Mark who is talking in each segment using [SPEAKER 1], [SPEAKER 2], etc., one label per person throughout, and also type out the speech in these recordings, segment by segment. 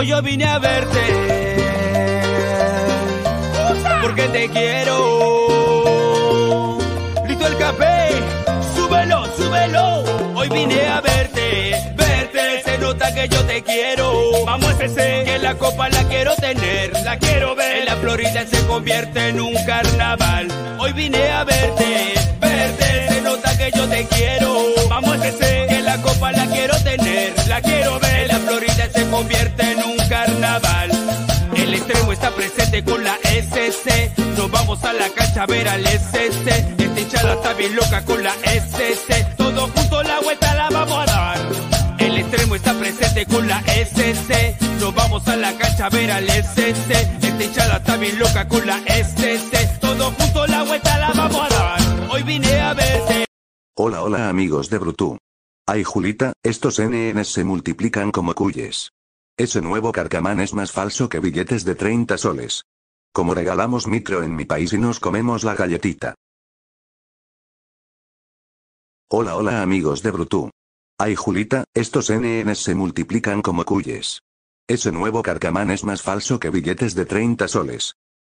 [SPEAKER 1] Hoy yo vine a verte porque te quiero. Listo el café, súbelo, súbelo. Hoy vine a verte, verte. Se nota que yo te quiero. Vamos a ese, que la copa la quiero tener, la quiero ver. La Florida se convierte en un carnaval. Hoy vine a verte, verte. Se nota que yo te quiero. Vamos a ese, que la copa la quiero tener, la quiero ver. Convierte en un carnaval. El extremo está presente con la SC. Nos vamos a la cancha a ver al SC. Esta hinchada está bien loca con la SC. Todo junto la vuelta la vamos a dar. El extremo está presente con la SC. Nos vamos a la cancha a ver al SC. Esta hinchada está bien loca con la SC. Todo junto la vuelta la vamos a dar. Hoy vine a verte.
[SPEAKER 2] Hola hola amigos de Brutú. Ay Julita, estos NNs se multiplican como cuyes. Ese nuevo carcamán es más falso que billetes de 30 soles. Como regalamos micro en mi país y nos comemos la galletita. Hola hola amigos de Brutú. Ay Julita, estos NNs se multiplican como cuyes. Ese nuevo carcamán es más falso que billetes de 30 soles.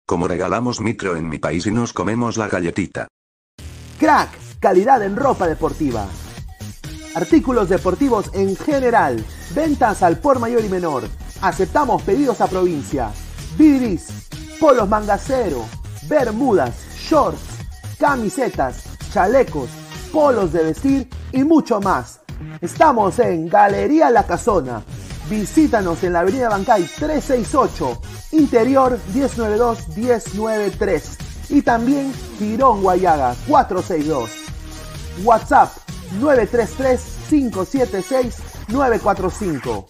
[SPEAKER 2] Como regalamos micro en mi país y nos comemos la galletita.
[SPEAKER 3] Crack, calidad en ropa deportiva. Artículos deportivos en general. Ventas al por mayor y menor. Aceptamos pedidos a provincia. Bidris, polos mangacero, bermudas, shorts, camisetas, chalecos, polos de vestir y mucho más. Estamos en Galería La Casona. Visítanos en la Avenida Bancay 368, Interior 192-193 y también Tirón Guayaga 462. WhatsApp 933-576-945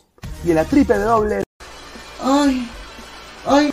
[SPEAKER 3] y en la triple doble.
[SPEAKER 4] Ay, ay.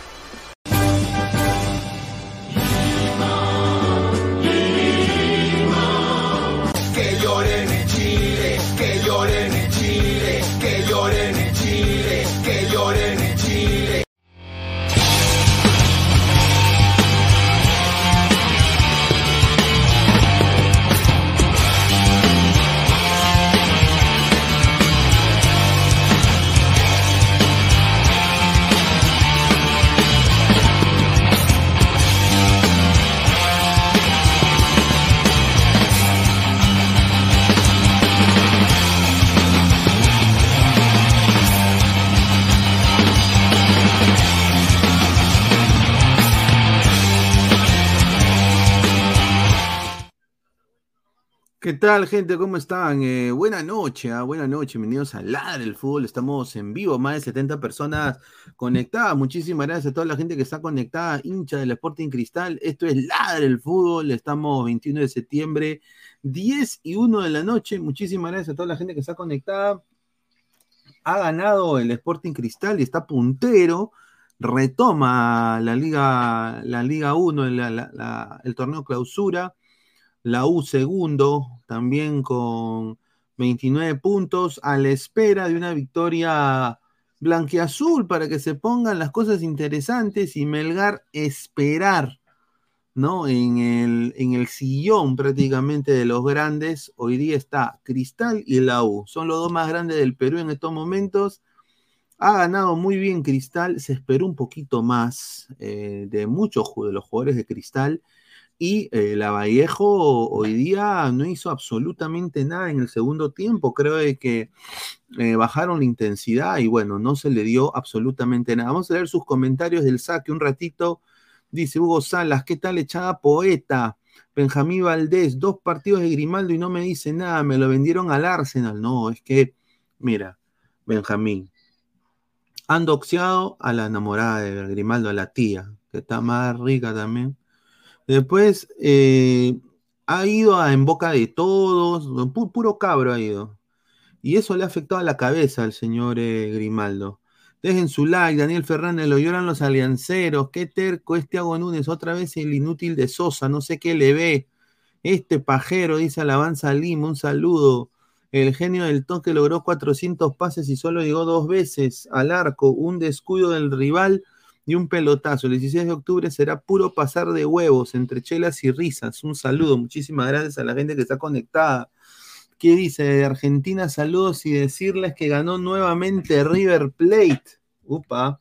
[SPEAKER 3] Tal, gente? ¿Cómo están? Eh, buena noche, ah, buena noche. Bienvenidos a Ladre el Fútbol. Estamos en vivo, más de 70 personas conectadas. Muchísimas gracias a toda la gente que está conectada, hincha del Sporting Cristal. Esto es Ladre el Fútbol. Estamos 21 de septiembre, 10 y 1 de la noche. Muchísimas gracias a toda la gente que está conectada. Ha ganado el Sporting Cristal y está puntero. Retoma la Liga, la Liga 1, el torneo clausura la U segundo, también con 29 puntos, a la espera de una victoria blanqueazul para que se pongan las cosas interesantes y Melgar esperar, ¿no? En el, en el sillón prácticamente de los grandes, hoy día está Cristal y la U, son los dos más grandes del Perú en estos momentos. Ha ganado muy bien Cristal, se esperó un poquito más eh, de muchos de los jugadores de Cristal y eh, la Vallejo hoy día no hizo absolutamente nada en el segundo tiempo. Creo que eh, bajaron la intensidad y bueno, no se le dio absolutamente nada. Vamos a leer sus comentarios del saque un ratito. Dice Hugo Salas, ¿qué tal echada poeta? Benjamín Valdés, dos partidos de Grimaldo y no me dice nada, me lo vendieron al Arsenal. No, es que, mira, Benjamín, han doxeado a la enamorada de Grimaldo, a la tía, que está más rica también Después eh, ha ido a, en boca de todos, puro cabro ha ido. Y eso le ha afectado a la cabeza al señor eh, Grimaldo. Dejen su like, Daniel Fernández, lo lloran los alianceros. Qué terco este Tiago Núñez, otra vez el inútil de Sosa, no sé qué le ve. Este pajero, dice Alabanza Lima, un saludo. El genio del toque logró 400 pases y solo llegó dos veces al arco. Un descuido del rival y un pelotazo. El 16 de octubre será puro pasar de huevos entre chelas y risas. Un saludo, muchísimas gracias a la gente que está conectada. ¿Qué dice? De Argentina, saludos y decirles que ganó nuevamente River Plate. Upa,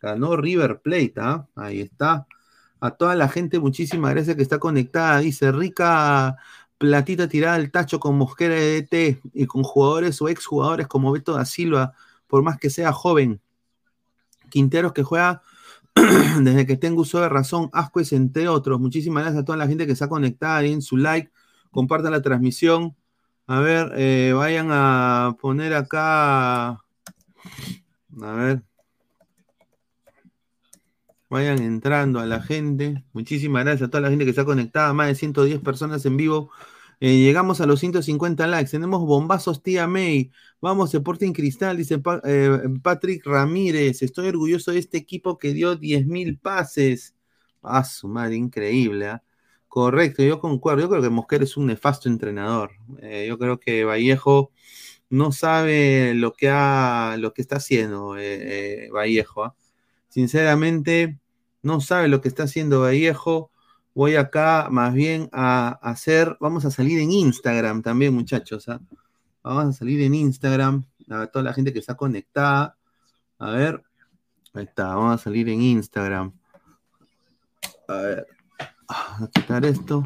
[SPEAKER 3] ganó River Plate, ¿ah? Ahí está. A toda la gente, muchísimas gracias que está conectada. Dice, rica platita tirada al tacho con Mosquera de DT y con jugadores o exjugadores como Beto da Silva, por más que sea joven. Quinteros que juega desde que tengo uso de razón, Ascuez, entre otros. Muchísimas gracias a toda la gente que está conectada, en su like, compartan la transmisión. A ver, eh, vayan a poner acá. A ver. Vayan entrando a la gente. Muchísimas gracias a toda la gente que está conectada. Más de 110 personas en vivo. Eh, llegamos a los 150 likes. Tenemos bombazos tía May. Vamos, Sporting Cristal, dice eh, Patrick Ramírez. Estoy orgulloso de este equipo que dio 10.000 pases. Ah, su madre, increíble. ¿ah? Correcto, yo concuerdo. Yo creo que Mosquera es un nefasto entrenador. Eh, yo creo que Vallejo no sabe lo que, ha, lo que está haciendo Vallejo. ¿ah? Sinceramente, no sabe lo que está haciendo Vallejo voy acá más bien a hacer, vamos a salir en Instagram también, muchachos. ¿ah? Vamos a salir en Instagram, a toda la gente que está conectada. A ver, ahí está, vamos a salir en Instagram. A ver, a quitar esto.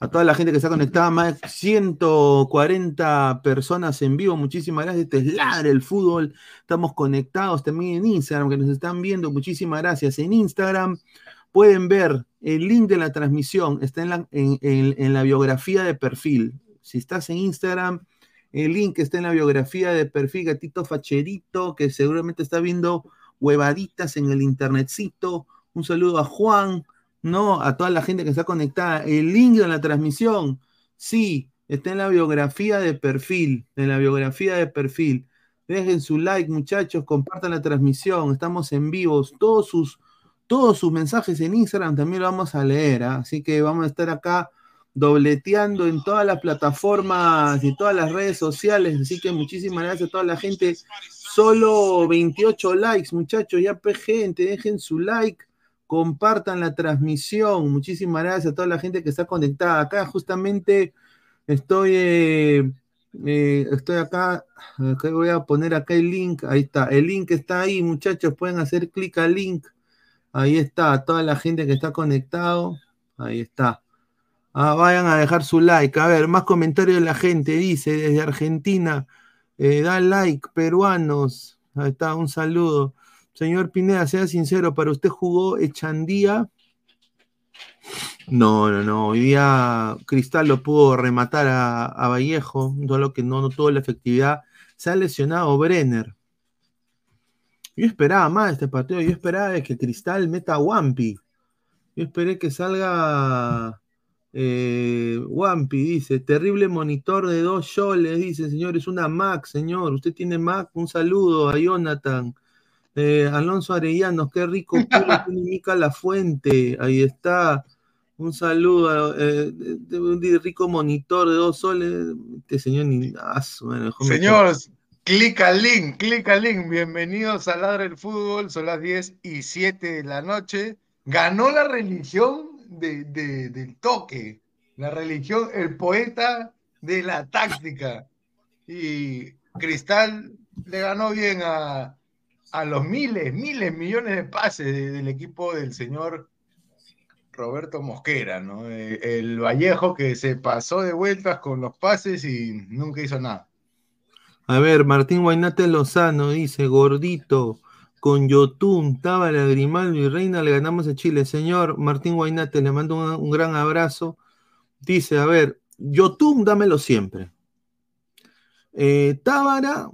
[SPEAKER 3] A toda la gente que está conectada, más de 140 personas en vivo, muchísimas gracias. Este es Ladre el Fútbol. Estamos conectados también en Instagram, que nos están viendo. Muchísimas gracias. En Instagram pueden ver el link de la transmisión, está en la, en, la biografía de perfil. Si estás en Instagram, el link está en la biografía de perfil Gatito Facherito, que seguramente está viendo huevaditas en el internetcito. Un saludo a Juan, ¿no? A toda la gente que está conectada. El link de la transmisión, sí, está en la biografía de perfil, en la biografía de perfil. Dejen su like, muchachos, compartan la transmisión, estamos en vivos, todos sus todos sus mensajes en Instagram también lo vamos a leer, ¿ah? así que vamos a estar acá dobleteando en todas las plataformas y todas las redes sociales, así que muchísimas gracias a toda la gente. Solo 28 likes, muchachos, ya gente, dejen su like, compartan la transmisión. Muchísimas gracias a toda la gente que está conectada. Acá justamente estoy, eh, eh, estoy acá, voy a poner acá el link, ahí está, el link está ahí, muchachos, pueden hacer clic al link Ahí está, toda la gente que está conectado. Ahí está. Ah, vayan a dejar su like. A ver, más comentarios de la gente. Dice desde Argentina. Eh, da like, peruanos. Ahí está, un saludo. Señor Pineda, sea sincero, ¿para usted jugó Echandía? No, no, no. Hoy día Cristal lo pudo rematar a, Vallejo, lo que no, no tuvo la efectividad. Se ha lesionado Brenner. Yo esperaba más este partido. Yo esperaba que Cristal meta a Wampi. Yo esperé que salga eh, Wampi, dice. Terrible monitor de dos soles, dice, señor. Es una Mac, señor. Usted tiene Mac. Un saludo a Jonathan. Eh, Alonso Arellanos, qué rico tiene Mica La Fuente. Ahí está. Un saludo eh, de, un rico monitor de dos soles. Este señor ni. Ah,
[SPEAKER 5] señor, clic al link, clic al link. Bienvenidos a Ladra el Fútbol. Son las 10 y 7 de la noche. Ganó la religión de, del toque. La religión, el poeta de la táctica. Y Cristal le ganó bien a, a los miles, miles, millones de pases del equipo del señor Roberto Mosquera, ¿no? Eh, el Vallejo que se pasó de vueltas con los pases y nunca hizo nada.
[SPEAKER 3] A ver, Martín Guainate Lozano dice, gordito, con Yotun, Tábara, Grimaldo y Reina le ganamos a Chile. Señor Martín Guainate, le mando un, gran abrazo. Dice, a ver, Yotun, dámelo siempre. Eh, Tábara,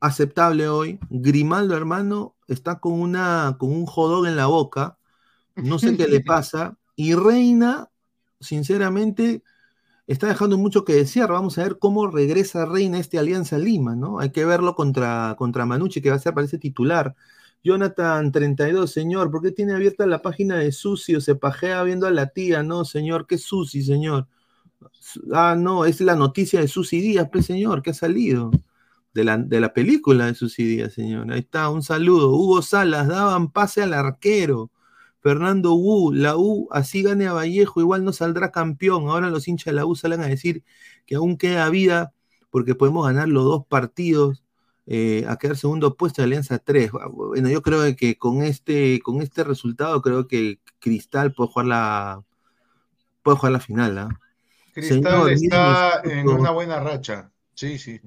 [SPEAKER 3] aceptable hoy. Grimaldo, hermano, está con, una, con un jodón en la boca no sé qué le pasa. Y Reina, sinceramente, está dejando mucho que desear. Vamos a ver cómo regresa Reina este Alianza Lima, ¿no? Hay que verlo contra, contra Manucci, que va a ser, parece, titular. Jonathan 32, señor, ¿por qué tiene abierta la página de Susi o se pajea viendo a la tía? No, señor, ¿qué Susi, señor? Ah, no, es la noticia de Susi Díaz, pues, señor, que ha salido. De la, de la película de Susi Díaz, señor. Ahí está, un saludo. Hugo Salas, daban pase al arquero. Fernando Wu, la U, así gane a Vallejo, igual no saldrá campeón. Ahora los hinchas de la U salen a decir que aún queda vida porque podemos ganar los dos partidos eh, a quedar segundo puesto de Alianza 3. Bueno, yo creo que con este, con este resultado, creo que Cristal puede jugar la, puede jugar la final. ¿ah?
[SPEAKER 5] Cristal está en una buena racha. Sí, sí.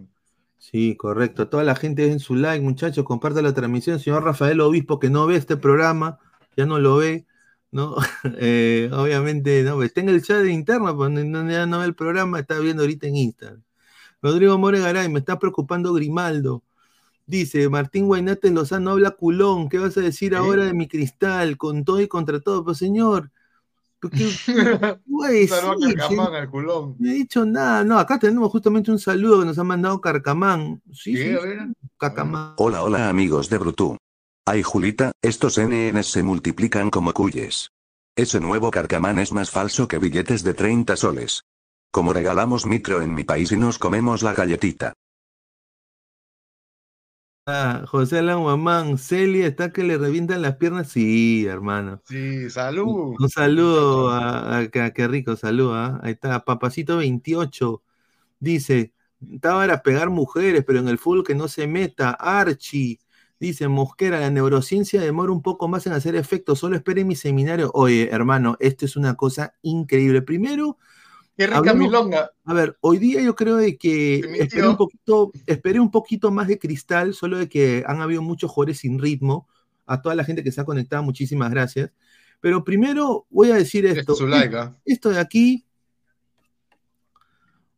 [SPEAKER 3] Sí, correcto. Toda la gente en su like, muchachos, comparte la transmisión. Señor Rafael Obispo, que no ve este programa, ya no lo ve, ¿no? Eh, obviamente, no, está en el chat de interno, pues ya no ve el programa, está viendo ahorita en Instagram. Rodrigo More Garay, me está preocupando Grimaldo. Dice, Martín Guainate Lozano habla culón, ¿qué vas a decir ahora de mi cristal? Con todo y contra todo, pues señor. ¿Qué,
[SPEAKER 5] qué Carcamán al culón.
[SPEAKER 3] No he dicho nada, no, acá tenemos justamente un saludo que nos ha mandado Carcamán. Sí, sí,
[SPEAKER 2] Carcamán. Hola, hola amigos de Brutú. Ay Julita, estos NNs se multiplican como cuyes. Ese nuevo carcamán es más falso que billetes de 30 soles. Como regalamos micro en mi país y nos comemos la galletita.
[SPEAKER 3] Ah, José Laguamán, Celia está que le revientan las piernas. Sí, hermano.
[SPEAKER 5] Sí, salud.
[SPEAKER 3] Un, saludo a, qué rico, saludo. ¿ah? Ahí está, Papacito 28. Dice, estaba a pegar mujeres, pero en el fútbol que no se meta. Archie. Dice Mosquera, la neurociencia demora un poco más en hacer efecto, solo espere mi seminario. Oye, hermano, esto es una cosa increíble. Primero,
[SPEAKER 5] Qué rica milonga.
[SPEAKER 3] A ver, hoy día yo creo de que esperé un, poquito, esperé un poquito más de cristal, solo de que han habido muchos jugadores sin ritmo. A toda la gente que se ha conectado, muchísimas gracias. Pero primero voy a decir esto.
[SPEAKER 5] ¿ah?
[SPEAKER 3] Esto de aquí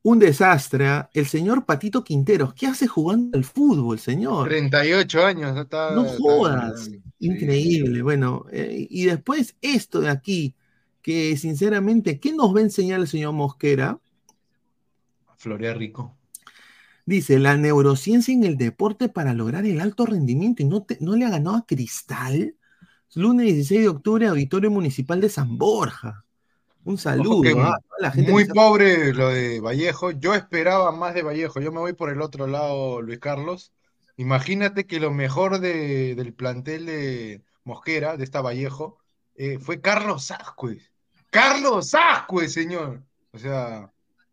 [SPEAKER 3] un desastre. ¿ah? El señor Patito Quinteros, ¿qué hace jugando al fútbol, señor?
[SPEAKER 5] 38 años, no está.
[SPEAKER 3] No jodas. Increíble. Bueno, eh, y después esto de aquí, que sinceramente, ¿qué nos va a enseñar el señor Mosquera?
[SPEAKER 5] Florea Rico.
[SPEAKER 3] Dice, la neurociencia en el deporte para lograr el alto rendimiento y no, no le ha ganado a Cristal. Lunes 16 de octubre, Auditorio Municipal de San Borja. Un saludo.
[SPEAKER 5] ¿ah? muy pobre lo de Vallejo. Yo esperaba más de Vallejo. Yo me voy por el otro lado, Luis Carlos. Imagínate que lo mejor del plantel de Mosquera, de esta Vallejo, eh, fue Carlos Ascuez. Carlos Ascuez, señor. O sea,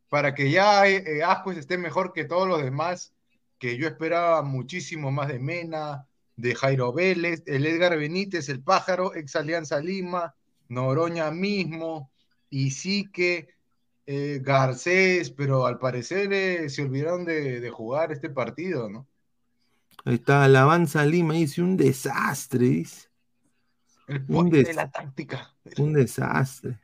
[SPEAKER 5] para que ya eh, Ascuez esté mejor que todos los demás, que yo esperaba muchísimo más de Mena, de Jairo Vélez, el Edgar Benítez, el pájaro, ex Alianza Lima, Noroña mismo, y sí que eh, Garcés, pero al parecer eh, se olvidaron de, jugar este partido, ¿no?
[SPEAKER 3] Ahí está, Alabanza Lima dice un desastre, dice.
[SPEAKER 5] un de la táctica.
[SPEAKER 3] Un desastre.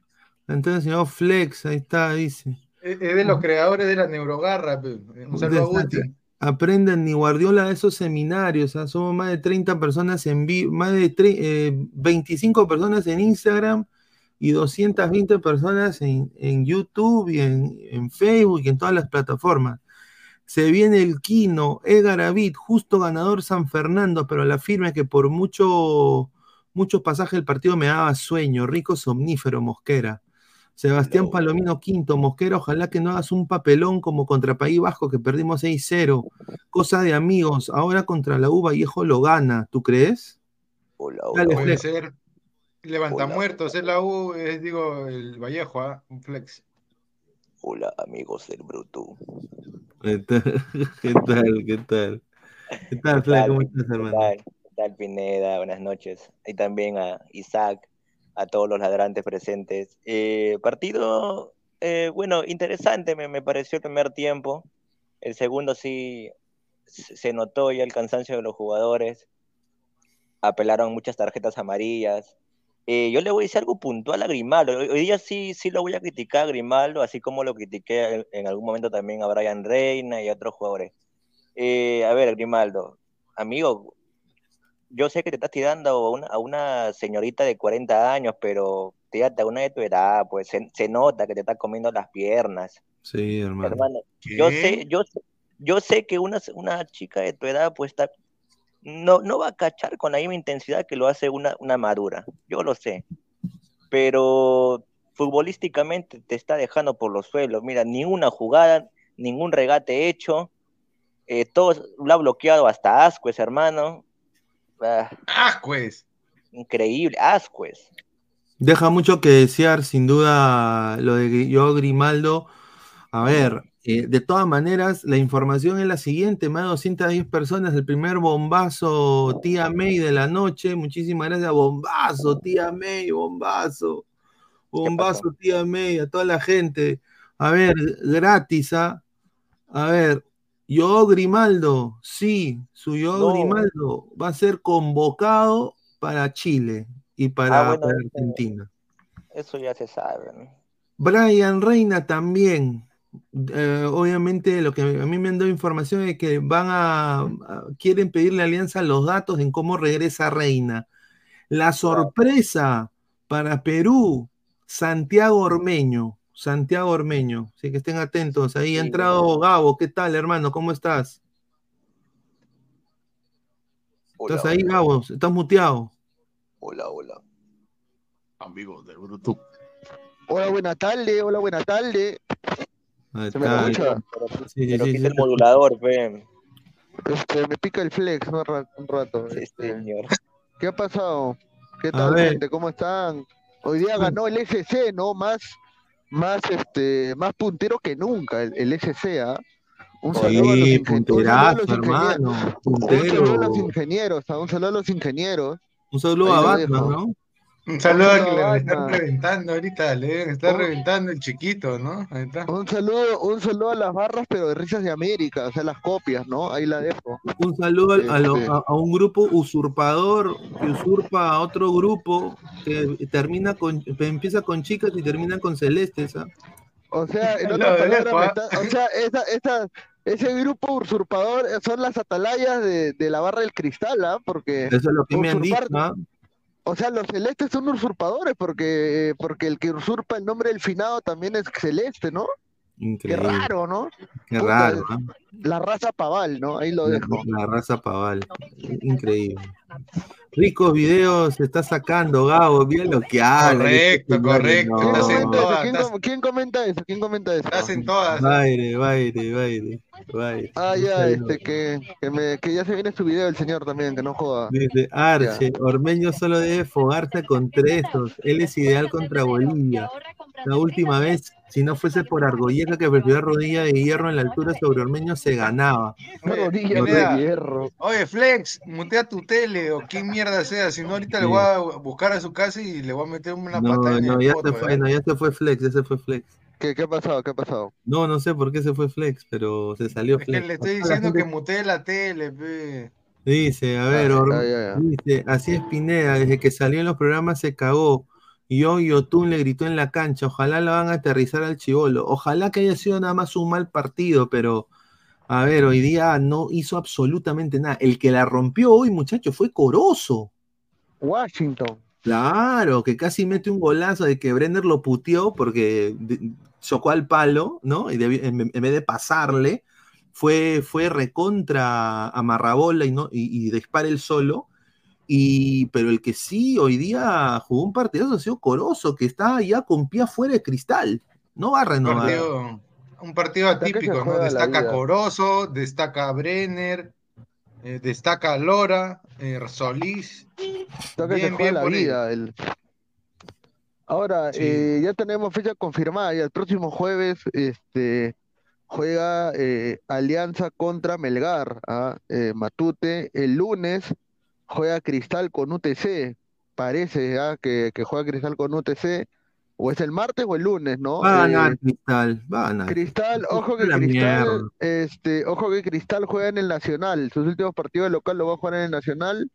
[SPEAKER 3] Entonces, señor Flex, ahí está, dice.
[SPEAKER 5] Es es de los creadores de la neurogarra. pe. Un saludo a Guti.
[SPEAKER 3] Aprenden ni Guardiola de esos seminarios. ¿ah? Somos más de 30 personas en vivo, más de eh, 25 personas en Instagram y 220 personas en, en YouTube y en, en Facebook y en todas las plataformas. Se viene el Quino, Edgar Avid, justo ganador San Fernando, pero la firma es que por mucho, muchos pasajes del partido me daba sueño. Rico somnífero, Mosquera. Sebastián Palomino Quinto, Mosquera, ojalá que no hagas un papelón como contra País Vasco que perdimos 6-0. Cosa de amigos, ahora contra la U Vallejo lo gana, ¿tú crees?
[SPEAKER 6] Hola,
[SPEAKER 3] Dale,
[SPEAKER 5] Puede
[SPEAKER 3] Flex.
[SPEAKER 5] ser levantamuertos, es la U, es digo el Vallejo, ¿ah? Un flex.
[SPEAKER 6] Hola, amigos del Bruto.
[SPEAKER 3] ¿Qué tal? ¿Qué tal? ¿Qué tal? ¿Qué tal, Flex? ¿Cómo estás,
[SPEAKER 6] ¿Qué
[SPEAKER 3] hermano?
[SPEAKER 6] tal? ¿Qué tal, Pineda? Buenas noches. Y también a Isaac, a todos los ladrantes presentes. Eh, partido, eh, bueno, interesante me, me pareció el primer tiempo. El segundo sí se notó ya el cansancio de los jugadores. Apelaron muchas tarjetas amarillas. Eh, yo le voy a decir algo puntual a Grimaldo. Hoy, hoy día sí, sí lo voy a criticar a Grimaldo, así como lo critiqué en, en algún momento también a Brian Reina y a otros jugadores. Eh, a ver, Grimaldo, amigo, yo sé que te estás tirando a una, a una señorita de 40 años, pero tírate a una de tu edad, pues se, se nota que te estás comiendo las piernas.
[SPEAKER 3] Sí, hermano.
[SPEAKER 6] Hermano, yo sé, yo sé, yo sé que una, una chica de tu edad, pues está, no, no va a cachar con la misma intensidad que lo hace una, una madura. Yo lo sé. Pero futbolísticamente te está dejando por los suelos. Mira, ni una jugada, ningún regate hecho. Eh, todo lo ha bloqueado hasta Ascuez, hermano. Ah,
[SPEAKER 5] Ascuez.
[SPEAKER 6] increíble, Ascuez.
[SPEAKER 3] Deja mucho que desear, sin duda, lo de yo Grimaldo. A ver, eh, de todas maneras, la información es la siguiente: más de 210 personas, el primer bombazo, tía May de la noche. Muchísimas gracias, bombazo, tía May, bombazo. Bombazo, tía May, a toda la gente. A ver, gratis, ¿ah? A ver, yo Grimaldo, sí, su yo
[SPEAKER 6] No.
[SPEAKER 3] Grimaldo va a ser convocado para Chile y para,
[SPEAKER 6] Ah, bueno,
[SPEAKER 3] para
[SPEAKER 6] eso-
[SPEAKER 3] Argentina.
[SPEAKER 6] Eso ya se sabe. ¿no?
[SPEAKER 3] Brian Reina también. Eh, obviamente lo que a mí me han dado información es que van a, a- quieren pedirle a Alianza los datos en cómo regresa Reina. La sorpresa para Perú, Santiago Ormeño. Santiago Ormeño. Así que estén atentos. Ahí ha entrado Gabo. ¿Qué tal, hermano? ¿Cómo estás?
[SPEAKER 6] Hola,
[SPEAKER 3] ¿Estás ahí,
[SPEAKER 6] hola,
[SPEAKER 3] Gabo? ¿Estás muteado?
[SPEAKER 6] hola, hola.
[SPEAKER 7] Amigos del Bruto.
[SPEAKER 8] Hola, buenas tardes, hola, buenas tardes.
[SPEAKER 3] Ahí
[SPEAKER 8] ¿Se me
[SPEAKER 3] está.
[SPEAKER 8] escucha?
[SPEAKER 6] Pero,
[SPEAKER 3] Sí,
[SPEAKER 6] pero
[SPEAKER 3] sí,
[SPEAKER 6] quita
[SPEAKER 3] sí.
[SPEAKER 6] el modulador, fe.
[SPEAKER 8] Este, me pica el flex un ra- un rato.
[SPEAKER 6] Sí,
[SPEAKER 8] este.
[SPEAKER 6] señor.
[SPEAKER 8] ¿Qué ha pasado? ¿Qué tal, gente? ¿Cómo están? Hoy día ganó el SC, ¿no? Más, más, este, más puntero que nunca, el, el SC, ¿ah? Un saludo a los,
[SPEAKER 3] Sí,
[SPEAKER 8] ingen- un saludo a los
[SPEAKER 3] punterazo,
[SPEAKER 8] ingenieros.
[SPEAKER 3] hermano.
[SPEAKER 8] Un saludo a los
[SPEAKER 3] Puntero.
[SPEAKER 8] ingenieros, ¿ah? Un saludo a los ingenieros.
[SPEAKER 3] Un saludo
[SPEAKER 8] Ahí
[SPEAKER 3] a Batman. ¿no?
[SPEAKER 5] Un saludo a que le están reventando ahorita, le
[SPEAKER 8] Un-
[SPEAKER 5] reventando el chiquito, ¿no? Ahí está.
[SPEAKER 8] Un saludo, un saludo a las barras, pero de risas de América, o sea, las copias, ¿no? Ahí la dejo.
[SPEAKER 3] Un saludo a, a lo-
[SPEAKER 8] Este.
[SPEAKER 3] a- a un grupo usurpador que usurpa a otro grupo que termina con, empieza con chicas y termina con celestes. ¿ah?
[SPEAKER 8] O sea, en otras palabras, está- o sea, esa, esa, ese grupo usurpador son las atalayas de, de la barra del cristal, ¿ah? Porque,
[SPEAKER 3] Eso es lo que me han dicho. ¿ah?
[SPEAKER 8] O sea, los celestes son usurpadores, porque, porque el que usurpa el nombre del finado también es celeste, ¿no? Qué
[SPEAKER 3] Increíble.
[SPEAKER 8] raro, ¿no?
[SPEAKER 3] Qué
[SPEAKER 8] Puta,
[SPEAKER 3] raro. ¿ah?
[SPEAKER 8] La raza paval, ¿no? Ahí lo
[SPEAKER 3] La,
[SPEAKER 8] dejo.
[SPEAKER 3] la raza paval. Increíble. Ricos videos se está sacando, Gabo. Mira lo que habla.
[SPEAKER 5] Correcto, correcto.
[SPEAKER 8] ¿Quién
[SPEAKER 5] Estás en
[SPEAKER 3] No.
[SPEAKER 8] comenta eso?
[SPEAKER 5] todas,
[SPEAKER 8] ¿Quién,
[SPEAKER 5] estás-
[SPEAKER 8] quién comenta eso? ¿Quién comenta eso?
[SPEAKER 5] Estás en todas.
[SPEAKER 3] Baile, baile, baile, baile.
[SPEAKER 8] Ah, ya, este, que, que, me, que ya se viene su video el señor también, que no joda.
[SPEAKER 3] Dice Arche, Ormeño solo debe fogarse con tresos. Él es ideal contra Bolivia. La última vez, si no fuese por Argoyeca que prefirió rodilla de hierro en la altura sobre Ormeño, se ganaba.
[SPEAKER 8] Rodilla de hierro.
[SPEAKER 5] Oye, Flex, mutea tu tele o quien mierda sea, si no ahorita le voy a buscar a su casa y le voy a meter una
[SPEAKER 3] No,
[SPEAKER 5] patada en
[SPEAKER 3] no,
[SPEAKER 5] el
[SPEAKER 3] ya
[SPEAKER 5] poto,
[SPEAKER 3] se fue,
[SPEAKER 5] ¿eh?
[SPEAKER 3] no, ya se fue Flex, ya se fue Flex.
[SPEAKER 8] ¿Qué, ¿Qué ha pasado? ¿Qué ha pasado?
[SPEAKER 3] No, no sé por qué se fue Flex, pero se salió
[SPEAKER 5] Es que
[SPEAKER 3] Flex.
[SPEAKER 5] le estoy
[SPEAKER 3] la
[SPEAKER 5] diciendo que mutee la tele, pe.
[SPEAKER 3] Dice, a ver,
[SPEAKER 8] Ah, ya, ya.
[SPEAKER 3] dice, así es Pineda, desde que salió en los programas se cagó. Y hoy Yotun le gritó en la cancha, ojalá lo van a aterrizar al chivolo. Ojalá que haya sido nada más un mal partido, pero a ver, hoy día no hizo absolutamente nada. El que la rompió hoy, muchacho, fue Corozo.
[SPEAKER 8] Washington.
[SPEAKER 3] Claro, que casi mete un golazo de que Brenner lo puteó porque chocó al palo, ¿no? Y en, en vez de pasarle, fue, fue recontra amarrabola y, no, y, y dispara el solo. Y, pero el que sí hoy día jugó un partidazo ha sido Corozo, que está ya con pie afuera de cristal. No va a renovar.
[SPEAKER 5] partido, un partido atípico, ¿no? Destaca. Corozo, destaca Brenner, eh, destaca Lora, eh, Solís.
[SPEAKER 8] Que
[SPEAKER 5] Bien, bien
[SPEAKER 8] la
[SPEAKER 5] por
[SPEAKER 8] vida. el- Ahora,
[SPEAKER 5] Sí.
[SPEAKER 8] eh, ya tenemos fecha confirmada y el próximo jueves este, juega eh, Alianza contra Melgar, ¿ah? Matute. El lunes juega Cristal con UTC. Parece ¿ah? que, que juega Cristal con UTC. O es el martes o el lunes, ¿no?
[SPEAKER 3] Va a
[SPEAKER 8] Eh,
[SPEAKER 3] ganar Cristal, va a ganar.
[SPEAKER 8] Cristal, ojo que
[SPEAKER 3] La
[SPEAKER 8] Cristal,
[SPEAKER 3] mierda.
[SPEAKER 8] este, ojo que Cristal juega en el Nacional. Sus últimos partidos de local lo va a jugar en el Nacional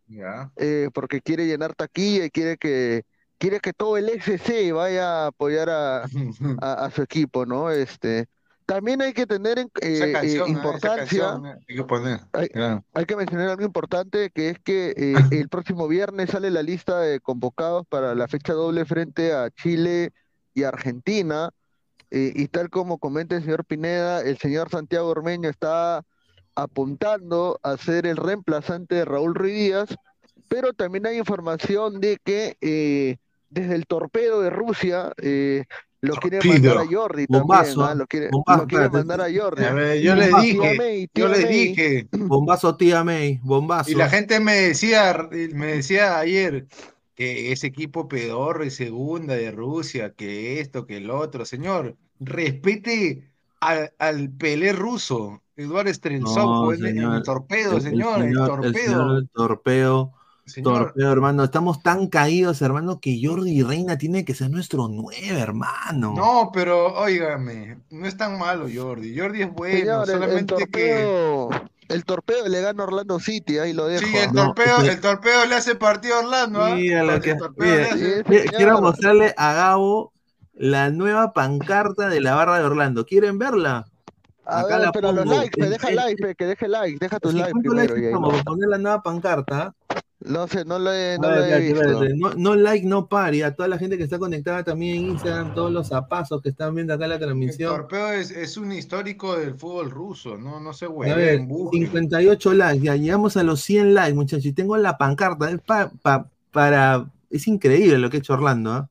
[SPEAKER 8] eh, porque quiere llenar taquilla y quiere que quiere que todo el SC vaya a apoyar a, a, a su equipo, ¿no? Este, también hay que tener en- eh, eh.
[SPEAKER 5] Esa
[SPEAKER 8] importancia,
[SPEAKER 5] hay que poner.
[SPEAKER 8] Hay que mencionar algo importante que es que eh, el próximo viernes sale la lista de convocados para la fecha doble frente a Chile y Argentina. eh, y tal como comenta el señor Pineda, el señor Santiago Ormeño está apuntando a ser el reemplazante de Raúl Ruiz Díaz, pero también hay información de que eh, desde el torpedo de Rusia eh, lo quiere
[SPEAKER 5] Torpedo.
[SPEAKER 8] mandar a Jordi
[SPEAKER 3] Bombazo,
[SPEAKER 8] también. ¿ah? Lo quiere,
[SPEAKER 3] Bombazo,
[SPEAKER 8] lo quiere
[SPEAKER 3] espérate.
[SPEAKER 8] mandar a Jordi.
[SPEAKER 5] A ver, yo le dije,
[SPEAKER 8] May,
[SPEAKER 5] yo le dije.
[SPEAKER 3] Bombazo, tía May, bombazo.
[SPEAKER 5] Y la gente me decía, me decía ayer que ese equipo pedorro y segunda de Rusia, que esto, que el otro. Señor, respete al, al Pelé ruso, Eduardo Streltsov,
[SPEAKER 3] No,
[SPEAKER 5] el torpedo,
[SPEAKER 3] El- el
[SPEAKER 5] señor, el,
[SPEAKER 3] señor- el
[SPEAKER 5] torpedo.
[SPEAKER 3] señor
[SPEAKER 5] Señor,
[SPEAKER 3] torpeo, hermano. Estamos tan caídos, hermano, que Jordi Reina tiene que ser nuestro nueve, hermano.
[SPEAKER 5] no, pero óigame, no es tan malo Jordi. Jordi es bueno,
[SPEAKER 8] Señor, el, el
[SPEAKER 5] solamente que.
[SPEAKER 8] torpedo, el torpedo le gana a Orlando City, ahí lo dejo.
[SPEAKER 5] Sí, el.
[SPEAKER 3] No,
[SPEAKER 5] torpedo,
[SPEAKER 3] es que-
[SPEAKER 5] el torpedo le hace partido a Orlando, ¿ah?
[SPEAKER 3] Mira lo
[SPEAKER 5] El
[SPEAKER 3] que-
[SPEAKER 5] torpedo
[SPEAKER 3] mira,
[SPEAKER 5] le hace-.
[SPEAKER 3] Quiero mostrarle a Gabo la nueva pancarta de la barra de Orlando. ¿Quieren verla?
[SPEAKER 8] A
[SPEAKER 3] Acá
[SPEAKER 8] ver,
[SPEAKER 3] la
[SPEAKER 8] pero los
[SPEAKER 3] pongo.
[SPEAKER 8] likes, pe,
[SPEAKER 3] En-
[SPEAKER 8] deja like, que deje like, deja tus
[SPEAKER 3] Sí,
[SPEAKER 8] likes
[SPEAKER 3] ¿Cuántos
[SPEAKER 8] primero.
[SPEAKER 3] likes estamos?
[SPEAKER 8] no.
[SPEAKER 3] Poner la nueva pancarta.
[SPEAKER 8] No sé, no lo he, no
[SPEAKER 3] ver,
[SPEAKER 8] lo he visto.
[SPEAKER 3] No, no like, no pari. A toda la gente que está conectada también en Instagram, todos los zapazos que están viendo acá la
[SPEAKER 5] El
[SPEAKER 3] transmisión.
[SPEAKER 5] torpedo es, es un histórico del fútbol ruso, no, no se
[SPEAKER 3] A ver,
[SPEAKER 5] hueven, busquen.
[SPEAKER 3] 58 likes, ya llegamos a los 100 likes, muchachos. Y tengo la pancarta, es pa- pa- para. Es increíble lo que ha hecho Orlando, ¿ah?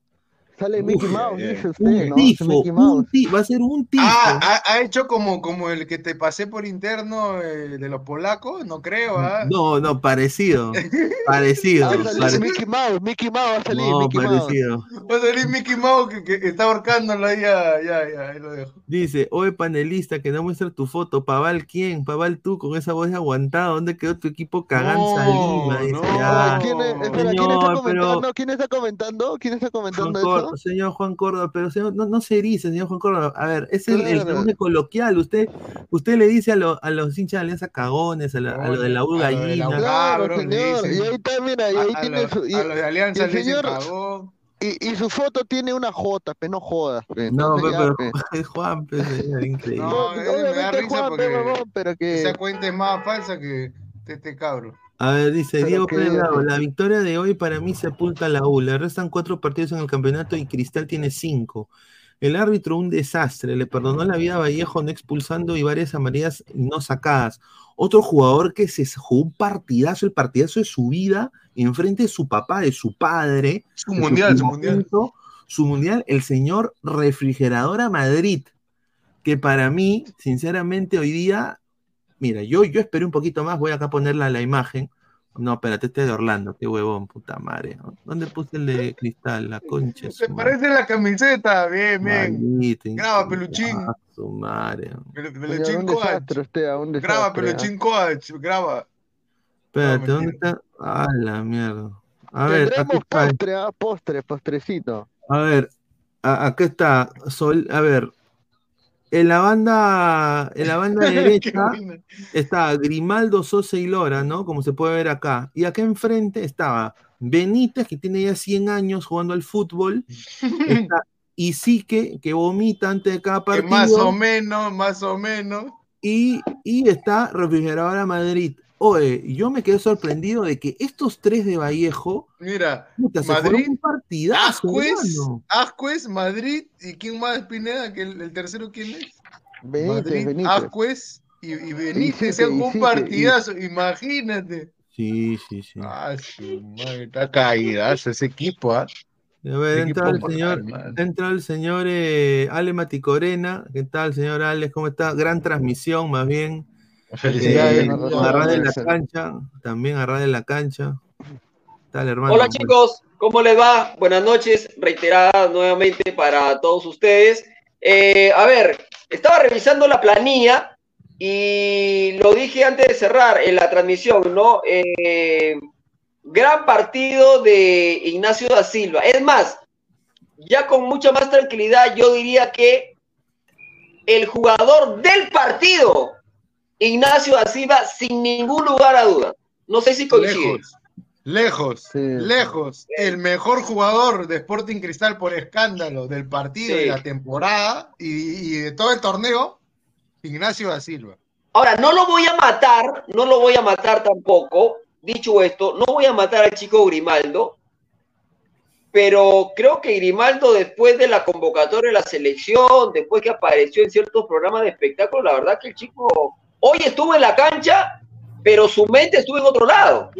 [SPEAKER 8] Sale Mickey
[SPEAKER 5] Uf,
[SPEAKER 8] Mouse, dice usted,
[SPEAKER 3] Un
[SPEAKER 8] ¿no?
[SPEAKER 3] tifo,
[SPEAKER 8] Mickey Mouse.
[SPEAKER 3] un ti- va a ser un tifo.
[SPEAKER 5] Ah, ha, ha hecho como, como el que te pasé por interno eh, de los polacos, no creo, ¿ah?
[SPEAKER 3] No, no, parecido. Parecido.
[SPEAKER 8] Va a salir
[SPEAKER 3] pare-
[SPEAKER 8] Mickey Mouse, Mickey Mouse va a salir,
[SPEAKER 3] No,
[SPEAKER 8] Mickey Mouse.
[SPEAKER 3] parecido.
[SPEAKER 5] Va a salir Mickey Mouse que, que está ahorcándolo ahí, ya, ya, ya, ahí lo dejo.
[SPEAKER 3] Dice, oye panelista, que no muestra tu foto. Paval, ¿quién? Paval, tú, con esa voz aguantada. ¿Dónde quedó tu equipo Caganza
[SPEAKER 5] No,
[SPEAKER 3] Lima? Dice,
[SPEAKER 5] no.
[SPEAKER 8] ¿quién es, espera, ¿quién está comentando?
[SPEAKER 3] pero-
[SPEAKER 8] ¿Quién está comentando? ¿Quién está comentando eso?
[SPEAKER 3] Señor Juan Córdoba, pero señor, no, no se erice, señor Juan Córdoba. A ver, es el, el coloquial. Usted, usted le dice a, lo- a los hinchas de Alianza cagones, a, la- a lo de la U
[SPEAKER 5] lo
[SPEAKER 3] gallina.
[SPEAKER 8] Claro,
[SPEAKER 5] Cabros, le
[SPEAKER 8] señor.
[SPEAKER 5] dicen.
[SPEAKER 8] Y ahí está, mira, y ahí
[SPEAKER 5] A, a
[SPEAKER 8] tiene
[SPEAKER 5] los,
[SPEAKER 8] su. y-
[SPEAKER 5] a los de Alianza le
[SPEAKER 8] señor-
[SPEAKER 5] cagón.
[SPEAKER 8] Y, y su foto tiene una J, pe, no jodas. pe.
[SPEAKER 3] No, pero,
[SPEAKER 8] ya,
[SPEAKER 3] pero
[SPEAKER 8] pe.
[SPEAKER 3] Juan, pues, señor, increíble.
[SPEAKER 5] No,
[SPEAKER 8] No,
[SPEAKER 5] eh, me da risa
[SPEAKER 8] Juan, pe,
[SPEAKER 5] porque
[SPEAKER 8] pero que.
[SPEAKER 5] Esa cuenta es más falsa que este, este cabro.
[SPEAKER 3] A ver, dice
[SPEAKER 8] Pero
[SPEAKER 3] Diego
[SPEAKER 8] que-
[SPEAKER 3] Bravo, la victoria de hoy para mí sepulta a la U. Le restan cuatro partidos en el campeonato y Cristal tiene cinco. El árbitro un desastre, le perdonó la vida a Vallejo no expulsando y varias amarillas no sacadas. Otro jugador que se jugó un partidazo, el partidazo de su vida, enfrente de su papá, de su padre.
[SPEAKER 5] Su mundial, su mundial.
[SPEAKER 3] Su mundial, el señor Refrigeradora Madrid, que para mí, sinceramente, hoy día, mira, yo, yo esperé un poquito más, voy acá a ponerla la imagen. No, espérate, este es de Orlando, qué huevón, puta madre. ¿Dónde puse el de cristal? La concha.
[SPEAKER 5] Se parece la camiseta, bien, bien. Graba, peluchín.
[SPEAKER 3] Su madre.
[SPEAKER 5] Peluchín Coach. Graba. Peluchín Coach, graba.
[SPEAKER 3] Espérate,
[SPEAKER 5] No,
[SPEAKER 3] ¿dónde está? Ah, la mierda. A ver, aquí
[SPEAKER 8] Tendremos
[SPEAKER 3] está.
[SPEAKER 8] postre, ah, postre, postrecito.
[SPEAKER 3] A ver, a- acá está. Sol, a ver. En la banda, en la banda derecha está Grimaldo, Sosa y Lora, ¿no? Como se puede ver acá. Y acá enfrente estaba Benítez, que tiene ya 100 años jugando al fútbol, está Isique, que vomita antes de cada
[SPEAKER 5] Que
[SPEAKER 3] partido,
[SPEAKER 5] más o menos, más o menos.
[SPEAKER 3] y, y está Refrigeradora Madrid. Oye, yo me quedé sorprendido de que estos tres de Vallejo,
[SPEAKER 5] Mira,
[SPEAKER 3] puta,
[SPEAKER 5] Madrid,
[SPEAKER 3] un partidazo,
[SPEAKER 5] Ascuez,
[SPEAKER 3] hermano.
[SPEAKER 5] Ascuez, Madrid, ¿y quién más, Pineda? que el, el tercero quién es?
[SPEAKER 8] Benítez,
[SPEAKER 5] Madrid,
[SPEAKER 8] Benítez.
[SPEAKER 5] Ascuez y, y Benítez, es un partidazo, imagínate.
[SPEAKER 3] Sí, sí, sí.
[SPEAKER 5] Ah, su madre, está caídazo ese equipo, ¿ah?
[SPEAKER 3] A ver,
[SPEAKER 5] Ese
[SPEAKER 3] entra el señor,
[SPEAKER 5] man.
[SPEAKER 3] entra el señor eh, Ale Maticorena. ¿Qué tal, señor Alex? ¿Cómo está? Gran transmisión, más bien.
[SPEAKER 8] Felicidades,
[SPEAKER 3] Eh,
[SPEAKER 8] narrador.
[SPEAKER 3] a ras de la cancha, también a ras de la cancha. ¿Qué tal, hermano?
[SPEAKER 9] Hola chicos, ¿cómo les va? Buenas noches, reiteradas nuevamente para todos ustedes. Eh, a ver, estaba revisando la planilla y lo dije antes de cerrar en la transmisión, ¿no? Eh, gran partido de Ignacio da Silva. Es más, ya con mucha más tranquilidad, yo diría que el jugador del partido, Ignacio da Silva, sin ningún lugar a duda. No sé si coincide.
[SPEAKER 5] Lejos, lejos,
[SPEAKER 8] Sí.
[SPEAKER 5] lejos. El mejor jugador de Sporting Cristal por escándalo del partido
[SPEAKER 9] Sí.
[SPEAKER 5] de la temporada y, y de todo el torneo, Ignacio da Silva.
[SPEAKER 9] Ahora, no lo voy a matar, no lo voy a matar tampoco. Dicho esto, no voy a matar al chico Grimaldo, pero creo que Grimaldo, después de la convocatoria de la selección, después que apareció en ciertos programas de espectáculo, la verdad que el chico hoy estuvo en la cancha, pero su mente estuvo en otro lado.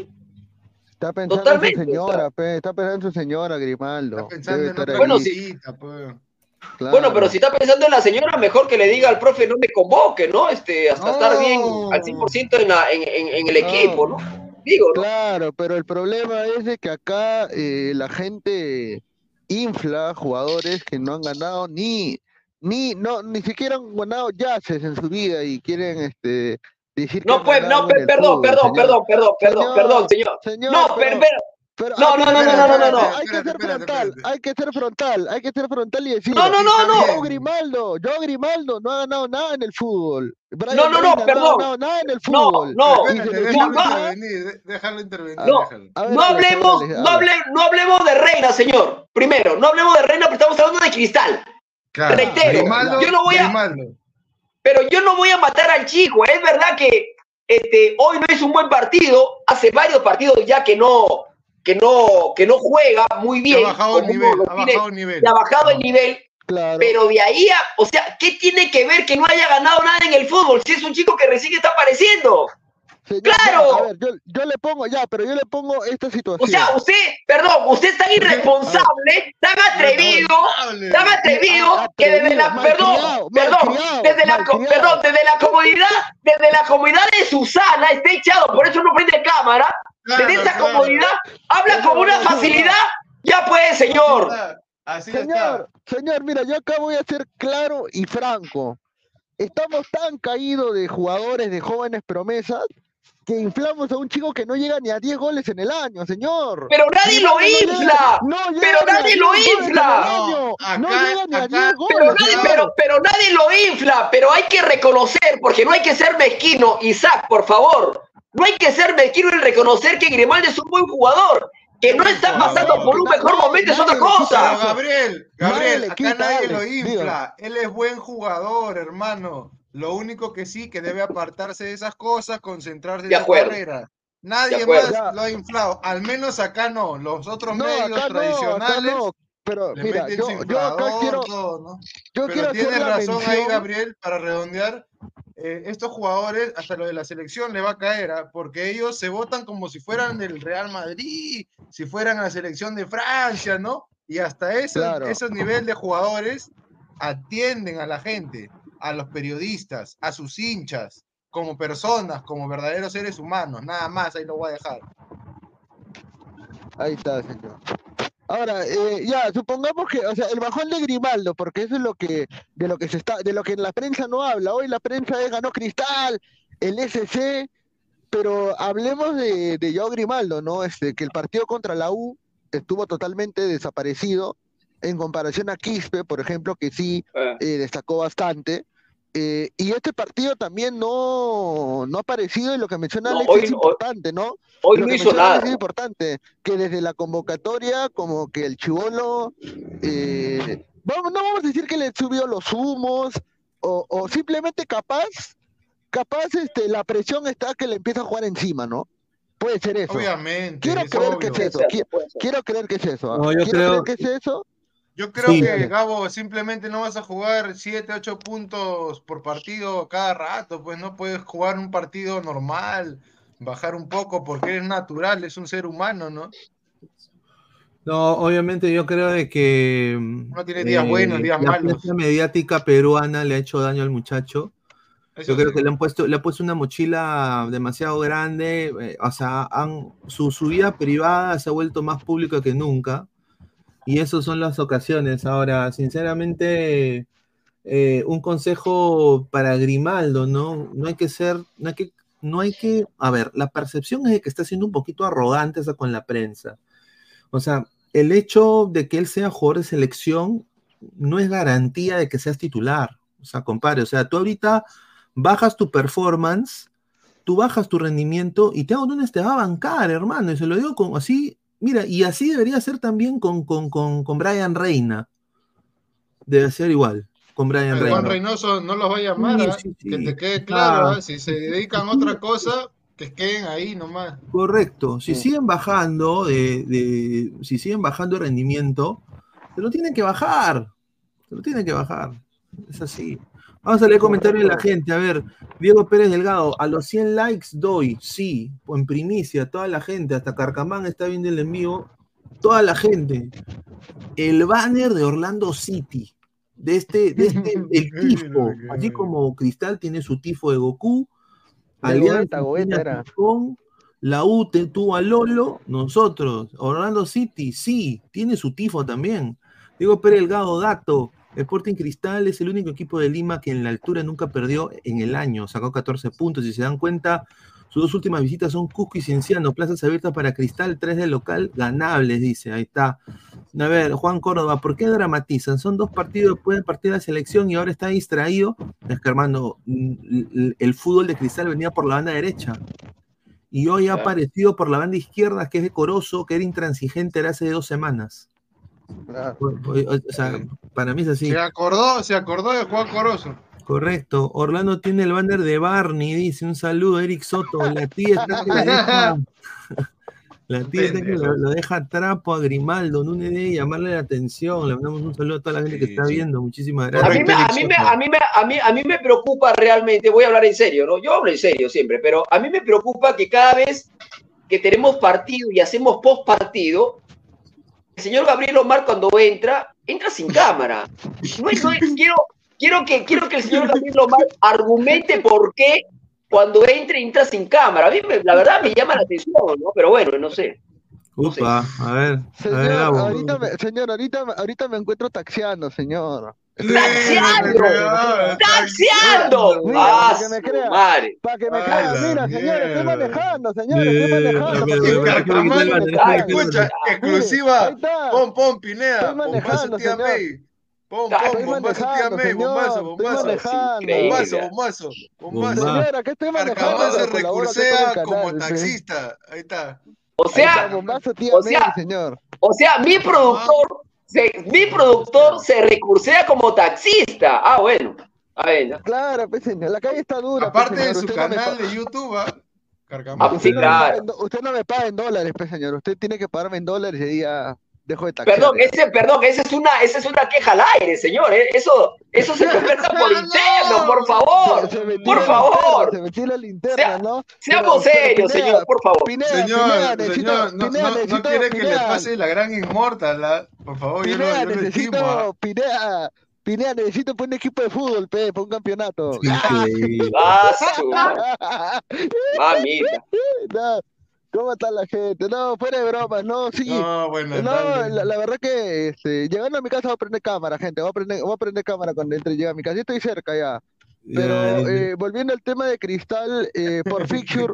[SPEAKER 8] Está pensando
[SPEAKER 9] Totalmente,
[SPEAKER 8] en su señora, pe, está pensando en su señora, Grimaldo.
[SPEAKER 5] Está pensando
[SPEAKER 8] Debe
[SPEAKER 5] en otra.
[SPEAKER 9] Bueno.
[SPEAKER 8] Claro.
[SPEAKER 9] Bueno, pero si está pensando en la señora, mejor que le diga al profe no me convoque, ¿no? Este, hasta
[SPEAKER 5] No.
[SPEAKER 9] estar bien al 100% en, la- en, en- en el
[SPEAKER 8] No.
[SPEAKER 9] equipo, ¿no? Digo, ¿no?
[SPEAKER 8] Claro, pero el problema es de que acá eh, la gente infla jugadores que no han ganado ni, ni, no, ni siquiera han ganado yaces en su vida y quieren este decir que
[SPEAKER 9] No, pues, no, perdón,
[SPEAKER 8] fútbol,
[SPEAKER 9] perdón,
[SPEAKER 8] señor.
[SPEAKER 9] perdón, perdón, perdón,
[SPEAKER 8] Señor,
[SPEAKER 9] perdón, señor.
[SPEAKER 8] Señor,
[SPEAKER 9] No,
[SPEAKER 8] pero-
[SPEAKER 9] pero, pero-
[SPEAKER 8] pero
[SPEAKER 9] No,
[SPEAKER 8] hay
[SPEAKER 9] no,
[SPEAKER 8] que
[SPEAKER 9] no,
[SPEAKER 8] ser-
[SPEAKER 9] no, no, no, no, no.
[SPEAKER 8] Hay que ser frontal, hay que ser frontal, hay que ser frontal y decir,
[SPEAKER 9] No, no, no, no.
[SPEAKER 8] yo Grimaldo, yo Grimaldo no ha ganado nada en el fútbol. Brian
[SPEAKER 9] No, no, no,
[SPEAKER 8] Reina no ha
[SPEAKER 9] perdón.
[SPEAKER 8] ganado nada en el
[SPEAKER 9] No,
[SPEAKER 8] fútbol.
[SPEAKER 9] no.
[SPEAKER 8] Le
[SPEAKER 5] déjalo
[SPEAKER 9] no,
[SPEAKER 5] intervenir, déjalo intervenir,
[SPEAKER 8] No. ver,
[SPEAKER 9] no hablemos, no, hable- no hablemos de Reina, señor. Primero, no hablemos de Reina, pero estamos hablando de Cristal.
[SPEAKER 5] Claro,
[SPEAKER 9] Reitero,
[SPEAKER 5] Grimaldo,
[SPEAKER 9] yo no voy a-
[SPEAKER 5] Grimaldo.
[SPEAKER 9] Pero yo no voy a matar al chico. Es verdad que este, hoy no es un buen partido. Hace varios partidos ya que no, que no, que no juega muy bien.
[SPEAKER 5] Ha bajado el
[SPEAKER 9] como
[SPEAKER 5] nivel, ha bajado el nivel.
[SPEAKER 9] y ha bajado el nivel.
[SPEAKER 8] Claro.
[SPEAKER 9] Pero de ahí a, o sea, ¿qué tiene que ver que no haya ganado nada en el fútbol si es un chico que recién está apareciendo?
[SPEAKER 8] Señor,
[SPEAKER 9] ¡Claro!
[SPEAKER 8] ya, a ver, yo, yo le pongo, ya, pero yo le pongo esta situación.
[SPEAKER 9] O sea, usted, perdón, usted es tan irresponsable, tan atrevido, tan atrevido
[SPEAKER 8] Ah,
[SPEAKER 9] que desde la,
[SPEAKER 8] atrevido,
[SPEAKER 9] perdón, perdón, desde la, perdón, desde la comodidad, desde la comodidad de Susana está echado, por eso no prende cámara,
[SPEAKER 5] Claro,
[SPEAKER 9] desde esa
[SPEAKER 5] claro.
[SPEAKER 9] comodidad, habla
[SPEAKER 8] Eso
[SPEAKER 9] con una facilidad, ya puede, señor.
[SPEAKER 5] Así
[SPEAKER 8] Señor, señor, mira, yo acá voy a ser claro y franco. Estamos tan caídos de jugadores, de jóvenes promesas, que inflamos a un chico que no llega ni a 10 goles en el año, señor.
[SPEAKER 9] Pero nadie lo
[SPEAKER 8] Grimaldo no llega-
[SPEAKER 9] infla,
[SPEAKER 8] no
[SPEAKER 9] pero
[SPEAKER 8] llega ni a
[SPEAKER 9] nadie
[SPEAKER 8] 10
[SPEAKER 9] lo
[SPEAKER 8] en
[SPEAKER 9] infla.
[SPEAKER 5] No,
[SPEAKER 8] No
[SPEAKER 5] acá-
[SPEAKER 8] llega ni a
[SPEAKER 5] acá-
[SPEAKER 8] 10 goles.
[SPEAKER 9] Pero nadie, pero, pero nadie lo infla, pero hay que reconocer, porque no hay que ser mezquino, Isaac, por favor. No hay que ser mezquino y reconocer que Grimaldo es un buen jugador. Que no está pasando por un mejor momento es otra cosa.
[SPEAKER 5] Gabriel, Gabriel, acá nadie lo infla. Él es buen jugador, hermano. Lo único que sí, que debe apartarse de esas cosas, concentrarse
[SPEAKER 9] De
[SPEAKER 5] en su
[SPEAKER 9] acuerdo.
[SPEAKER 5] carrera. Nadie más
[SPEAKER 8] Ya.
[SPEAKER 5] lo ha inflado. Al menos acá no. Los otros
[SPEAKER 8] No,
[SPEAKER 5] medios
[SPEAKER 8] acá no, acá
[SPEAKER 5] tradicionales
[SPEAKER 8] no. Pero
[SPEAKER 5] le
[SPEAKER 8] mira,
[SPEAKER 5] meten
[SPEAKER 8] yo, acá quiero,
[SPEAKER 5] todo, ¿no?
[SPEAKER 8] yo
[SPEAKER 5] Pero
[SPEAKER 8] quiero
[SPEAKER 5] tienes
[SPEAKER 8] la
[SPEAKER 5] razón ahí. Gabriel, para redondear. eh, estos jugadores, hasta lo de la selección le va a caer, ¿ah? porque ellos se votan como si fueran del Real Madrid, si fueran a la selección de Francia, ¿no? Y hasta ese,
[SPEAKER 8] Claro.
[SPEAKER 5] ese nivel de jugadores atienden a la gente, a los periodistas, a sus hinchas, como personas, como verdaderos seres humanos, nada más, ahí lo voy a dejar.
[SPEAKER 8] Ahí está, señor. Ahora, eh, ya, supongamos que, o sea, el bajón de Grimaldo, porque eso es lo que, de lo que se está, de lo que la prensa no habla. Hoy la prensa es ganó Cristal, el SC, pero hablemos de, de Joao Grimaldo, ¿no? Este, que el partido contra la U estuvo totalmente desaparecido en comparación a Quispe, por ejemplo, que sí
[SPEAKER 9] Eh,
[SPEAKER 8] eh, destacó bastante. Eh, y este partido también no, no ha aparecido y lo que menciona
[SPEAKER 9] No,
[SPEAKER 8] Alex
[SPEAKER 9] hoy
[SPEAKER 8] es importante, ¿no?
[SPEAKER 9] hoy
[SPEAKER 8] Lo
[SPEAKER 9] no
[SPEAKER 8] que
[SPEAKER 9] hizo nada.
[SPEAKER 8] Alex es importante, que desde la convocatoria, como que el chivolo, eh, vamos, no vamos a decir que le subió los humos, o, o simplemente capaz, capaz este, la presión está que le empieza a jugar encima, ¿no? Puede ser eso.
[SPEAKER 5] Obviamente,
[SPEAKER 8] Quiero
[SPEAKER 5] es
[SPEAKER 8] creer que es eso. qui- Quiero creer que es eso. ¿ah?
[SPEAKER 3] No, yo
[SPEAKER 8] Quiero
[SPEAKER 3] creo-
[SPEAKER 8] creer que es eso.
[SPEAKER 5] Yo creo
[SPEAKER 3] Sí.
[SPEAKER 5] que, Gabo, simplemente no vas a jugar 7, 8 puntos por partido cada rato, pues no puedes jugar un partido normal, bajar un poco porque eres natural, es un ser humano, ¿no?
[SPEAKER 3] No, obviamente yo creo de que
[SPEAKER 5] Uno tiene días buenos, días
[SPEAKER 3] la
[SPEAKER 5] malos.
[SPEAKER 3] prensa mediática peruana le ha hecho daño al muchacho.
[SPEAKER 5] Eso
[SPEAKER 3] Yo creo
[SPEAKER 5] sí.
[SPEAKER 3] que le han puesto, le ha puesto una mochila demasiado grande, eh, o sea, han, su, su vida privada se ha vuelto más pública que nunca, y esas son las ocasiones. Ahora, sinceramente, eh, un consejo para Grimaldo, ¿no? No hay que ser, no hay que, no hay que, a ver, la percepción es de que está siendo un poquito arrogante hasta con la prensa. O sea, el hecho de que él sea jugador de selección no es garantía de que seas titular. O sea, compadre, o sea, tú ahorita bajas tu performance, tú bajas tu rendimiento y Thiago Núñez te va a bancar, hermano. Y se lo digo como así, mira, y así debería ser también con, con, con, con Brian Reina. Debe ser igual con Brian
[SPEAKER 5] El
[SPEAKER 3] Reina.
[SPEAKER 5] Juan Reynoso no los va a llamar,
[SPEAKER 3] Sí,
[SPEAKER 5] ¿ah?
[SPEAKER 3] sí, sí.
[SPEAKER 5] que te quede claro,
[SPEAKER 3] Ah.
[SPEAKER 5] si se dedican a otra cosa, que queden ahí nomás.
[SPEAKER 3] Correcto. Si siguen bajando, de, de- si siguen bajando de rendimiento, se lo tienen que bajar. Se lo tienen que bajar. Es así. Vamos a leer comentarios de la gente. A ver, Diego Pérez Delgado, a los 100 likes doy, sí, en primicia, toda la gente, hasta Carcamán está viendo el envío, toda la gente. El banner de Orlando City, de este, de este, el tifo, así como Cristal tiene su tifo de Goku, Alianza. Tifón, la U tuvo a Lolo, nosotros, Orlando City, sí, tiene su tifo también. Diego Pérez Delgado, dato, Sporting Cristal es el único equipo de Lima que en la altura nunca perdió en el año, sacó 14 puntos, si se dan cuenta, sus dos últimas visitas son Cusco y Cienciano, plazas abiertas para Cristal, tres de local, ganables, dice, ahí está. A ver, Juan Córdoba, ¿por qué dramatizan? Son dos partidos partido de la selección y ahora está distraído. Es que, hermano, mm, el, fútbol de Cristal venía por la banda derecha. Y hoy ha aparecido por la banda izquierda, que es decoroso, que era intransigente era hace dos semanas.
[SPEAKER 8] Claro.
[SPEAKER 3] O, o- o sea, para mí es así.
[SPEAKER 5] Se acordó, se acordó de Juan Corozo.
[SPEAKER 3] Correcto. Orlando tiene el banner de Barney, dice un saludo, Eric Soto. La tía está que le deja, la tía está que lo, lo deja trapo a Grimaldo, no de llamarle la atención. Le mandamos un saludo a toda la gente que está viendo. Muchísimas
[SPEAKER 9] A
[SPEAKER 3] gracias.
[SPEAKER 9] mí, me, a, mí me, a, mí me, a, mí, a mí me preocupa realmente, voy a hablar en serio, ¿no? Yo hablo en serio siempre, pero a mí me preocupa que cada vez que tenemos partido y hacemos post partido, el señor Gabriel Omar cuando entra, entra sin cámara. No es- no es- quiero, quiero, que, quiero que el señor Gabriel Omar argumente por qué cuando entra, entra sin cámara. A mí me- la verdad me llama la atención, ¿no? Pero bueno, no sé.
[SPEAKER 3] Upa, a ver, a ver,
[SPEAKER 8] Señor, ahorita me, señor, ahorita, ahorita me encuentro taxiando, señor.
[SPEAKER 9] ¡Taxiando! ¡Taxiando! ¡Ah,
[SPEAKER 8] para que me
[SPEAKER 9] su
[SPEAKER 8] crea,
[SPEAKER 9] madre!
[SPEAKER 8] para que me
[SPEAKER 5] Ay,
[SPEAKER 8] crea,
[SPEAKER 5] la
[SPEAKER 8] mira, señor, estoy manejando, señor, estoy manejando.
[SPEAKER 5] Escucha, exclusiva.
[SPEAKER 8] está.
[SPEAKER 5] Pon, pon, Pineda. Bombazo, tía. May. Pon, pon, bombazo, tía May. Bombazo,
[SPEAKER 8] estoy
[SPEAKER 5] bombazo.
[SPEAKER 8] manejando.
[SPEAKER 5] Bombazo, bombazo.
[SPEAKER 3] Bomba.
[SPEAKER 5] Bombazo.
[SPEAKER 8] Señor, acá estoy manejando.
[SPEAKER 5] Se recursea como taxista. Ahí está.
[SPEAKER 9] O sea, o sea, mi productor, se, mi productor se recursea como taxista. Ah, bueno. A ver,
[SPEAKER 8] Claro, pues, señor, la calle está dura.
[SPEAKER 5] Aparte
[SPEAKER 8] pues,
[SPEAKER 5] de
[SPEAKER 8] señor,
[SPEAKER 5] su
[SPEAKER 8] no
[SPEAKER 5] canal de YouTube, ¿ah?
[SPEAKER 9] Ah,
[SPEAKER 5] Carcamán.
[SPEAKER 9] sí,
[SPEAKER 8] Usted no, me paga
[SPEAKER 9] claro.
[SPEAKER 8] en do- usted no me paga en dólares, pues, señor. Usted tiene que pagarme en dólares y ya dejo de taxear.
[SPEAKER 9] Perdón, ese, perdón, esa es una, esa es una queja al aire, señor. ¿eh? Eso, eso se conversa por interno, por favor.
[SPEAKER 8] Se- se
[SPEAKER 9] Por favor.
[SPEAKER 8] linterna, Se metió la linterna,
[SPEAKER 9] Sea-
[SPEAKER 8] ¿no?
[SPEAKER 9] Seamos
[SPEAKER 8] Pero-
[SPEAKER 9] serios,
[SPEAKER 8] Pineda,
[SPEAKER 9] señor, por favor.
[SPEAKER 8] Pineda,
[SPEAKER 5] Señor,
[SPEAKER 8] Pineda, necesito,
[SPEAKER 5] señor, no,
[SPEAKER 8] Pineda,
[SPEAKER 5] no, no
[SPEAKER 8] necesito,
[SPEAKER 5] quiere que le pase la gran inmortal. Por favor, yo lo,
[SPEAKER 8] Pineda,
[SPEAKER 5] yo lo
[SPEAKER 8] necesito,
[SPEAKER 5] estimo, ¿ah?
[SPEAKER 8] Pineda, Pineda, necesito para un equipo de fútbol, pe, para un campeonato.
[SPEAKER 3] Increíble.
[SPEAKER 9] Ah, su mamita.
[SPEAKER 8] No, ¿Cómo está la gente? No, fuera de bromas, no, sí.
[SPEAKER 5] No, buenas
[SPEAKER 8] No, la, la verdad que este, llegando a mi casa voy a prender cámara, gente. Voy a prender, voy a prender cámara cuando entre llegue a mi casa. Yo estoy cerca ya. Pero eh, volviendo al tema de Cristal, eh, por fixture,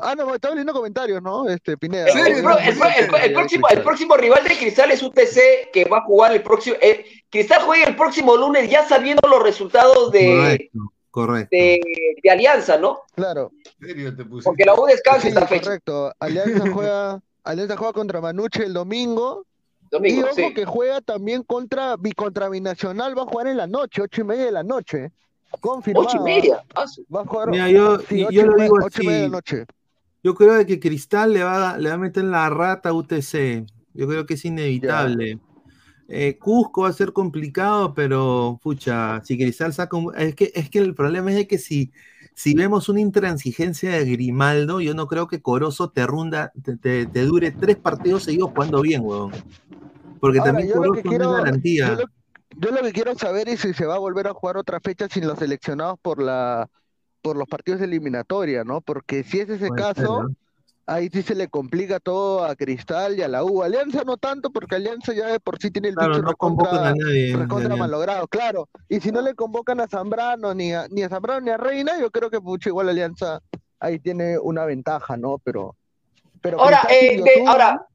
[SPEAKER 8] Ah, no, estaba leyendo comentarios, ¿no? Este, Pineda.
[SPEAKER 9] El, el pro- el pro- el pro- el próximo, el próximo rival de Cristal es UTC que va a jugar el próximo. eh, Cristal juega el próximo lunes ya sabiendo los resultados de,
[SPEAKER 3] Correcto, correcto.
[SPEAKER 9] de, de Alianza, ¿no?
[SPEAKER 8] Claro.
[SPEAKER 5] ¿En serio te puse?
[SPEAKER 9] Porque la U descansa
[SPEAKER 8] Sí,
[SPEAKER 9] esta fecha.
[SPEAKER 8] correcto. Alianza juega, Alianza juega contra Manuche el domingo.
[SPEAKER 9] Domingo,
[SPEAKER 8] y ojo
[SPEAKER 9] sí.
[SPEAKER 8] que juega también contra, contra Binacional, va a jugar en la noche, ocho y media de la noche. Confirmado.
[SPEAKER 9] Ocho y media.
[SPEAKER 8] Va a jugar.
[SPEAKER 3] Mira, yo,
[SPEAKER 8] sí,
[SPEAKER 3] yo lo digo
[SPEAKER 8] ocho y media de la
[SPEAKER 3] así.
[SPEAKER 8] noche.
[SPEAKER 3] Yo creo de que Cristal le va, a- le va a meter la rata a UTC. Yo creo que es inevitable. Eh, Cusco va a ser complicado, pero pucha, si Cristal saca un... Es que, es que el problema es de que si, si vemos una intransigencia de Grimaldo, yo no creo que Corozo te runda, te, te- te dure tres partidos seguidos jugando bien, weón. Porque
[SPEAKER 8] Ahora,
[SPEAKER 3] también Corozo
[SPEAKER 8] que
[SPEAKER 3] no es
[SPEAKER 8] quiero-
[SPEAKER 3] garantía.
[SPEAKER 8] Yo lo, yo lo que quiero saber es si se va a volver a jugar otra fecha sin los seleccionados por la por los partidos de eliminatoria, ¿no? Porque si es ese
[SPEAKER 3] Puede ser,
[SPEAKER 8] caso,
[SPEAKER 3] ¿no?
[SPEAKER 8] Ahí sí se le complica todo a Cristal y a la U. Alianza no tanto, porque Alianza ya de por sí tiene el
[SPEAKER 3] Claro,
[SPEAKER 8] bicho
[SPEAKER 3] no a nadie.
[SPEAKER 8] recontra malogrado, claro. Y si no le convocan a Zambrano, ni a, ni a Zambrano ni a Reina, yo creo que pucha, igual Alianza ahí tiene una ventaja, ¿no? Pero, pero
[SPEAKER 9] Ahora, eh, de- ahora,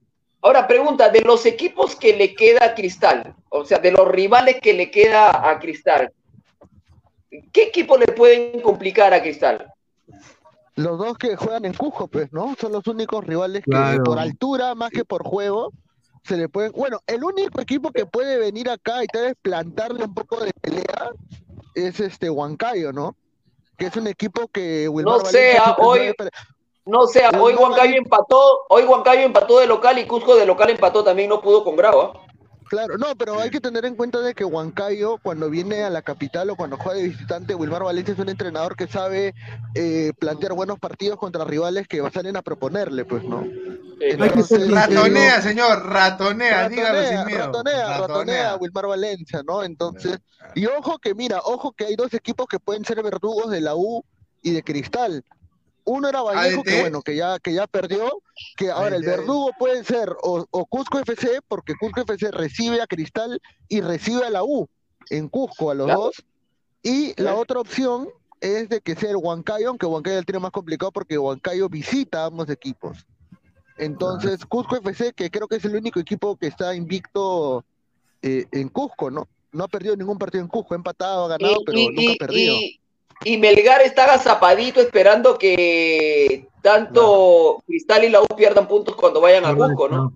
[SPEAKER 9] ahora pregunta, de los equipos que le queda a Cristal, o sea, de los rivales que le queda a Cristal, ¿qué equipo le pueden complicar a Cristal?
[SPEAKER 8] Los dos que juegan en Cusco, pues, ¿no? Son los únicos rivales que
[SPEAKER 3] Claro.
[SPEAKER 8] por altura, más que por juego, se le pueden... Bueno, el único equipo que puede venir acá y tal vez plantarle un poco de pelea es este Huancayo, ¿no? Que es un equipo que Wilmar
[SPEAKER 9] No
[SPEAKER 8] siempre
[SPEAKER 9] hoy- No sé, hoy Huancayo empató, hoy Huancayo empató de local y Cusco de local empató también, no pudo con Bravo. ¿ah?
[SPEAKER 8] Claro, no, pero hay que tener en cuenta de que Huancayo, cuando viene a la capital o cuando juega de visitante, Wilmar Valencia es un entrenador que sabe eh, plantear buenos partidos contra rivales que salen a proponerle, pues, ¿no?
[SPEAKER 9] Eh,
[SPEAKER 8] Entonces.
[SPEAKER 5] Ratonea, señor, ratonea, dígalo sin
[SPEAKER 8] ratonea,
[SPEAKER 5] miedo.
[SPEAKER 8] ratonea, ratonea, Wilmar Valencia, ¿no? Entonces, y ojo que mira, ojo que hay dos equipos que pueden ser verdugos de la U y de Cristal. Uno era Vallejo, que bueno, que ya, que ya perdió, que ahora el verdugo puede ser o, o Cusco FC, porque Cusco FC recibe a Cristal y recibe a la U en Cusco, a los
[SPEAKER 9] Claro.
[SPEAKER 8] dos. Y la otra opción es de que sea el Huancayo, aunque Huancayo tiene más complicado porque Huancayo visita a ambos equipos. Entonces, Cusco FC, que creo que es el único equipo que está invicto eh, en Cusco, ¿no? No ha perdido ningún partido en Cusco, ha empatado, ha ganado,
[SPEAKER 9] Y,
[SPEAKER 8] pero
[SPEAKER 9] y-
[SPEAKER 8] nunca
[SPEAKER 9] y-
[SPEAKER 8] ha perdido.
[SPEAKER 9] y- y Melgar está agazapadito esperando que tanto Cristal y la U pierdan puntos cuando vayan a Cusco, ¿no?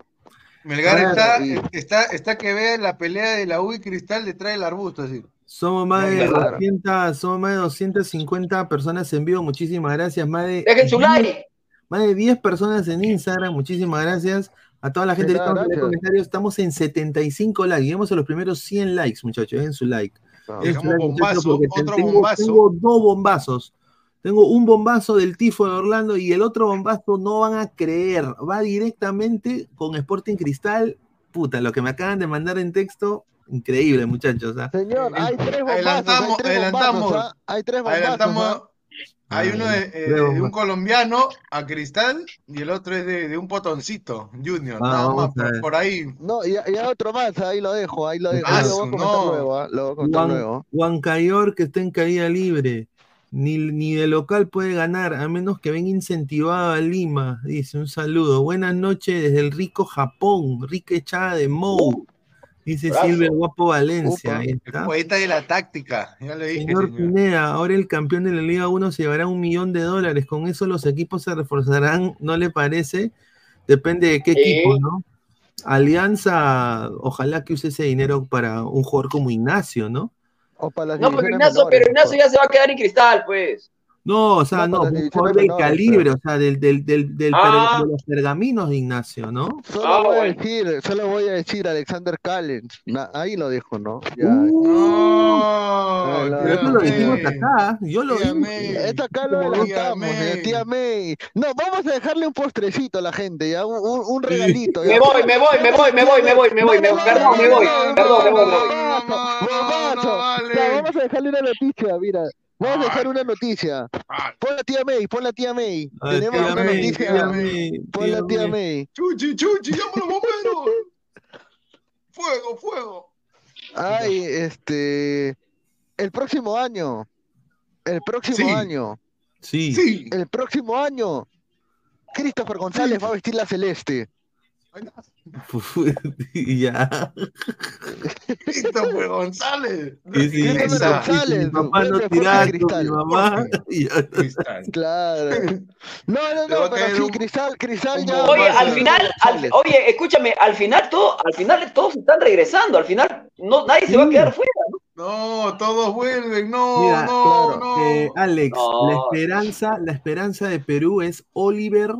[SPEAKER 5] Melgar
[SPEAKER 3] Claro,
[SPEAKER 5] está,
[SPEAKER 8] y-
[SPEAKER 5] está, está que ve la pelea de la U y Cristal detrás del arbusto, así.
[SPEAKER 3] Somos más de,
[SPEAKER 8] Claro.
[SPEAKER 3] 200, somos más de 250 personas en vivo. Muchísimas gracias. Más de,
[SPEAKER 9] Dejen su
[SPEAKER 3] 10
[SPEAKER 9] like.
[SPEAKER 3] más de 10 personas en Instagram. Muchísimas gracias a toda la gente que está en los comentarios. Estamos en 75 likes. Llegamos a los primeros 100 likes, muchachos. Dejen su like.
[SPEAKER 5] Dejamos bombazo, otro
[SPEAKER 3] tengo,
[SPEAKER 5] bombazo.
[SPEAKER 3] tengo dos bombazos. Tengo un bombazo del tifo de Orlando y el otro bombazo no van a creer. Va directamente con Sporting Cristal. Puta, lo que me acaban de mandar en texto, increíble, muchachos. ¿ah?
[SPEAKER 8] Señor, hay tres bombazos,
[SPEAKER 5] Adelantamos,
[SPEAKER 8] hay tres
[SPEAKER 5] adelantamos.
[SPEAKER 8] bombazos, ¿ah? Hay tres bombazos,
[SPEAKER 5] Adelantamos.
[SPEAKER 8] ¿ah?
[SPEAKER 5] Hay uno de, eh, de un colombiano a Cristal y el otro es de, de un potoncito, Junior.
[SPEAKER 3] Ah,
[SPEAKER 5] nada más, por, ahí.
[SPEAKER 8] No, y, y hay otro más, ahí lo dejo, ahí lo dejo.
[SPEAKER 5] Ah,
[SPEAKER 8] lo voy a comentar
[SPEAKER 5] no.
[SPEAKER 8] luego, ¿ah? Lo voy a comentar
[SPEAKER 3] Juan,
[SPEAKER 8] luego.
[SPEAKER 3] Huancayor que está en caída libre. Ni, ni de local puede ganar, a menos que venga incentivado a Lima. Dice un saludo. Buenas noches desde el rico Japón. Rica echada de Mou. Dice
[SPEAKER 9] Brazo.
[SPEAKER 3] Silver Guapo Valencia.
[SPEAKER 8] Upa.
[SPEAKER 3] Ahí
[SPEAKER 5] El
[SPEAKER 3] está.
[SPEAKER 5] poeta de la táctica. Ya le dije,
[SPEAKER 3] Señor
[SPEAKER 5] señor.
[SPEAKER 3] Pineda, ahora el campeón de la Liga 1 se llevará un millón de dólares. Con eso los equipos se reforzarán, ¿no le parece? Depende de qué equipo, ¿no? Alianza, ojalá que use ese dinero para un jugador como Ignacio, ¿no?
[SPEAKER 8] O para las
[SPEAKER 9] No, pero
[SPEAKER 8] divisiones
[SPEAKER 9] Ignacio,
[SPEAKER 8] menores,
[SPEAKER 9] pero Ignacio
[SPEAKER 8] mejor.
[SPEAKER 9] ya se va a quedar en Cristal, pues.
[SPEAKER 3] No, o sea,
[SPEAKER 8] No,
[SPEAKER 3] no, un jugador del calibre, o sea, del, del, del, del
[SPEAKER 9] Ah.
[SPEAKER 3] per- de los pergaminos de Ignacio, ¿no?
[SPEAKER 8] Solo
[SPEAKER 9] Ah,
[SPEAKER 8] voy a decir, solo voy a decir Alexander Callens. Na- ahí lo dejo, ¿no? Ya.
[SPEAKER 5] No,
[SPEAKER 8] la-
[SPEAKER 3] Pero eso lo dijimos acá, yo lo dije.
[SPEAKER 8] Esto acá lo adelantamos, eh, tía May. No, vamos a dejarle un postrecito a la gente, ya, un, un- un regalito. ya.
[SPEAKER 9] Me voy, me voy, me voy, me voy, me voy, me voy, me voy. Perdón, me voy, perdón, me voy,
[SPEAKER 8] vamos a dejarle una noticia, mira. Vamos a dejar una noticia. Pon la tía May, pon la tía May. Tenemos
[SPEAKER 3] tía
[SPEAKER 8] una
[SPEAKER 3] May,
[SPEAKER 8] noticia.
[SPEAKER 3] tía May,
[SPEAKER 8] Pon la tía
[SPEAKER 3] May.
[SPEAKER 8] May.
[SPEAKER 5] Chuchi, chuchi, llama a los bomberos. Fuego, fuego.
[SPEAKER 8] Ay, este. El próximo año. El próximo
[SPEAKER 5] Sí.
[SPEAKER 8] año.
[SPEAKER 3] Sí.
[SPEAKER 5] Sí.
[SPEAKER 8] El próximo año. Christopher González va a vestir la celeste.
[SPEAKER 3] y ya.
[SPEAKER 5] Christopher González.
[SPEAKER 3] Y si, y si- y si
[SPEAKER 8] González,
[SPEAKER 3] mi papá no con mi
[SPEAKER 8] Cristal.
[SPEAKER 3] mamá. y ya.
[SPEAKER 5] Cristal.
[SPEAKER 8] Claro. No, no, no, pero sí,
[SPEAKER 5] un-
[SPEAKER 8] Cristal, Cristal ya.
[SPEAKER 9] Oye, al final, al- oye, escúchame, al final todo, al final todos están regresando, al final no, nadie se va a quedar fuera, ¿no?
[SPEAKER 5] No, todos vuelven. No,
[SPEAKER 10] Mira,
[SPEAKER 5] no,
[SPEAKER 8] claro,
[SPEAKER 5] no.
[SPEAKER 10] Eh, Alex,
[SPEAKER 9] No.
[SPEAKER 10] la esperanza, la esperanza de Perú es Oliver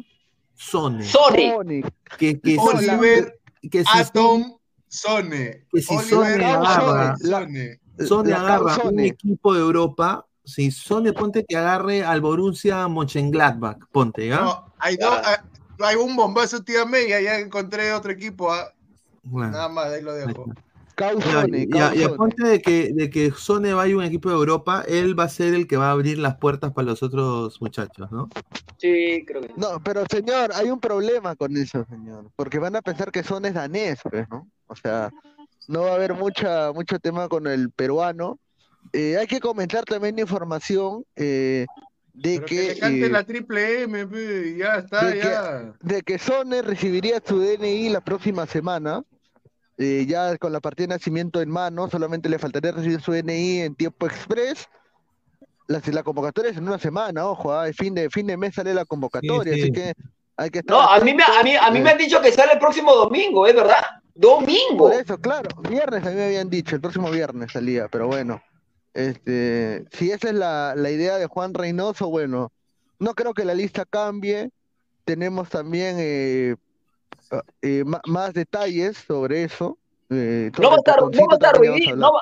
[SPEAKER 10] Sone.
[SPEAKER 9] Sony,
[SPEAKER 8] Sonic.
[SPEAKER 10] que, que, si-
[SPEAKER 5] Oliver
[SPEAKER 10] que si
[SPEAKER 5] Atom Sone.
[SPEAKER 10] Que si
[SPEAKER 5] Oliver
[SPEAKER 10] Sone agarra-
[SPEAKER 5] Sone.
[SPEAKER 10] Sone agarra un
[SPEAKER 8] Sone.
[SPEAKER 10] equipo de Europa, si Sone ponte que agarre al Borussia Mönchengladbach, ponte, ¿ya?
[SPEAKER 5] No, hay, dos, hay, hay un bombazo tía media, ya encontré otro equipo. ah,
[SPEAKER 10] Bueno,
[SPEAKER 5] Nada más, ahí lo dejo.
[SPEAKER 8] Cau
[SPEAKER 10] ya,
[SPEAKER 8] Sonic,
[SPEAKER 10] ya,
[SPEAKER 8] Cau
[SPEAKER 10] ya
[SPEAKER 8] Sonic.
[SPEAKER 10] ponte de que, de que Sone vaya a un equipo de Europa, él va a ser el que va a abrir las puertas para los otros muchachos, ¿no?
[SPEAKER 9] sí, creo que sí.
[SPEAKER 8] No, pero señor, hay un problema con eso, señor. Porque van a pensar que Son es danés, pues, ¿no? O sea, no va a haber mucha, mucho tema con el peruano. Eh, hay que comentar también información eh, de
[SPEAKER 5] Pero que,
[SPEAKER 8] que,
[SPEAKER 5] le cante
[SPEAKER 8] eh,
[SPEAKER 5] la triple M, y ya está,
[SPEAKER 8] de que-
[SPEAKER 5] ya.
[SPEAKER 8] de que Sone recibiría su DNI la próxima semana. Eh, ya con la partida de nacimiento en mano, solamente le faltaría recibir su DNI en tiempo express. La, la convocatoria es en una semana, ojo, ah, fin de fin de mes sale la convocatoria,
[SPEAKER 3] Sí, sí.
[SPEAKER 8] así que hay que estar
[SPEAKER 9] No, a mí, me, a, mí, a mí
[SPEAKER 8] eh,
[SPEAKER 9] me han dicho que sale el próximo domingo, ¿es verdad? Domingo.
[SPEAKER 8] Por eso, claro, viernes a mí me habían dicho, el próximo viernes salía, pero bueno, este, si esa es la, la idea de Juan Reynoso, bueno, no creo que la lista cambie, tenemos también eh, eh, más detalles sobre eso. eh,
[SPEAKER 9] No va a estar, no va a estar Ruiz no va,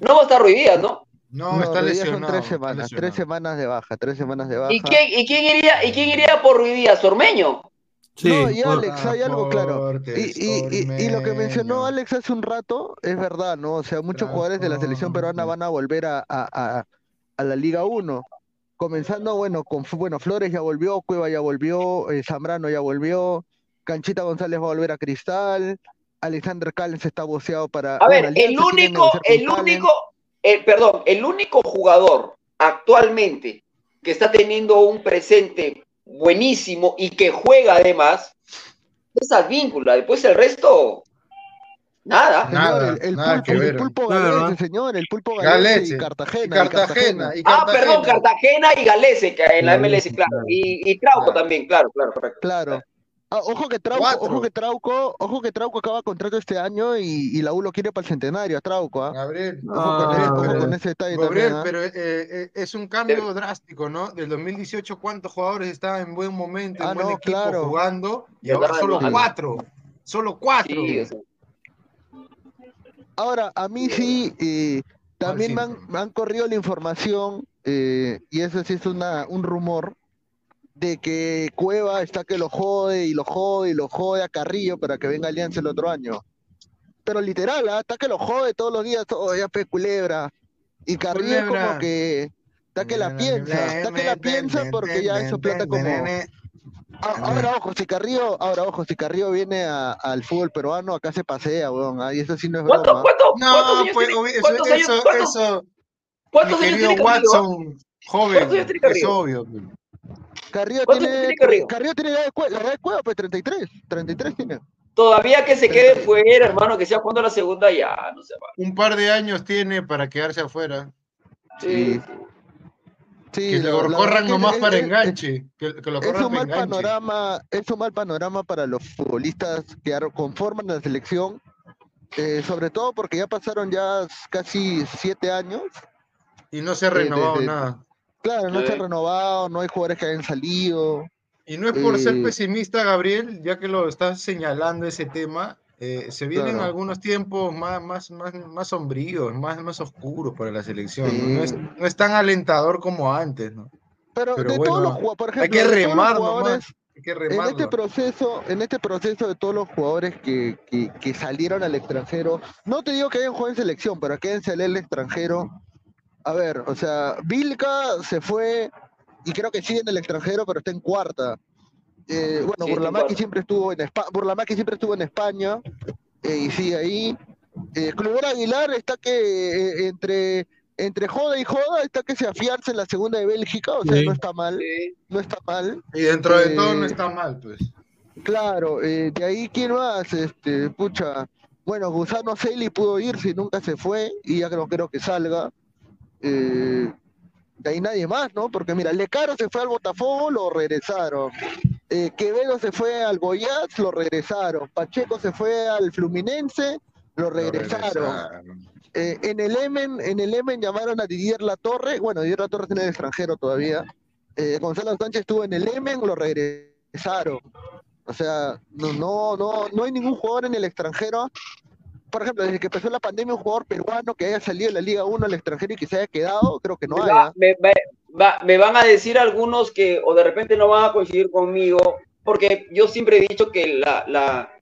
[SPEAKER 9] no va a estar Ruiz Díaz, ¿no?
[SPEAKER 5] No, está lesionado.
[SPEAKER 8] Son tres
[SPEAKER 5] está
[SPEAKER 8] semanas,
[SPEAKER 5] lesionado.
[SPEAKER 8] tres semanas de baja, tres semanas de baja.
[SPEAKER 9] ¿Y quién, y quién iría, y quién iría por Ruiz Díaz? ¿Ormeño?
[SPEAKER 3] Sí,
[SPEAKER 8] No, y
[SPEAKER 3] por-
[SPEAKER 8] Alex, hay algo claro. Y,
[SPEAKER 5] Transportes
[SPEAKER 8] y, y, y lo que mencionó. Alex hace un rato es verdad, ¿no? O sea, muchos jugadores de la selección peruana van a volver a, a, a, a la Liga 1. Comenzando, bueno, con bueno, Flores ya volvió, Cueva ya volvió, eh, Zambrano ya volvió, Canchita González va a volver a Cristal, Alexander Callens está boceado para.
[SPEAKER 9] A ver, el único, el único, eh, perdón, el único jugador actualmente que está teniendo un presente buenísimo y que juega además es Advíncula. Después el resto, nada.
[SPEAKER 8] Señor,
[SPEAKER 5] Nada,
[SPEAKER 8] el, el
[SPEAKER 5] nada que
[SPEAKER 8] pulpo, el
[SPEAKER 5] ver.
[SPEAKER 8] señor, el pulpo Galese y Cartagena.
[SPEAKER 5] Y
[SPEAKER 8] y
[SPEAKER 5] Cartagena. y
[SPEAKER 9] Ah, perdón,
[SPEAKER 5] Cartagena.
[SPEAKER 9] Y Galese, que en la MLS, claro.
[SPEAKER 10] claro.
[SPEAKER 9] Y, y Trauco
[SPEAKER 5] Claro.
[SPEAKER 9] también, claro, claro, correcto.
[SPEAKER 8] Claro. Ah, ojo que Trauco,
[SPEAKER 5] Cuatro.
[SPEAKER 8] ojo que Trauco, ojo que Trauco acaba contrato este año y, y la U lo quiere para el centenario a Trauco, ¿ah?
[SPEAKER 5] Gabriel,
[SPEAKER 8] Ojo con,
[SPEAKER 3] Ah,
[SPEAKER 8] ojo
[SPEAKER 3] pero-
[SPEAKER 8] con ese detalle
[SPEAKER 5] Gabriel,
[SPEAKER 8] también, ¿ah?
[SPEAKER 5] pero eh, eh, es un cambio drástico, ¿no? Del 2018, ¿cuántos jugadores estaban en buen momento, en buen
[SPEAKER 8] no,
[SPEAKER 5] equipo,
[SPEAKER 8] claro.
[SPEAKER 5] jugando? Y ahora solo cuatro. Solo cuatro.
[SPEAKER 9] Sí,
[SPEAKER 8] Ahora, a mí sí, eh, también me han,
[SPEAKER 5] síndrome.
[SPEAKER 8] me han corrido la información, eh, y eso sí es una, un rumor, de que Cueva está que lo jode y lo jode y lo jode a Carrillo para que venga Alianza el otro año. Pero literal, ¿ah? está que lo jode todos los días, todo ya pe culebra. Y Carrillo es como
[SPEAKER 5] Culebra.
[SPEAKER 8] que está que la piensa, está que la piensa porque ya eso plata como... Ah, Ahora ojo, si Carrillo, ahora ojo, si Carrillo viene a- al fútbol peruano, acá se pasea, weón, ah, y eso sí no es
[SPEAKER 9] ¿Cuánto,
[SPEAKER 8] broma.
[SPEAKER 9] cuánto,
[SPEAKER 5] No, pues eso,
[SPEAKER 9] años-
[SPEAKER 5] eso,
[SPEAKER 9] cuántos-
[SPEAKER 5] eso, mi
[SPEAKER 9] cuántos años
[SPEAKER 5] querido
[SPEAKER 9] tiene Carrillo?
[SPEAKER 5] Watson, joven,
[SPEAKER 9] ¿Cuántos años tiene
[SPEAKER 5] es obvio.
[SPEAKER 8] Carrillo
[SPEAKER 9] ¿Cuántos
[SPEAKER 8] tiene,
[SPEAKER 9] tiene Carrillo?
[SPEAKER 8] Carrillo tiene la edad de Cueva, la edad de Cueva, pues 33, 33 tiene.
[SPEAKER 9] Todavía que se quede fuera, hermano, que sea jugando la segunda ya, no se va.
[SPEAKER 5] Un par de años tiene para quedarse afuera.
[SPEAKER 9] Sí.
[SPEAKER 8] Sí,
[SPEAKER 5] Que lo corran
[SPEAKER 8] que
[SPEAKER 5] nomás
[SPEAKER 8] es-
[SPEAKER 5] para
[SPEAKER 8] es-
[SPEAKER 5] enganche. Que, que lo
[SPEAKER 8] Es
[SPEAKER 5] corran
[SPEAKER 8] un
[SPEAKER 5] para
[SPEAKER 8] mal
[SPEAKER 5] enganche.
[SPEAKER 8] panorama, es un mal panorama para los futbolistas que ahora conforman la selección, eh, sobre todo porque ya pasaron ya casi siete años.
[SPEAKER 5] Y no se ha
[SPEAKER 8] Eh,
[SPEAKER 5] renovado nada.
[SPEAKER 8] Claro, no se ha
[SPEAKER 9] Sí.
[SPEAKER 8] renovado, no hay jugadores que hayan salido.
[SPEAKER 5] Y no es por ser
[SPEAKER 8] Eh,
[SPEAKER 5] pesimista, Gabriel, ya que lo estás señalando ese tema, eh, se vienen
[SPEAKER 8] Claro.
[SPEAKER 5] algunos tiempos más, más, más, más sombríos, más, más oscuros para la selección. ¿no?
[SPEAKER 8] Sí.
[SPEAKER 5] No, es, no es tan alentador como antes, ¿no?
[SPEAKER 8] Pero,
[SPEAKER 5] Pero
[SPEAKER 8] de
[SPEAKER 5] bueno,
[SPEAKER 8] todos los jugadores, por ejemplo,
[SPEAKER 5] Hay que remar nomás. Hay que
[SPEAKER 8] En este proceso, en este proceso de todos los jugadores que, que, que salieron al extranjero, no te digo que hayan jugado en selección, pero que salido al extranjero. A ver, o sea, Vilca se fue y creo que sigue en el extranjero, pero está en cuarta. Eh, bueno,
[SPEAKER 9] Sí,
[SPEAKER 8] Burlamaqui siempre estuvo en España, Burlamaqui siempre estuvo en España eh, y sigue ahí. Eh, Clubera Aguilar está que eh, entre entre joda y joda está que se afianza en la segunda de Bélgica, o sea,
[SPEAKER 3] Sí.
[SPEAKER 8] no está mal, no está mal.
[SPEAKER 5] Y dentro de todo no
[SPEAKER 8] Eh,
[SPEAKER 5] está mal, pues.
[SPEAKER 8] Claro, eh, de ahí, ¿quién más? Este, pucha, bueno, Gusano Celi pudo irse y nunca se fue, y ya no creo que salga. Eh, de ahí nadie más, ¿no? Porque mira, Lecaro se fue al Botafogo, lo regresaron. Eh, Quevedo se fue al Goiás, lo regresaron. Pacheco se fue al Fluminense, lo regresaron. Eh, en el Emen, en el Emen llamaron a Didier Latorre, bueno, Didier Latorre está en el extranjero todavía. Eh, Gonzalo Sánchez estuvo en el Emen, lo regresaron. O sea, no, no, no, no hay ningún jugador en el extranjero. Por ejemplo, desde que empezó la pandemia, un jugador peruano que haya salido de la Liga 1 al extranjero y que se haya quedado, creo que no
[SPEAKER 9] Me
[SPEAKER 8] hay.
[SPEAKER 9] va-
[SPEAKER 8] ¿ah?
[SPEAKER 9] me, va- va- me van a decir algunos que, o de repente no van a coincidir conmigo, porque yo siempre he dicho que la, la,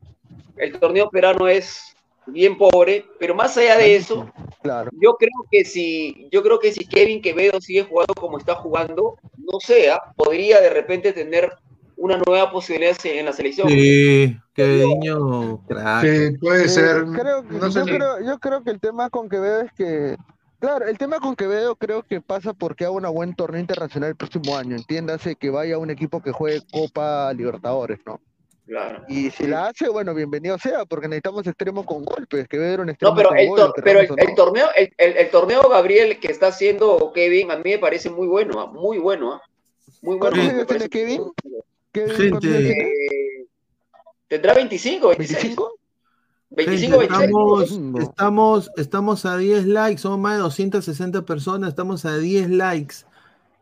[SPEAKER 9] el torneo peruano es bien pobre, pero más allá de eso,
[SPEAKER 8] Claro.
[SPEAKER 9] yo creo que si, yo creo que si Kevin Quevedo sigue jugando como está jugando, no sé, ¿ah? podría de repente tener una nueva posibilidad en la selección.
[SPEAKER 3] Sí, qué niño crack.
[SPEAKER 5] Sí, puede
[SPEAKER 8] Eh,
[SPEAKER 5] ser.
[SPEAKER 8] creo, que-
[SPEAKER 5] no sé
[SPEAKER 8] yo, creo, yo creo que el tema con Quevedo es que, claro, el tema con Quevedo creo que pasa porque haga un buen torneo internacional el próximo año. Entiéndase que vaya a un equipo que juegue Copa Libertadores, ¿no?
[SPEAKER 9] Claro.
[SPEAKER 8] Y si la hace, bueno, bienvenido sea, porque necesitamos extremo con golpes. Quevedo era un extremo
[SPEAKER 9] No, pero
[SPEAKER 8] con
[SPEAKER 9] el,
[SPEAKER 8] gol,
[SPEAKER 9] tor- pero el,
[SPEAKER 8] queramos o
[SPEAKER 9] el
[SPEAKER 8] no.
[SPEAKER 9] torneo, el, el- el torneo Gabriel que está haciendo Kevin, a mí me parece muy bueno, ¿ah? muy bueno, ¿ah? muy bueno.
[SPEAKER 8] ¿Cuántos años tiene. Kevin? Kevin,
[SPEAKER 3] Gente.
[SPEAKER 9] Eh, ¿Tendrá 25, 26?
[SPEAKER 8] ¿25?
[SPEAKER 9] 25,
[SPEAKER 3] Gente,
[SPEAKER 9] 26.
[SPEAKER 3] estamos, estamos, estamos a 10 likes, somos más de 260 personas, estamos a 10 likes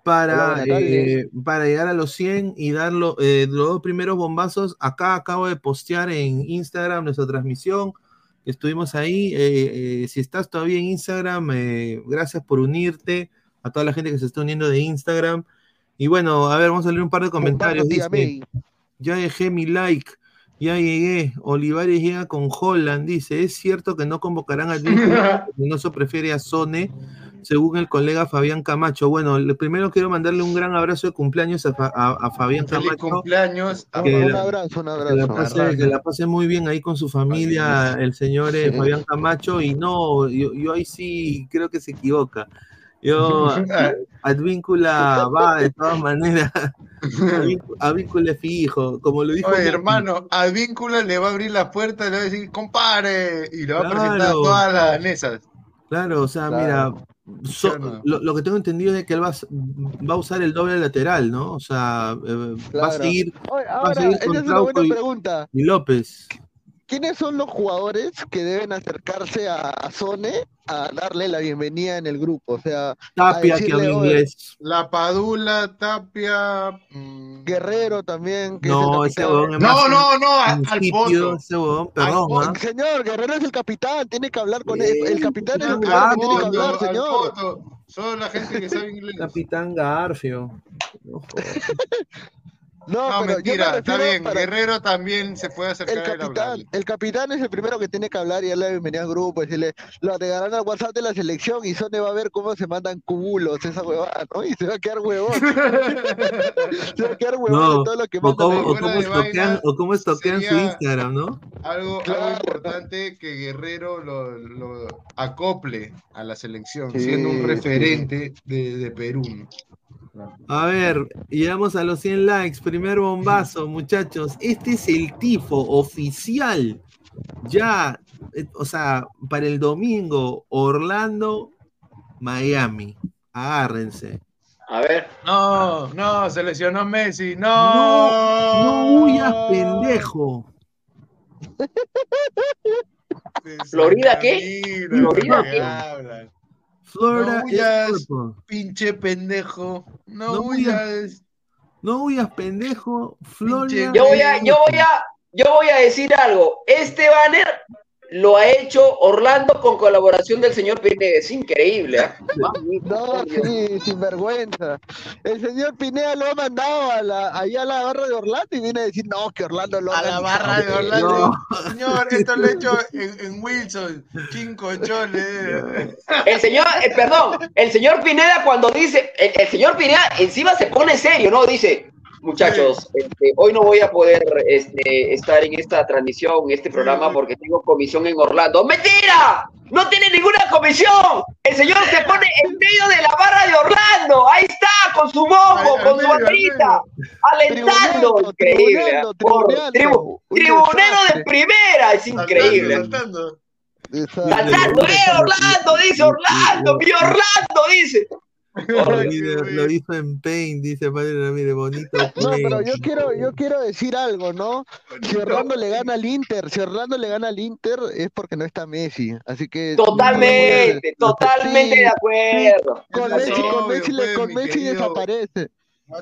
[SPEAKER 3] para,
[SPEAKER 8] Hola,
[SPEAKER 3] eh, para llegar a los 100 y dar lo- eh, los dos primeros bombazos. Acá acabo de postear en Instagram nuestra transmisión, estuvimos ahí. eh, eh, si estás todavía en Instagram, eh, gracias por unirte, a toda la gente que se está uniendo de Instagram. Y bueno, a ver, vamos a leer un par de comentarios. Dice, ya dejé mi like, ya llegué. Olivares llega con Holland. Dice: Es cierto que no convocarán a Reynoso prefiere a Sone, según el colega Fabián Camacho. Bueno, primero quiero mandarle un gran abrazo de cumpleaños a, Fa- a- a Fabián
[SPEAKER 5] Feliz
[SPEAKER 3] Camacho.
[SPEAKER 5] cumpleaños.
[SPEAKER 3] Que
[SPEAKER 8] Un
[SPEAKER 3] la-
[SPEAKER 8] abrazo, un
[SPEAKER 3] Que la,
[SPEAKER 8] abrazo.
[SPEAKER 3] pase, que la pase muy bien ahí con su familia, el señor eh,
[SPEAKER 8] Sí.
[SPEAKER 3] Fabián Camacho. Y no, yo, yo ahí sí creo que se equivoca. Yo, Advíncula va de todas maneras. Advíncula- Advíncula es fijo, como lo dijo.
[SPEAKER 5] Oye, hermano, a Víncula le va a abrir la puerta y le va a decir, compare, y le va a presentar a todas las danesas.
[SPEAKER 3] Claro, o sea,
[SPEAKER 8] Claro.
[SPEAKER 3] mira, lo, lo que tengo entendido es que él va, va a usar el doble lateral, ¿no? O sea, eh, va a seguir
[SPEAKER 8] Oye,
[SPEAKER 3] va a
[SPEAKER 8] ahora,
[SPEAKER 3] seguir
[SPEAKER 8] esa
[SPEAKER 3] con
[SPEAKER 8] es una buena
[SPEAKER 3] y-
[SPEAKER 8] pregunta.
[SPEAKER 3] y López.
[SPEAKER 8] ¿Quiénes son los jugadores que deben acercarse a, a Sone a darle la bienvenida en el grupo? O sea,
[SPEAKER 3] Tapia,
[SPEAKER 8] a
[SPEAKER 3] que
[SPEAKER 8] decirle,
[SPEAKER 3] habla
[SPEAKER 8] "Oye,
[SPEAKER 3] inglés.
[SPEAKER 5] La Padula, Tapia. mm,
[SPEAKER 8] Guerrero también, que
[SPEAKER 3] No,
[SPEAKER 8] es
[SPEAKER 3] ese
[SPEAKER 8] el capitán.
[SPEAKER 3] es
[SPEAKER 5] No, no, no, a- al
[SPEAKER 3] ese
[SPEAKER 5] poto.
[SPEAKER 3] ¿ah?
[SPEAKER 8] Señor, Guerrero es el capitán, tiene que hablar con él. El capitán es el
[SPEAKER 3] capitán
[SPEAKER 8] que tiene que hablar, señor.
[SPEAKER 5] Solo la gente que sabe inglés.
[SPEAKER 3] Capitán Garfio. No.
[SPEAKER 8] No,
[SPEAKER 5] No,
[SPEAKER 8] pero yo me
[SPEAKER 5] mentira, está bien.
[SPEAKER 8] para-
[SPEAKER 5] Guerrero también se puede
[SPEAKER 8] El
[SPEAKER 5] acercar a él a
[SPEAKER 8] capitán, el capitán es el primero que tiene que hablar y darle la bienvenida al grupo, decirle, lo regalan al WhatsApp de la selección y Sone va a ver cómo se mandan cubulos, esa huevada, ¿no? Y se va a quedar huevón. se va a quedar huevón
[SPEAKER 3] No,
[SPEAKER 8] de todo lo que
[SPEAKER 3] o
[SPEAKER 8] mandan.
[SPEAKER 3] cómo, o cómo estoquean,
[SPEAKER 5] vaina,
[SPEAKER 3] o cómo estoquean su Instagram, ¿no?
[SPEAKER 5] Algo,
[SPEAKER 8] Claro.
[SPEAKER 5] algo importante que Guerrero lo, lo acople a la selección,
[SPEAKER 8] Sí,
[SPEAKER 5] siendo un
[SPEAKER 8] sí.
[SPEAKER 5] referente de, de Perú.
[SPEAKER 3] A ver, llegamos a los 100 likes. Primer bombazo, muchachos. Este es el tifo oficial. Ya, eh, o sea, para el domingo, Orlando, Miami. Agárrense.
[SPEAKER 9] A ver,
[SPEAKER 5] No, no, se lesionó Messi, no.
[SPEAKER 3] No, no huyas, pendejo.
[SPEAKER 9] ¿Florida qué? ¿Florida
[SPEAKER 5] que
[SPEAKER 9] qué?
[SPEAKER 3] Florida
[SPEAKER 5] No
[SPEAKER 3] es
[SPEAKER 5] huyas.
[SPEAKER 3] cuerpo.
[SPEAKER 5] Pinche pendejo. No,
[SPEAKER 3] No
[SPEAKER 5] huyas.
[SPEAKER 3] No huyas, pendejo. Florida.
[SPEAKER 9] yo voy a, yo voy a, yo voy a decir algo. Este banner lo ha hecho Orlando con colaboración del señor Pineda. Es increíble. ¿ah?
[SPEAKER 8] No, sí, sin vergüenza. El señor Pineda lo ha mandado a la, allá a la barra de Orlando y viene a decir, no, que Orlando lo ha
[SPEAKER 5] A la
[SPEAKER 8] organizado".
[SPEAKER 5] barra de Orlando.
[SPEAKER 3] No.
[SPEAKER 5] Señor, esto lo he hecho en, en Wilson. Cinco choles.
[SPEAKER 9] El señor, eh, perdón, el señor Pineda cuando dice, el, el señor Pineda encima se pone serio, ¿no? Dice, muchachos, este, hoy no voy a poder este, estar en esta transmisión, en este programa, porque tengo comisión en Orlando. ¡Mentira! ¡No tiene ninguna comisión! El señor se pone en medio de la barra de Orlando. Ahí está, con su mojo, con su bandita, alentando. Increíble. Por- tribu- Tribunero de primera, es increíble.
[SPEAKER 7] Saltando.
[SPEAKER 9] Saltando, ¡eh, Orlando! Dice Orlando, mi Orlando, dice.
[SPEAKER 3] Lo hizo- en Paint, dice Padre Ramírez, bonito.
[SPEAKER 8] No, pero yo quiero, yo quiero decir algo, ¿no? Si Orlando le gana al Inter, si Orlando le gana al Inter es porque no está Messi, así que
[SPEAKER 9] Totalmente, totalmente de acuerdo.
[SPEAKER 8] Con Messi, con
[SPEAKER 7] obvio,
[SPEAKER 8] Messi,
[SPEAKER 7] pues,
[SPEAKER 8] con
[SPEAKER 7] mi
[SPEAKER 8] Messi desaparece.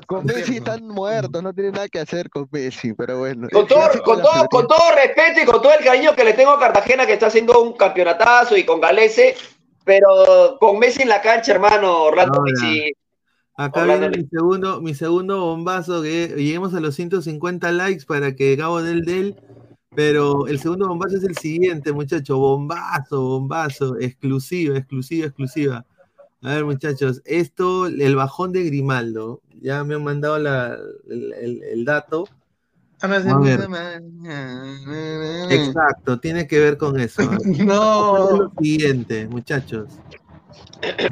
[SPEAKER 8] Con Messi están muertos, no tiene nada que hacer con Messi, pero bueno.
[SPEAKER 9] Con todo, con, todo, con todo respeto y con todo el cariño que le tengo a Cartagena, que está haciendo un campeonatazo, y con Galese, pero con Messi en la cancha, hermano, Orlando Messi.
[SPEAKER 3] Acá
[SPEAKER 9] Orlando
[SPEAKER 3] viene mi segundo, mi segundo bombazo, que lleguemos a los 150 likes para que Gabo del del. Pero el segundo bombazo es el siguiente, muchachos. Bombazo, bombazo, exclusiva, exclusiva, exclusiva. A ver, muchachos, esto, el bajón de Grimaldo. Ya me han mandado la- el, el- el dato. A ver, exacto, tiene que ver con eso.
[SPEAKER 7] No.
[SPEAKER 3] Es lo siguiente, muchachos.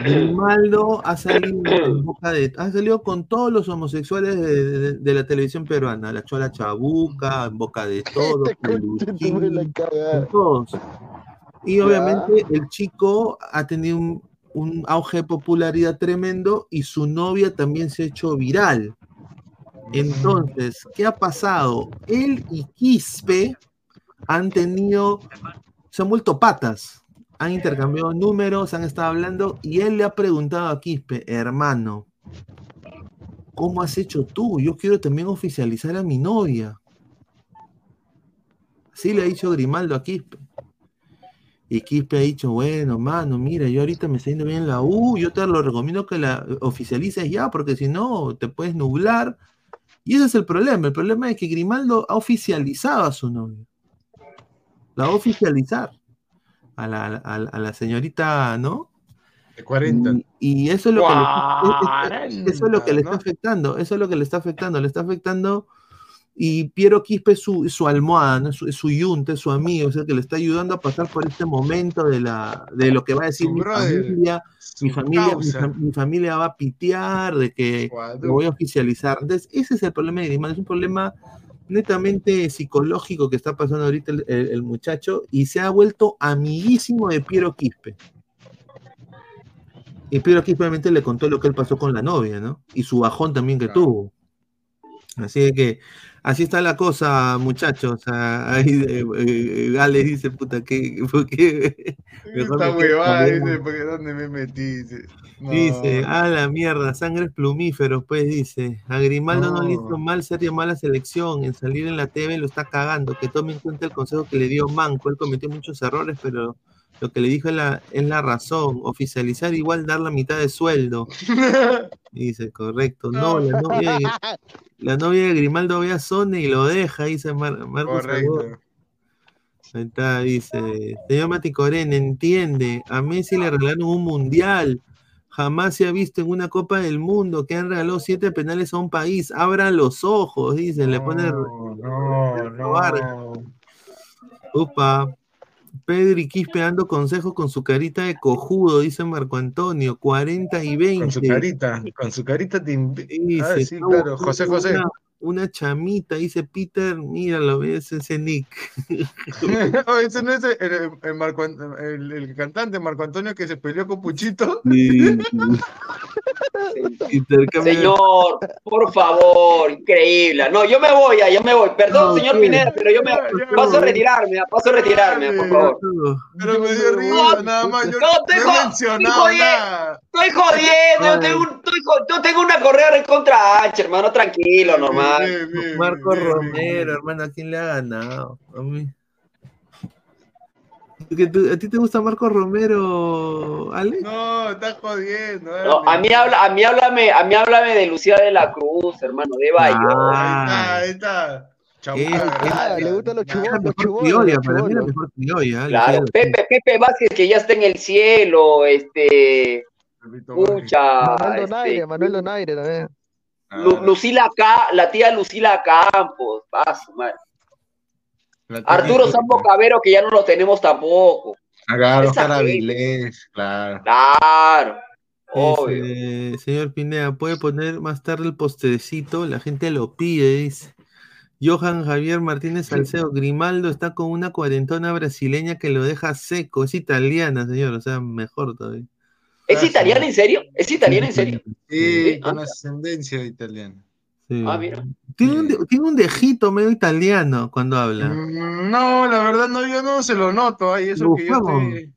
[SPEAKER 3] Grimaldo ha salido en boca de, ha salido con todos los homosexuales de, de- de la televisión peruana, la Chola Chabuca, en boca de todos, Peluchín, con todos. Y obviamente el chico ha tenido un, un auge de popularidad tremendo y su novia también se ha hecho viral. Entonces, ¿qué ha pasado? Él y Quispe han tenido, se han vuelto patas, han intercambiado números, han estado hablando y él le ha preguntado a Quispe, hermano, ¿cómo has hecho tú? Yo quiero también oficializar a mi novia. Así le ha dicho Grimaldo a Quispe. Y Quispe ha dicho, bueno, mano, mira, yo ahorita me está yendo bien en la U, yo te lo recomiendo que la oficialices ya, porque si no, te puedes nublar. Y ese es el problema. El problema es que Grimaldo ha oficializado a su novia. La va a oficializar a la, a la- a la señorita, ¿no?
[SPEAKER 5] De 40.
[SPEAKER 3] Y, y eso es lo que le, eso es lo que le está afectando. Eso es lo que le está afectando. Le está afectando. Y Piero Quispe es su, su almohada, ¿no? es su, su yunte, es su amigo, es el que le está ayudando a pasar por este momento de, la, de lo que va a decir mi familia. Mi familia, mi,
[SPEAKER 5] causa.
[SPEAKER 3] fam- mi familia va a pitear de que lo voy a oficializar. Entonces, ese es el problema de Grimaldo. Es un problema netamente psicológico que está pasando ahorita el, el- el muchacho y se ha vuelto amiguísimo de Piero Quispe. Y Piero Quispe obviamente le contó lo que él pasó con la novia, ¿no? Y su bajón también que tuvo. Así que así está la cosa, muchachos. Ah, Ahí eh, eh, Gale dice, puta, que ¿por qué?
[SPEAKER 5] Esta huevada, dice, porque ¿dónde me metí? Dice, no.
[SPEAKER 3] Dice, a la mierda, sangres plumíferos, pues dice. A Grimaldo no. le hizo
[SPEAKER 5] No.
[SPEAKER 3] mal ser llamada a la selección, en salir en la TV lo está cagando, que tome en cuenta el consejo que le dio Manco, él cometió muchos errores, pero lo que le dijo es la, es la razón, oficializar igual dar la mitad de sueldo. Dice, correcto. No, la novia de, la novia de Grimaldo ve a Sony y lo deja, dice Mar- Marcos
[SPEAKER 5] Correcto.
[SPEAKER 3] Ahí está, dice, señor Mati Corén, entiende, a Messi le regalaron un mundial, jamás se ha visto en una Copa del Mundo que han regalado siete penales a un país, abran los ojos, dice, le pone
[SPEAKER 5] No, no, no.
[SPEAKER 3] Upa. Pedro y Quispe dando consejos con su carita de cojudo, dice Marco Antonio, 40 y 20.
[SPEAKER 5] Con su carita, con su carita te Ah, sí,
[SPEAKER 3] "No,
[SPEAKER 5] claro, José José.
[SPEAKER 3] Una, chamita, dice Peter, míralo, ves ese Nick.
[SPEAKER 5] Oh, ese no es el, el- el Marco el- el cantante Marco Antonio que se peleó con Puchito.
[SPEAKER 3] Sí.
[SPEAKER 9] Señor, por favor, increíble. No, yo me voy, ya, yo me voy. Perdón,
[SPEAKER 3] No,
[SPEAKER 9] señor
[SPEAKER 3] ¿qué?
[SPEAKER 9] Pineda, pero yo me paso a retirarme, paso a retirarme, por favor.
[SPEAKER 5] Pero me dio risa, nada más. Yo
[SPEAKER 9] No, estoy,
[SPEAKER 5] no
[SPEAKER 9] estoy
[SPEAKER 5] nada.
[SPEAKER 9] estoy jodiendo, yo tengo, estoy yo tengo una correa contra H, hermano, tranquilo, normal.
[SPEAKER 3] Marco Romero, hermano, ¿a quién le ha ganado? A mí. ¿Que tú- ¿A ti te gusta Marco Romero, Ale?
[SPEAKER 5] No, estás jodiendo.
[SPEAKER 9] No, a mí habla, a mí háblame, a mí háblame de Lucía de la Cruz, hermano, de Bayo.
[SPEAKER 3] Ah.
[SPEAKER 5] Ahí está.
[SPEAKER 8] Ah, le gustan los chubones, los chubones,
[SPEAKER 3] Criolla,
[SPEAKER 8] los
[SPEAKER 3] para mí la
[SPEAKER 8] chubones.
[SPEAKER 3] mejor criolla.
[SPEAKER 9] Claro. Pepe, Pepe Vázquez que ya está en el cielo, este, pucha,
[SPEAKER 8] Manuel
[SPEAKER 9] este,
[SPEAKER 8] Donaire, Manuel Donaire también.
[SPEAKER 9] Lu- Lucila acá, la tía Lucila Campos, va su madre. Arturo Sambo Cabero, que ya no lo tenemos tampoco. Gente.
[SPEAKER 5] Avilés, claro.
[SPEAKER 9] Claro, obvio.
[SPEAKER 3] Señor Pineda, ¿puede poner más tarde el postrecito? La gente lo pide, dice. Johan Javier Martínez Salcedo, Grimaldo está con una cuarentona brasileña que lo deja seco. Es italiana, señor, o sea, mejor todavía.
[SPEAKER 9] ¿Es italiana en serio? ¿Es italiana en serio?
[SPEAKER 5] Sí, con
[SPEAKER 9] ah.
[SPEAKER 5] ascendencia italiana.
[SPEAKER 3] Sí.
[SPEAKER 9] Ah, mira.
[SPEAKER 3] Tiene un, tiene un dejito medio italiano cuando habla.
[SPEAKER 5] Mm, No, la verdad no, yo no se lo noto ahí, eso que yo estoy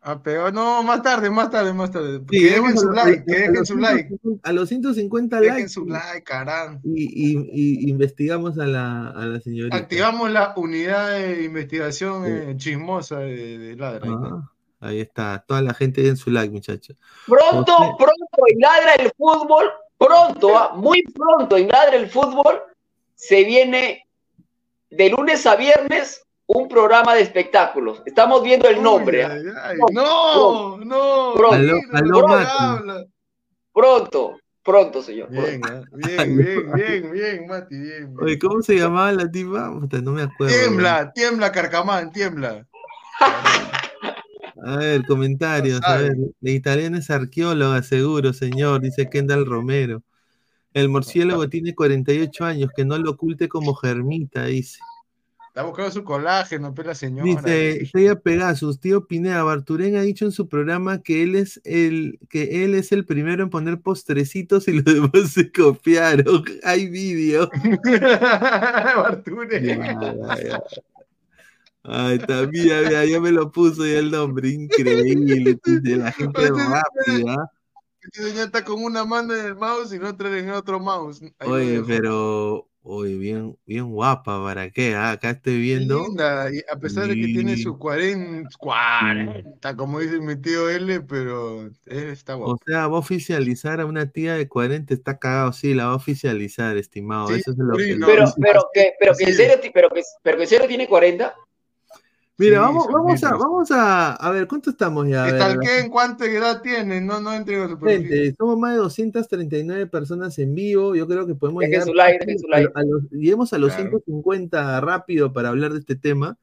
[SPEAKER 5] apegado. No, más tarde, más tarde, más tarde.
[SPEAKER 3] Sí,
[SPEAKER 5] que dejen su like,
[SPEAKER 3] a-
[SPEAKER 5] que dejen
[SPEAKER 3] los
[SPEAKER 5] su like.
[SPEAKER 3] 150 A los 150
[SPEAKER 5] Dejen
[SPEAKER 3] likes.
[SPEAKER 5] su like, caramba.
[SPEAKER 3] Y, y- y investigamos a la, a la señorita.
[SPEAKER 5] Activamos la unidad de investigación eh, chismosa de, de Ladra.
[SPEAKER 3] Ah, ahí está. Toda la gente den su like, muchachos.
[SPEAKER 9] Pronto,
[SPEAKER 3] José-
[SPEAKER 9] pronto en Ladra el Fútbol, pronto, ah, muy pronto en Ladra el Fútbol, se viene de lunes a viernes un programa de espectáculos. Estamos viendo el nombre. ah.
[SPEAKER 5] Ay, ay, no, no.
[SPEAKER 9] Pronto,
[SPEAKER 5] no
[SPEAKER 3] Mati.
[SPEAKER 5] habla.
[SPEAKER 9] pronto, pronto, señor.
[SPEAKER 5] Bien,
[SPEAKER 9] pronto.
[SPEAKER 5] ah, bien, bien, bien, bien, Mati, bien.
[SPEAKER 3] Oye, ¿cómo se llamaba la tipa? No me acuerdo.
[SPEAKER 5] Tiembla, tiembla, Carcamán, tiembla.
[SPEAKER 3] A ver, comentarios.
[SPEAKER 5] No
[SPEAKER 3] A ver, la italiana es arqueóloga, seguro, señor, dice Kendall Romero. El murciélago tiene 48 años, que no lo oculte como germita, dice.
[SPEAKER 5] Está buscando su colágeno, pues la señora.
[SPEAKER 3] Dice Estrella Pegasus, tío Pineda, Barturén ha dicho en su programa que él es el que él es el primero en poner postrecitos y los demás se copiaron. Hay vídeo.
[SPEAKER 5] Barture.
[SPEAKER 3] Ay, también, ya, ya, ya me lo puso ya el nombre, increíble. dice, La gente rápida.
[SPEAKER 5] Este señor está con una mano en el mouse y la otra en el otro mouse. Ahí
[SPEAKER 3] Oye, pero, oye, bien, bien guapa, ¿para qué? Ah, acá estoy viendo.
[SPEAKER 5] Linda, y a pesar de que tiene
[SPEAKER 3] Sí.
[SPEAKER 5] su 40, 40, como dice mi tío L, pero él está
[SPEAKER 3] O
[SPEAKER 5] guapo.
[SPEAKER 3] sea, va a oficializar a una tía de 40, está cagado, sí, la va a oficializar, estimado.
[SPEAKER 5] Sí,
[SPEAKER 3] Eso es lo
[SPEAKER 5] sí,
[SPEAKER 3] que.
[SPEAKER 5] no,
[SPEAKER 9] Pero, pero que, pero que en serio, pero que, pero que en serio tiene 40.
[SPEAKER 3] Mira,
[SPEAKER 5] Sí,
[SPEAKER 3] vamos, vamos a, vamos a, a ver, ¿cuánto estamos ya? A ver,
[SPEAKER 5] Estalquen cuánta edad tiene, no, no entren a su.
[SPEAKER 3] Gente, somos más de 239 personas en vivo. Yo creo que podemos
[SPEAKER 9] Dejen
[SPEAKER 3] llegar
[SPEAKER 9] su like,
[SPEAKER 3] fácil
[SPEAKER 9] dejen su
[SPEAKER 3] a,
[SPEAKER 9] like.
[SPEAKER 3] a los, lleguemos a los
[SPEAKER 5] Claro.
[SPEAKER 3] 150 rápido para hablar de este tema.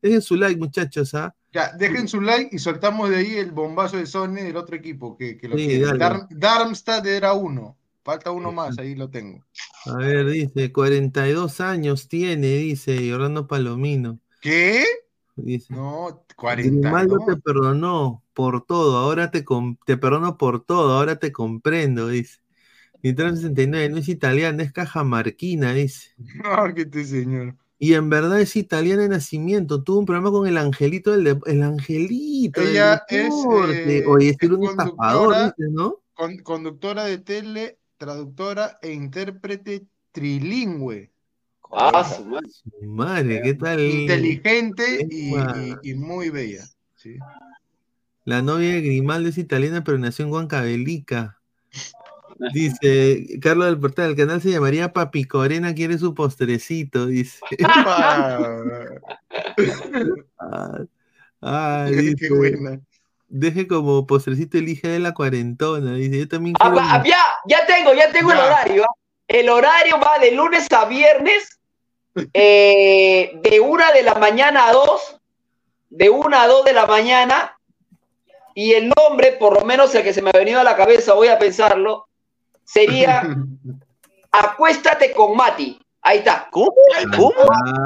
[SPEAKER 3] Dejen su like, muchachos, ¿ah?
[SPEAKER 5] Ya, dejen su like y soltamos de ahí el bombazo de Sony del otro equipo que, que lo
[SPEAKER 3] Sí,
[SPEAKER 5] tiene. Dar- Darmstadt era uno, falta uno más, ahí lo tengo.
[SPEAKER 3] A ver, dice, 42 años tiene, dice Orlando Palomino.
[SPEAKER 5] ¿Qué?
[SPEAKER 3] Dice,
[SPEAKER 5] No, 40.
[SPEAKER 3] Grimaldo
[SPEAKER 5] ¿no?
[SPEAKER 3] te perdonó por todo, ahora te, te perdono por todo, ahora te comprendo, dice. Nitran 69, no es italiana, es cajamarquina, dice.
[SPEAKER 5] No, que este señor.
[SPEAKER 3] Y en verdad es italiana de nacimiento. Tuvo un programa con el angelito del dep- el angelito del
[SPEAKER 5] Ella es,
[SPEAKER 3] deporte.
[SPEAKER 5] eh,
[SPEAKER 3] Oye,
[SPEAKER 5] es
[SPEAKER 3] era un estafador, dices, ¿no?
[SPEAKER 5] Con- conductora de tele, traductora e intérprete trilingüe.
[SPEAKER 9] Ah, su madre.
[SPEAKER 3] Su Madre, ¿qué tal?
[SPEAKER 5] Inteligente y,
[SPEAKER 3] Epa.
[SPEAKER 5] y- y muy bella. ¿sí?
[SPEAKER 3] La novia de Grimaldo es italiana, pero nació en Huancavelica. Dice Carlos del Portal, el canal se llamaría Papi Corena quiere su postrecito, dice. Ah, ah,
[SPEAKER 5] Qué buena.
[SPEAKER 3] deje como postrecito el hija de la cuarentona, dice, yo también
[SPEAKER 9] Ah,
[SPEAKER 3] quiero...
[SPEAKER 9] ah, ya, ya tengo, ya tengo el horario. ¿ah? El horario va de lunes a viernes, eh, de una de la mañana a dos, de una a dos de la mañana, y el nombre, por lo menos el que se me ha venido a la cabeza, voy a pensarlo, sería Acuéstate con Mati. Ahí está.
[SPEAKER 6] ¿Cómo? ¿Cómo?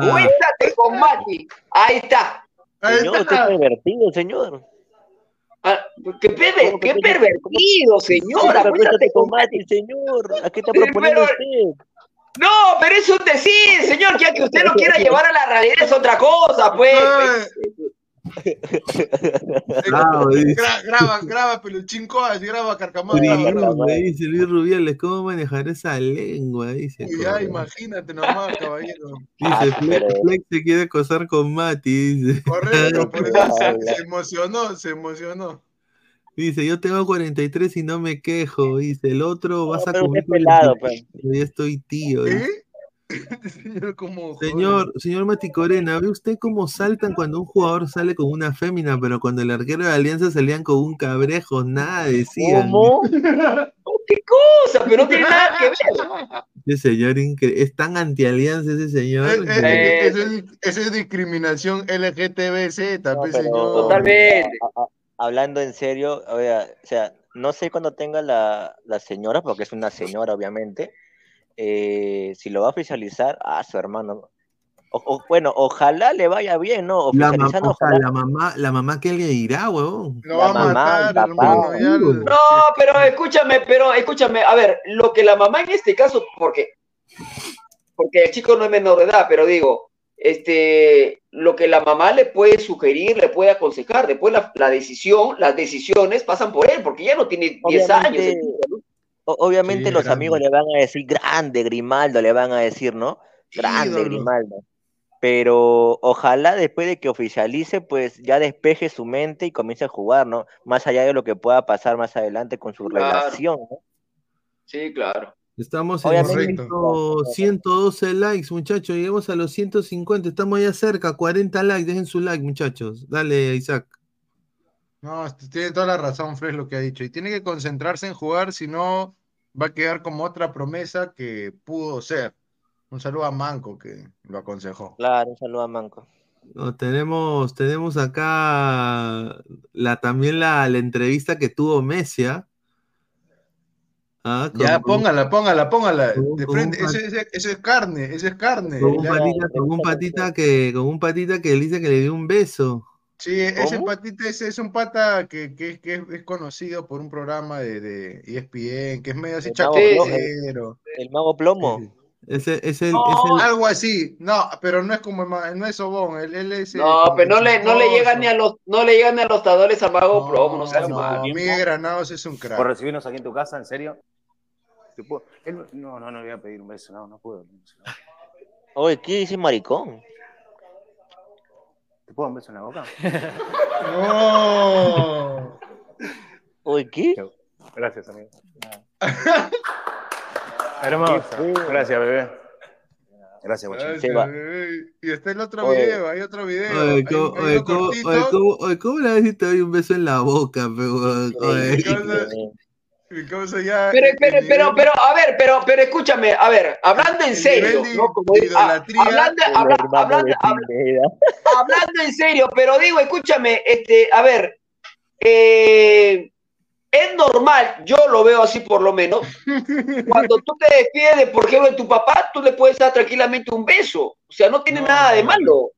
[SPEAKER 9] Acuéstate con Mati. Ahí está.
[SPEAKER 6] Señor, qué
[SPEAKER 5] está.
[SPEAKER 6] pervertido, señor.
[SPEAKER 9] Ah, qué, perver-
[SPEAKER 6] ¿Cómo que
[SPEAKER 9] qué
[SPEAKER 6] te-
[SPEAKER 9] pervertido, señor.
[SPEAKER 6] Acuéstate con Mati, señor. ¿A qué está proponiendo usted?
[SPEAKER 9] No, pero es un decir, señor, que, que usted lo quiera llevar a la realidad es otra cosa, pues.
[SPEAKER 3] bravo, dice.
[SPEAKER 5] Gra- graba, graba, peluchín coas, graba graba.
[SPEAKER 3] dice Luis Rubiales, ¿cómo manejar esa lengua? Dice.
[SPEAKER 5] Uy, ya, imagínate nomás, caballero.
[SPEAKER 3] Dice,
[SPEAKER 6] Ah,
[SPEAKER 3] Flex, Flex se quiere acosar con Mati, dice.
[SPEAKER 5] Correcto, por eso se emocionó, se emocionó.
[SPEAKER 3] Dice, yo tengo 43 y no me quejo. Dice, el otro vas a
[SPEAKER 6] es pelado,
[SPEAKER 3] 43, pero ya estoy tío.
[SPEAKER 5] ¿Eh? Señor como.
[SPEAKER 3] Señor, señor Mati Corena, ¿ve usted cómo saltan cuando un jugador sale con una fémina, pero cuando el arquero de Alianza salían con un cabrejo, nada decían?
[SPEAKER 6] ¿Cómo?
[SPEAKER 9] ¿Qué cosa? pero no tiene nada que ver.
[SPEAKER 3] Ese señor es tan anti-alianza ese señor.
[SPEAKER 5] Eh, eh, eh, Eso es, eso es discriminación LGTBZ, pues,
[SPEAKER 6] pero-
[SPEAKER 5] señor.
[SPEAKER 9] Totalmente.
[SPEAKER 6] Hablando en serio, o sea, o sea, no sé cuándo tenga la, la señora, porque es una señora, obviamente, eh, si lo va a oficializar, a su hermano. O, o- bueno, ojalá le vaya bien, ¿no?
[SPEAKER 3] La,
[SPEAKER 6] Oficializando,
[SPEAKER 3] o sea,
[SPEAKER 6] ojalá.
[SPEAKER 3] la mamá, la mamá que le dirá, huevón.
[SPEAKER 5] Lo va a
[SPEAKER 6] La mamá,
[SPEAKER 5] matar,
[SPEAKER 6] el papá.
[SPEAKER 5] hermano. ya lo-
[SPEAKER 9] No, pero escúchame, pero escúchame, a ver, lo que la mamá en este caso, porque, porque el chico no es menor de edad, pero digo, este, lo que la mamá le puede sugerir, le puede aconsejar, después la, la decisión, las decisiones pasan por él, porque ya no tiene 10 años.
[SPEAKER 6] Obviamente, los
[SPEAKER 5] grande.
[SPEAKER 6] amigos le van a decir grande, Grimaldo, le van a decir, ¿no? Grande. Grimaldo. Pero ojalá después de que oficialice, pues ya despeje su mente y comience a jugar, ¿no? Más allá de lo que pueda pasar más adelante con su
[SPEAKER 9] Claro.
[SPEAKER 6] relación, ¿no?
[SPEAKER 9] Sí, claro.
[SPEAKER 3] Estamos en
[SPEAKER 6] Obviamente.
[SPEAKER 3] 100 112 likes, muchachos. Lleguemos a los 150. Estamos ya cerca. 40 likes. Dejen su like, muchachos. Dale, Isaac.
[SPEAKER 5] No, este, tiene toda la razón, Fred, lo que ha dicho. Y tiene que concentrarse en jugar, si no, va a quedar como otra promesa que pudo ser. Un saludo a Manco, que lo aconsejó.
[SPEAKER 6] Claro, un saludo a Manco.
[SPEAKER 3] No, tenemos, tenemos acá la, también la, la entrevista que tuvo Messi. ¿ah? Ah,
[SPEAKER 5] Ya, póngala, póngala, póngala. De frente, eso, eso- eso es carne, eso es carne.
[SPEAKER 3] con un
[SPEAKER 5] Ya-
[SPEAKER 3] patita, con un patita que, con un patita que dice que le dio un beso.
[SPEAKER 5] Sí, ese
[SPEAKER 6] ¿Cómo?
[SPEAKER 5] patita ese es un pata que, que, que es, es conocido por un programa de, de E ESPN, que es medio así
[SPEAKER 6] El mago
[SPEAKER 5] chacotero.
[SPEAKER 6] El mago plomo.
[SPEAKER 3] Ese, es el,
[SPEAKER 9] No,
[SPEAKER 3] es el-
[SPEAKER 5] Algo así. No, pero no es como el no es Sobón, él, él es eh,
[SPEAKER 9] No,
[SPEAKER 5] como
[SPEAKER 9] pero no le, no le llegan ni a los, no le llegan ni a los tadores al mago promo, no seas
[SPEAKER 5] no. Miguel Granados es un crack.
[SPEAKER 11] por recibirnos aquí en tu casa, ¿en serio? ¿Te puedo- él- no, no, no le voy a pedir un beso, no, no puedo.
[SPEAKER 6] Oye, ¿qué dice maricón?
[SPEAKER 11] ¿Te puedo dar un beso en la boca?
[SPEAKER 5] No.
[SPEAKER 6] Oye, ¿qué?
[SPEAKER 11] Gracias, amigo. Hermoso. Gracias, bebé. Gracias.
[SPEAKER 5] Gracias,
[SPEAKER 6] Se va.
[SPEAKER 5] bebé. Y está el otro
[SPEAKER 6] Oye.
[SPEAKER 5] video, hay otro video.
[SPEAKER 3] Oye, ¿cómo,
[SPEAKER 5] hay
[SPEAKER 3] oye, cómo,
[SPEAKER 5] cortito.
[SPEAKER 3] oye, cómo- oye, ¿cómo le decís te doy un beso en la boca,
[SPEAKER 9] Pero, pero, pero, pero, a ver, pero, pero escúchame, a ver, hablando en serio, ¿no? Como
[SPEAKER 5] de
[SPEAKER 9] dice- ah,
[SPEAKER 5] idolatría
[SPEAKER 9] hablando, habla- hablando, hablando en serio, pero digo, escúchame, este, a ver, eh, es normal, yo lo veo así por lo menos, cuando tú te despides, de, por ejemplo, de tu papá, tú le puedes dar tranquilamente un beso, o sea, no tiene
[SPEAKER 5] No,
[SPEAKER 9] nada de malo.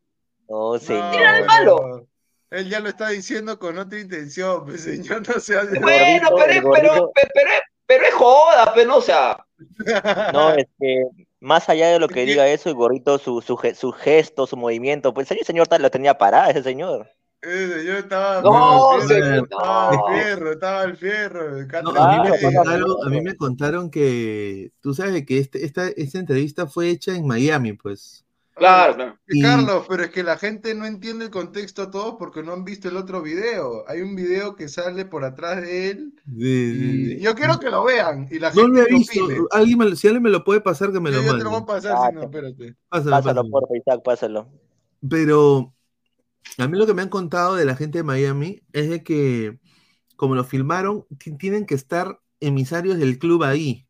[SPEAKER 6] No.
[SPEAKER 9] Tiene de malo.
[SPEAKER 5] Él ya lo está diciendo con otra intención, pues, señor, no se hace.
[SPEAKER 9] Bueno,
[SPEAKER 6] gordito,
[SPEAKER 9] pero,
[SPEAKER 6] el
[SPEAKER 9] es- pero, pero, pero, es- pero es joda, pero no, o sea,
[SPEAKER 6] No, es que más allá de lo que diga eso, el gorrito, su, su, su gesto, su movimiento, pues ese señor tal- lo tenía parado, ese señor.
[SPEAKER 5] Ese señor estaba
[SPEAKER 9] No,
[SPEAKER 5] al fierro, estaba al fierro, estaba al fierro.
[SPEAKER 3] No,
[SPEAKER 5] Cata-
[SPEAKER 3] a, mí me
[SPEAKER 6] Claro,
[SPEAKER 3] contaron,
[SPEAKER 6] claro.
[SPEAKER 3] a mí me contaron que tú sabes que este, esta, esta entrevista fue hecha en Miami, pues.
[SPEAKER 9] Claro, claro.
[SPEAKER 5] Y
[SPEAKER 3] Y-
[SPEAKER 5] Carlos, pero es que la gente no entiende el contexto todo porque no han visto el otro video. Hay un video que sale por atrás de él
[SPEAKER 3] Sí, sí,
[SPEAKER 5] y
[SPEAKER 3] sí.
[SPEAKER 5] yo quiero que lo vean y la
[SPEAKER 3] No
[SPEAKER 5] gente
[SPEAKER 3] lo he visto.
[SPEAKER 5] opine.
[SPEAKER 3] Alguien me si alguien me lo puede pasar, que me
[SPEAKER 5] Yo,
[SPEAKER 3] lo
[SPEAKER 5] yo te lo voy a
[SPEAKER 3] mande.
[SPEAKER 5] pasar,
[SPEAKER 6] Ah,
[SPEAKER 5] si no, espérate.
[SPEAKER 3] Pásalo,
[SPEAKER 6] Pásalo,
[SPEAKER 3] pásalo.
[SPEAKER 6] por Isaac, pásalo.
[SPEAKER 3] Pero a mí lo que me han contado de la gente de Miami es de que, como lo filmaron, ti- tienen que estar emisarios del club ahí.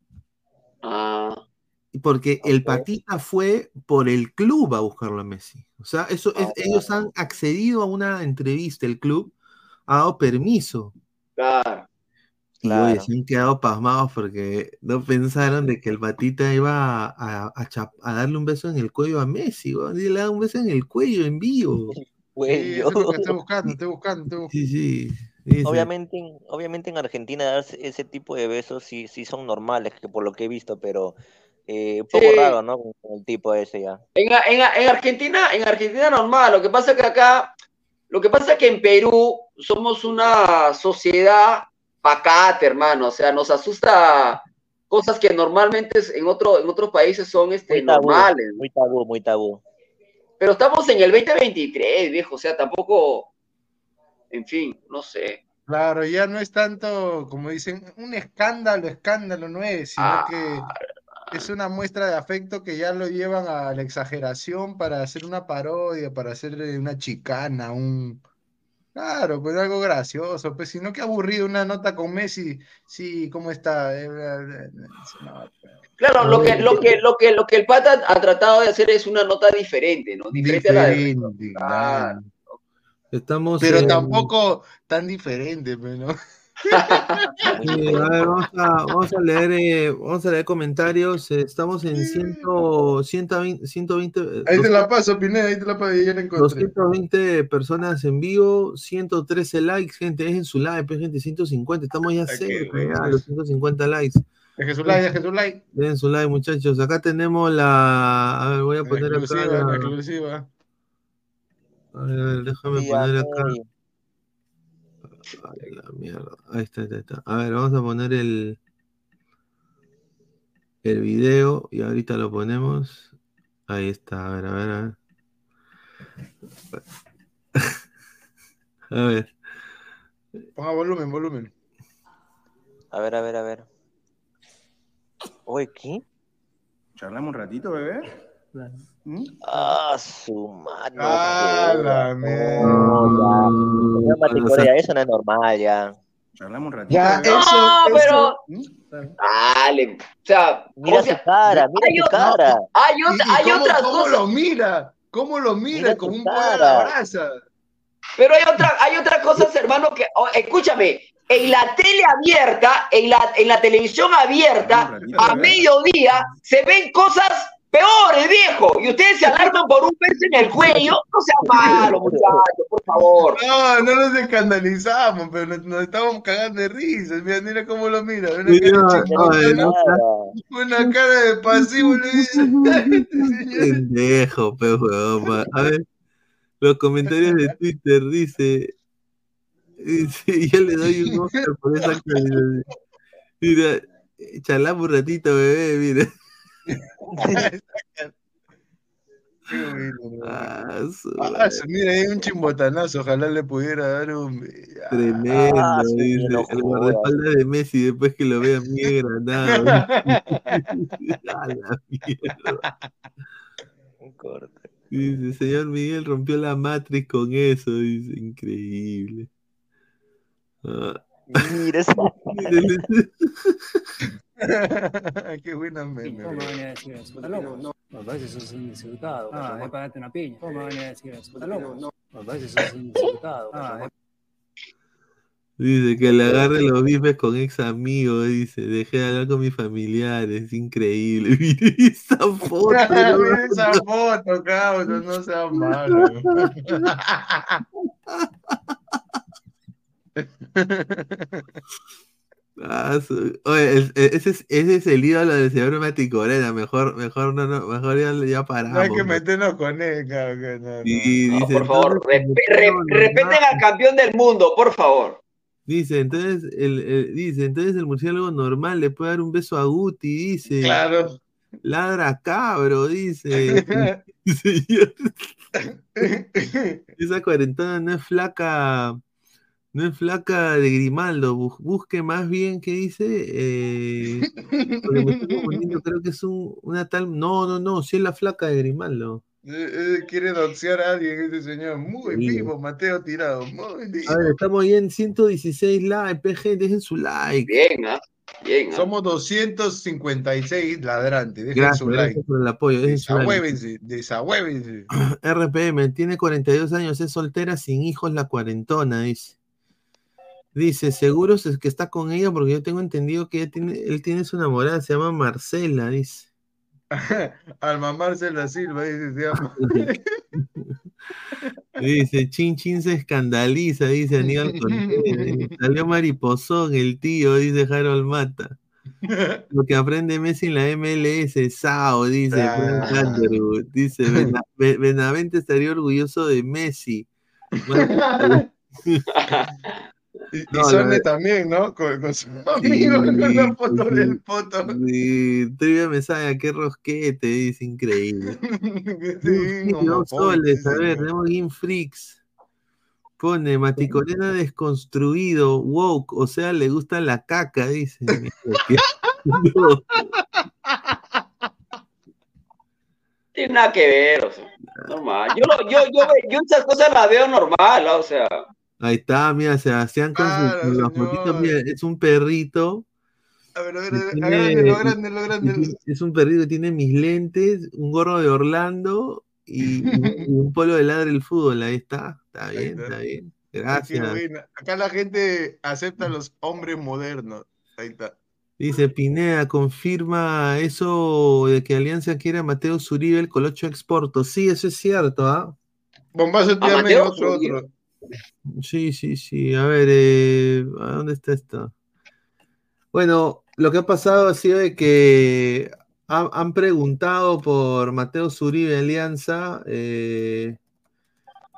[SPEAKER 3] Porque el. Patita fue por el club a buscarlo a Messi. O sea, eso es, ellos han accedido a una entrevista, el club ha dado permiso.
[SPEAKER 9] claro.
[SPEAKER 3] Y
[SPEAKER 6] Claro.
[SPEAKER 3] se han quedado pasmados porque no pensaron de que el Patita iba a, a- a chap- a darle un beso en el cuello a Messi. weón. Y le da un beso en el cuello en vivo.
[SPEAKER 5] Sí, estoy buscando, estoy buscando, estoy buscando.
[SPEAKER 3] Sí, sí. sí, sí.
[SPEAKER 6] Obviamente, en- obviamente en Argentina darse ese tipo de besos sí, sí son normales, que por lo que he visto, pero eh, un poco
[SPEAKER 9] Sí.
[SPEAKER 6] raro, ¿no? Con el tipo ese ya.
[SPEAKER 9] En, en, en Argentina, en Argentina normal, lo que pasa es que acá, lo que pasa es que en Perú somos una sociedad pacata, hermano, o sea, nos asusta cosas que normalmente en, otro, en otros países son este,
[SPEAKER 6] Muy tabú,
[SPEAKER 9] normales,
[SPEAKER 6] muy tabú, muy tabú.
[SPEAKER 9] pero estamos en el 2023, viejo, o sea, tampoco, en fin, no sé.
[SPEAKER 5] Claro, ya no es tanto, como dicen, un escándalo, escándalo no es, sino
[SPEAKER 9] Ah,
[SPEAKER 5] que es una muestra de afecto que ya lo llevan a la exageración para hacer una parodia, para hacer eh, una chicana, un... Claro, pues algo gracioso, pues si no, qué aburrido una nota con Messi, sí, ¿cómo está? Eh, no,
[SPEAKER 9] Claro, lo que, lo que, lo que, lo que el pata ha tratado de hacer es una nota diferente, ¿no? Diferente a la de
[SPEAKER 5] diferente, claro.
[SPEAKER 3] Estamos.
[SPEAKER 5] Pero
[SPEAKER 3] en-
[SPEAKER 5] tampoco tan diferente, pues, ¿no?
[SPEAKER 3] Sí, a ver, vamos a, vamos a leer, eh, vamos a leer comentarios. eh, Estamos en 100, 120, 120, eh,
[SPEAKER 5] Ahí te la paso, Pineda, ahí te la paso, ya la encontré.
[SPEAKER 3] 220 personas en vivo, 113 likes, gente, dejen su like, pues, gente, 150, estamos ya cerca, ya, los 150 likes.
[SPEAKER 5] Deje su like, deje su like.
[SPEAKER 3] Dejen su like, muchachos. Acá tenemos la. A ver, voy a
[SPEAKER 5] La
[SPEAKER 3] poner acá.
[SPEAKER 5] exclusiva, la
[SPEAKER 3] la-
[SPEAKER 5] exclusiva.
[SPEAKER 3] A ver, a ver, déjame poner acá.
[SPEAKER 6] ver.
[SPEAKER 3] Ay, la mierda. Ahí está, ahí está, ahí está. A ver, vamos a poner el. El video y ahorita lo ponemos. Ahí está, a ver, a ver, a ver. A ver.
[SPEAKER 5] Ponga volumen, volumen.
[SPEAKER 6] A ver, a ver, a ver. Oye, ¿qué?
[SPEAKER 11] Charlamos un ratito, bebé. ¿Mm?
[SPEAKER 6] Ah, su mano.
[SPEAKER 5] Ah,
[SPEAKER 6] qué
[SPEAKER 5] la
[SPEAKER 6] hueva.
[SPEAKER 5] mierda.
[SPEAKER 6] No, ya, Maticore, ya, eso no es normal, ya.
[SPEAKER 11] Charlamos un ratito.
[SPEAKER 5] Ya, eso,
[SPEAKER 9] No, pero.
[SPEAKER 5] eso.
[SPEAKER 9] Dale. O sea,
[SPEAKER 6] Mira
[SPEAKER 9] o sea,
[SPEAKER 6] su cara, mira
[SPEAKER 9] hay
[SPEAKER 6] su
[SPEAKER 9] otra-
[SPEAKER 6] cara.
[SPEAKER 9] Hay,
[SPEAKER 5] ¿Y,
[SPEAKER 9] otra-
[SPEAKER 5] y
[SPEAKER 9] hay
[SPEAKER 5] cómo,
[SPEAKER 9] otras
[SPEAKER 5] cómo
[SPEAKER 9] cosas.
[SPEAKER 5] lo mira? ¿Cómo lo mira?
[SPEAKER 6] Mira
[SPEAKER 5] Como un pollo a la
[SPEAKER 6] cara.
[SPEAKER 5] brasa.
[SPEAKER 9] Pero hay otra, hay otras cosas, hermano, que, oh, escúchame, en la tele abierta, en la, en la televisión abierta, a mediodía, se ven cosas peores, viejo. Y ustedes se alarman por un pez en el cuello. No sean malos, muchachos, por favor.
[SPEAKER 5] No, no nos escandalizamos, pero nos, nos estábamos cagando de risa. Mira, mira cómo lo mira. Una
[SPEAKER 3] Mira,
[SPEAKER 5] cara,
[SPEAKER 3] ay,
[SPEAKER 5] chiquitona,
[SPEAKER 3] no,
[SPEAKER 5] una cara de
[SPEAKER 3] A ver, los comentarios de Twitter dice, dice, yo le doy un Oscar por esa actualización. Mira, charlamos un ratito, bebé, mira.
[SPEAKER 5] Qué bueno, ¿no?
[SPEAKER 3] Ah, su
[SPEAKER 5] Ah, mira, hay un chimbotanazo. Ojalá le pudiera dar un. Ah,
[SPEAKER 3] tremendo,
[SPEAKER 6] Ah, sí,
[SPEAKER 3] dice.
[SPEAKER 6] no
[SPEAKER 3] El guardaespaldas de Messi después que lo vea Miguel Granado. A la mierda.
[SPEAKER 6] Corta.
[SPEAKER 3] Dice, señor Miguel rompió la Matrix con eso, dice, increíble. Ah,
[SPEAKER 6] Mira esa
[SPEAKER 5] Qué buena meme.
[SPEAKER 12] ¿Cómo me van a decir eso? ¿Estás loco? No, me parece que sos un desubicado. Ah, es pagarte una piña. ¿Cómo me van a decir eso? ¿Estás loco? No, me parece que sos un desubicado. Ah, es
[SPEAKER 3] Dice que le agarre los bifes con ex amigos, dice, dejé de hablar con mis familiares, increíble. Esa foto,
[SPEAKER 5] Mira
[SPEAKER 3] ¿no?
[SPEAKER 5] esa foto, cabrón, no seas malo.
[SPEAKER 3] Ah, su- Oye, el- el- ese es, ese es el ídolo del señor Mati Corena, mejor, mejor no, no, mejor ya, ya paramos.
[SPEAKER 5] No hay que
[SPEAKER 3] ¿no?
[SPEAKER 5] meternos con él, cabrón. no, no.
[SPEAKER 3] Y dice,
[SPEAKER 9] por favor, re- respeten al campeón del mundo, por favor.
[SPEAKER 3] Dice, entonces el, el- dice, entonces el murciélago normal le puede dar un beso a Guti, dice.
[SPEAKER 5] Claro.
[SPEAKER 3] Ladra cabro, dice. Esa cuarentena no es flaca, no es flaca de Grimaldo. bu- Busque más bien, ¿qué dice? Eh, porque me estoy confundiendo, creo que es un- una tal. No, no, no, sí es la flaca de Grimaldo.
[SPEAKER 5] Eh, eh, Quiere doxear a alguien este señor. Muy
[SPEAKER 3] Sí.
[SPEAKER 5] vivo, Mateo Tirado. Muy vivo.
[SPEAKER 3] A ver, estamos ya en 116 likes, PG, dejen su like.
[SPEAKER 9] Bien, ¿ah? Bien, ¿ah?
[SPEAKER 5] Somos 256 ladrantes. Dejen
[SPEAKER 3] Gracias,
[SPEAKER 5] su like.
[SPEAKER 3] gracias por el apoyo. dejen su like.
[SPEAKER 5] Desahuévense, desahuévense.
[SPEAKER 3] RPM, tiene 42 años, es soltera, sin hijos, la cuarentona, dice. Dice, seguro es que está con ella porque yo tengo entendido que ella tiene, él tiene su enamorada, se llama Marcela, dice.
[SPEAKER 5] Alma Marcela Silva dice, se llama.
[SPEAKER 3] Dice, Chin Chin se escandaliza, dice Aníbal Cortés. Salió mariposón el tío, dice Harold Mata. Lo que aprende Messi en la MLS, Sao, dice
[SPEAKER 5] Ah.
[SPEAKER 3] Dice, Bena- Be- Benavente estaría orgulloso de Messi.
[SPEAKER 5] Y, y
[SPEAKER 3] No,
[SPEAKER 5] Sone
[SPEAKER 3] la-
[SPEAKER 5] también, ¿no? Con, con su amigo, con la foto
[SPEAKER 3] sí.
[SPEAKER 5] del foto.
[SPEAKER 3] Sí, Trivia Mesaya, qué rosquete, dice, increíble.
[SPEAKER 5] Sí,
[SPEAKER 3] Dos
[SPEAKER 5] homofóbico,
[SPEAKER 3] soles, a ver, tenemos Game Freaks. Pone Maticorena desconstruido, woke, o sea, le gusta la caca, dice. No.
[SPEAKER 9] Tiene nada que ver, o sea, normal. Yo, yo, yo, yo esas cosas las veo normal, o sea,
[SPEAKER 3] Ahí está, mira, Sebastián con sus las fotitos,
[SPEAKER 5] señor.
[SPEAKER 3] mira, es un perrito.
[SPEAKER 5] A ver, a ver, a ver,
[SPEAKER 3] tiene-
[SPEAKER 5] agrándelo,
[SPEAKER 3] y
[SPEAKER 5] agrándelo.
[SPEAKER 3] tiene- Es un perrito que tiene mis lentes, un gorro de Orlando y, y un polo de ladre el fútbol. Ahí está, está bien,
[SPEAKER 5] está.
[SPEAKER 3] está bien.
[SPEAKER 5] Qué
[SPEAKER 3] Gracias.
[SPEAKER 5] Acá la gente acepta a los hombres modernos. Ahí está.
[SPEAKER 3] Dice Pineda, confirma eso de que Alianza quiere a Mateo Zuribe, el Colocho Exporto. Sí, eso es cierto, ¿ah?
[SPEAKER 5] Bombazo, tírame
[SPEAKER 9] Mateo
[SPEAKER 5] otro, otro.
[SPEAKER 3] Sí, sí, sí. A ver, eh, ¿a dónde está esto? Bueno, lo que ha pasado ha sido que ha- han preguntado por Mateo Zuribe Alianza eh,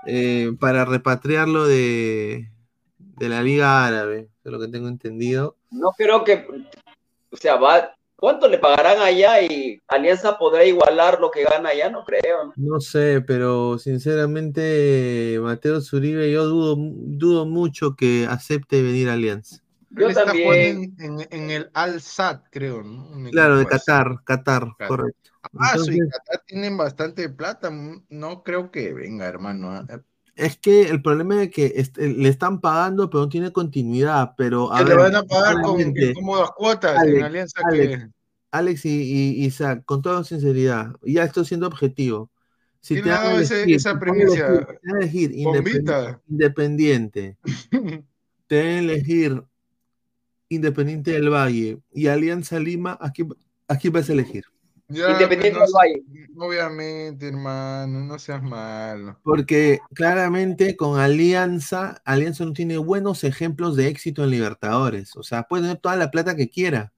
[SPEAKER 3] eh, para repatriarlo de, de la Liga Árabe, es lo que tengo entendido.
[SPEAKER 9] No creo que, o sea, va, ¿cuánto le pagarán allá y Alianza podrá igualar lo que gana allá? No creo. ¿no?
[SPEAKER 3] No sé, pero sinceramente Mateo Zuribe yo dudo, dudo mucho que acepte venir a Alianza.
[SPEAKER 9] Yo
[SPEAKER 5] Él
[SPEAKER 9] también.
[SPEAKER 5] en, en- en el Al-Sad, creo, ¿no?
[SPEAKER 3] Claro, de. Qatar, Qatar,
[SPEAKER 5] Qatar.
[SPEAKER 3] correcto.
[SPEAKER 5] Ah, sí,
[SPEAKER 3] Entonces,
[SPEAKER 5] Qatar tienen bastante plata. No creo que venga, hermano.
[SPEAKER 3] Es que el problema es que est- le están pagando, pero no tiene continuidad. Pero a
[SPEAKER 5] Que le
[SPEAKER 3] ver,
[SPEAKER 5] van a pagar con cómodas cuotas en
[SPEAKER 3] Alex,
[SPEAKER 5] Alianza
[SPEAKER 3] Alex,
[SPEAKER 5] que
[SPEAKER 3] Alex y, Isaac, con toda sinceridad, ya estoy siendo objetivo. Si
[SPEAKER 5] ¿Quién
[SPEAKER 3] te dan
[SPEAKER 5] ese-
[SPEAKER 3] elegir,
[SPEAKER 5] esa
[SPEAKER 3] si te elegir- te dan a elegir independ-
[SPEAKER 5] Bombita.
[SPEAKER 3] independiente, te dan a elegir Independiente del Valle y Alianza Lima, aquí, aquí vas a elegir.
[SPEAKER 5] Ya,
[SPEAKER 9] Independiente
[SPEAKER 5] pues,
[SPEAKER 9] del Valle.
[SPEAKER 5] no- obviamente, hermano, no seas malo.
[SPEAKER 3] Porque claramente con Alianza, Alianza no tiene buenos ejemplos de éxito en Libertadores. O sea, puede tener toda la plata que quiera,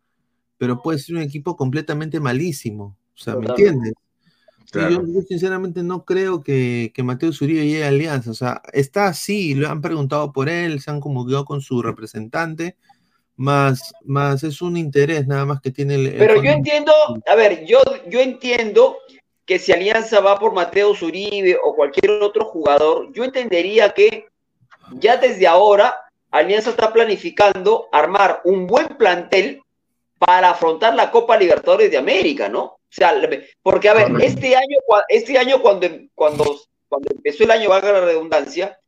[SPEAKER 3] pero puede ser un equipo completamente malísimo. O sea, ¿me entiendes? Y
[SPEAKER 5] Claro.
[SPEAKER 3] yo, yo sinceramente no creo que, que Mateo Zuribe llegue a Alianza. O sea, está así, lo han preguntado por él, se han comunicado con su representante, más, más es un interés nada más que tiene el, el
[SPEAKER 9] Pero yo entiendo, a ver, yo, yo entiendo que si Alianza va por Mateo Zuribe o cualquier otro jugador, yo entendería que ya desde ahora Alianza está planificando armar un buen plantel para afrontar la Copa Libertadores de América, ¿no? O sea, porque a ver, este año, este año cuando, cuando, cuando empezó el año, valga la redundancia,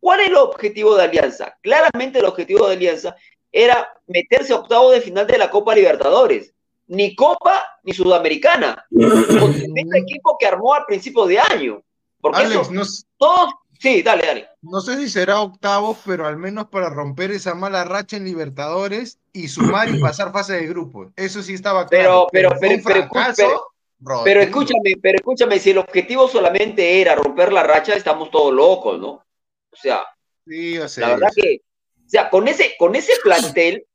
[SPEAKER 9] ¿cuál es el objetivo de Alianza? Claramente el objetivo de Alianza era meterse a octavo de final de la Copa Libertadores. Ni Copa ni Sudamericana. Con tremendo equipo que armó al principio de año. Porque
[SPEAKER 5] Alex,
[SPEAKER 9] eso,
[SPEAKER 5] no,
[SPEAKER 9] todos. Sí, dale, dale.
[SPEAKER 5] no sé si será octavo, pero al menos para romper esa mala racha en Libertadores y sumar y pasar fase de grupos. Eso sí estaba
[SPEAKER 9] Pero,
[SPEAKER 5] claro.
[SPEAKER 9] pero, pero, pero, escu-
[SPEAKER 5] fracaso
[SPEAKER 9] pero- pero escúchame, pero escúchame, si el objetivo solamente era romper la racha, estamos todos locos, ¿no? O sea,
[SPEAKER 5] Sí, yo sé,
[SPEAKER 9] la verdad que, o sea, con ese, con ese plantel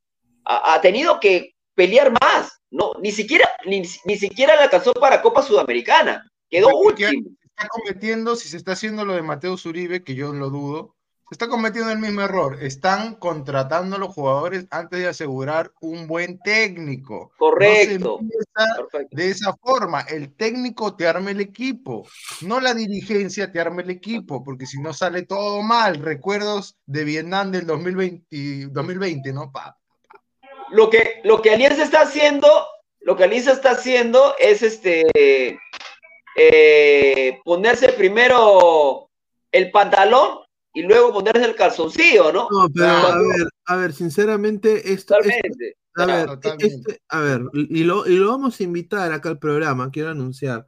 [SPEAKER 9] ha, ha tenido que pelear más, ¿no? Ni siquiera, ni, ni siquiera le alcanzó para Copa Sudamericana. Quedó último.
[SPEAKER 5] está cometiendo, si se está haciendo lo de Mateo Zuribe, que yo lo dudo, se está cometiendo el mismo error. Están contratando a los jugadores antes de asegurar un buen técnico.
[SPEAKER 9] Correcto.
[SPEAKER 5] No se de esa forma. El técnico te arma el equipo, no la dirigencia te arma el equipo, porque si no sale todo mal. Recuerdos de Vietnam del 2020, 2020 ¿no? Pa-
[SPEAKER 9] Lo que, lo que Alianza está haciendo, lo que Alianza está haciendo es este eh, ponerse primero el pantalón y luego ponerse el calzoncillo, ¿no?
[SPEAKER 3] No, pero
[SPEAKER 5] Claro.
[SPEAKER 3] a ver, a ver, sinceramente, esto, esto-
[SPEAKER 9] Totalmente.
[SPEAKER 3] a ver,
[SPEAKER 5] Totalmente.
[SPEAKER 3] este- a ver, y lo, y lo vamos a invitar acá al programa, quiero anunciar.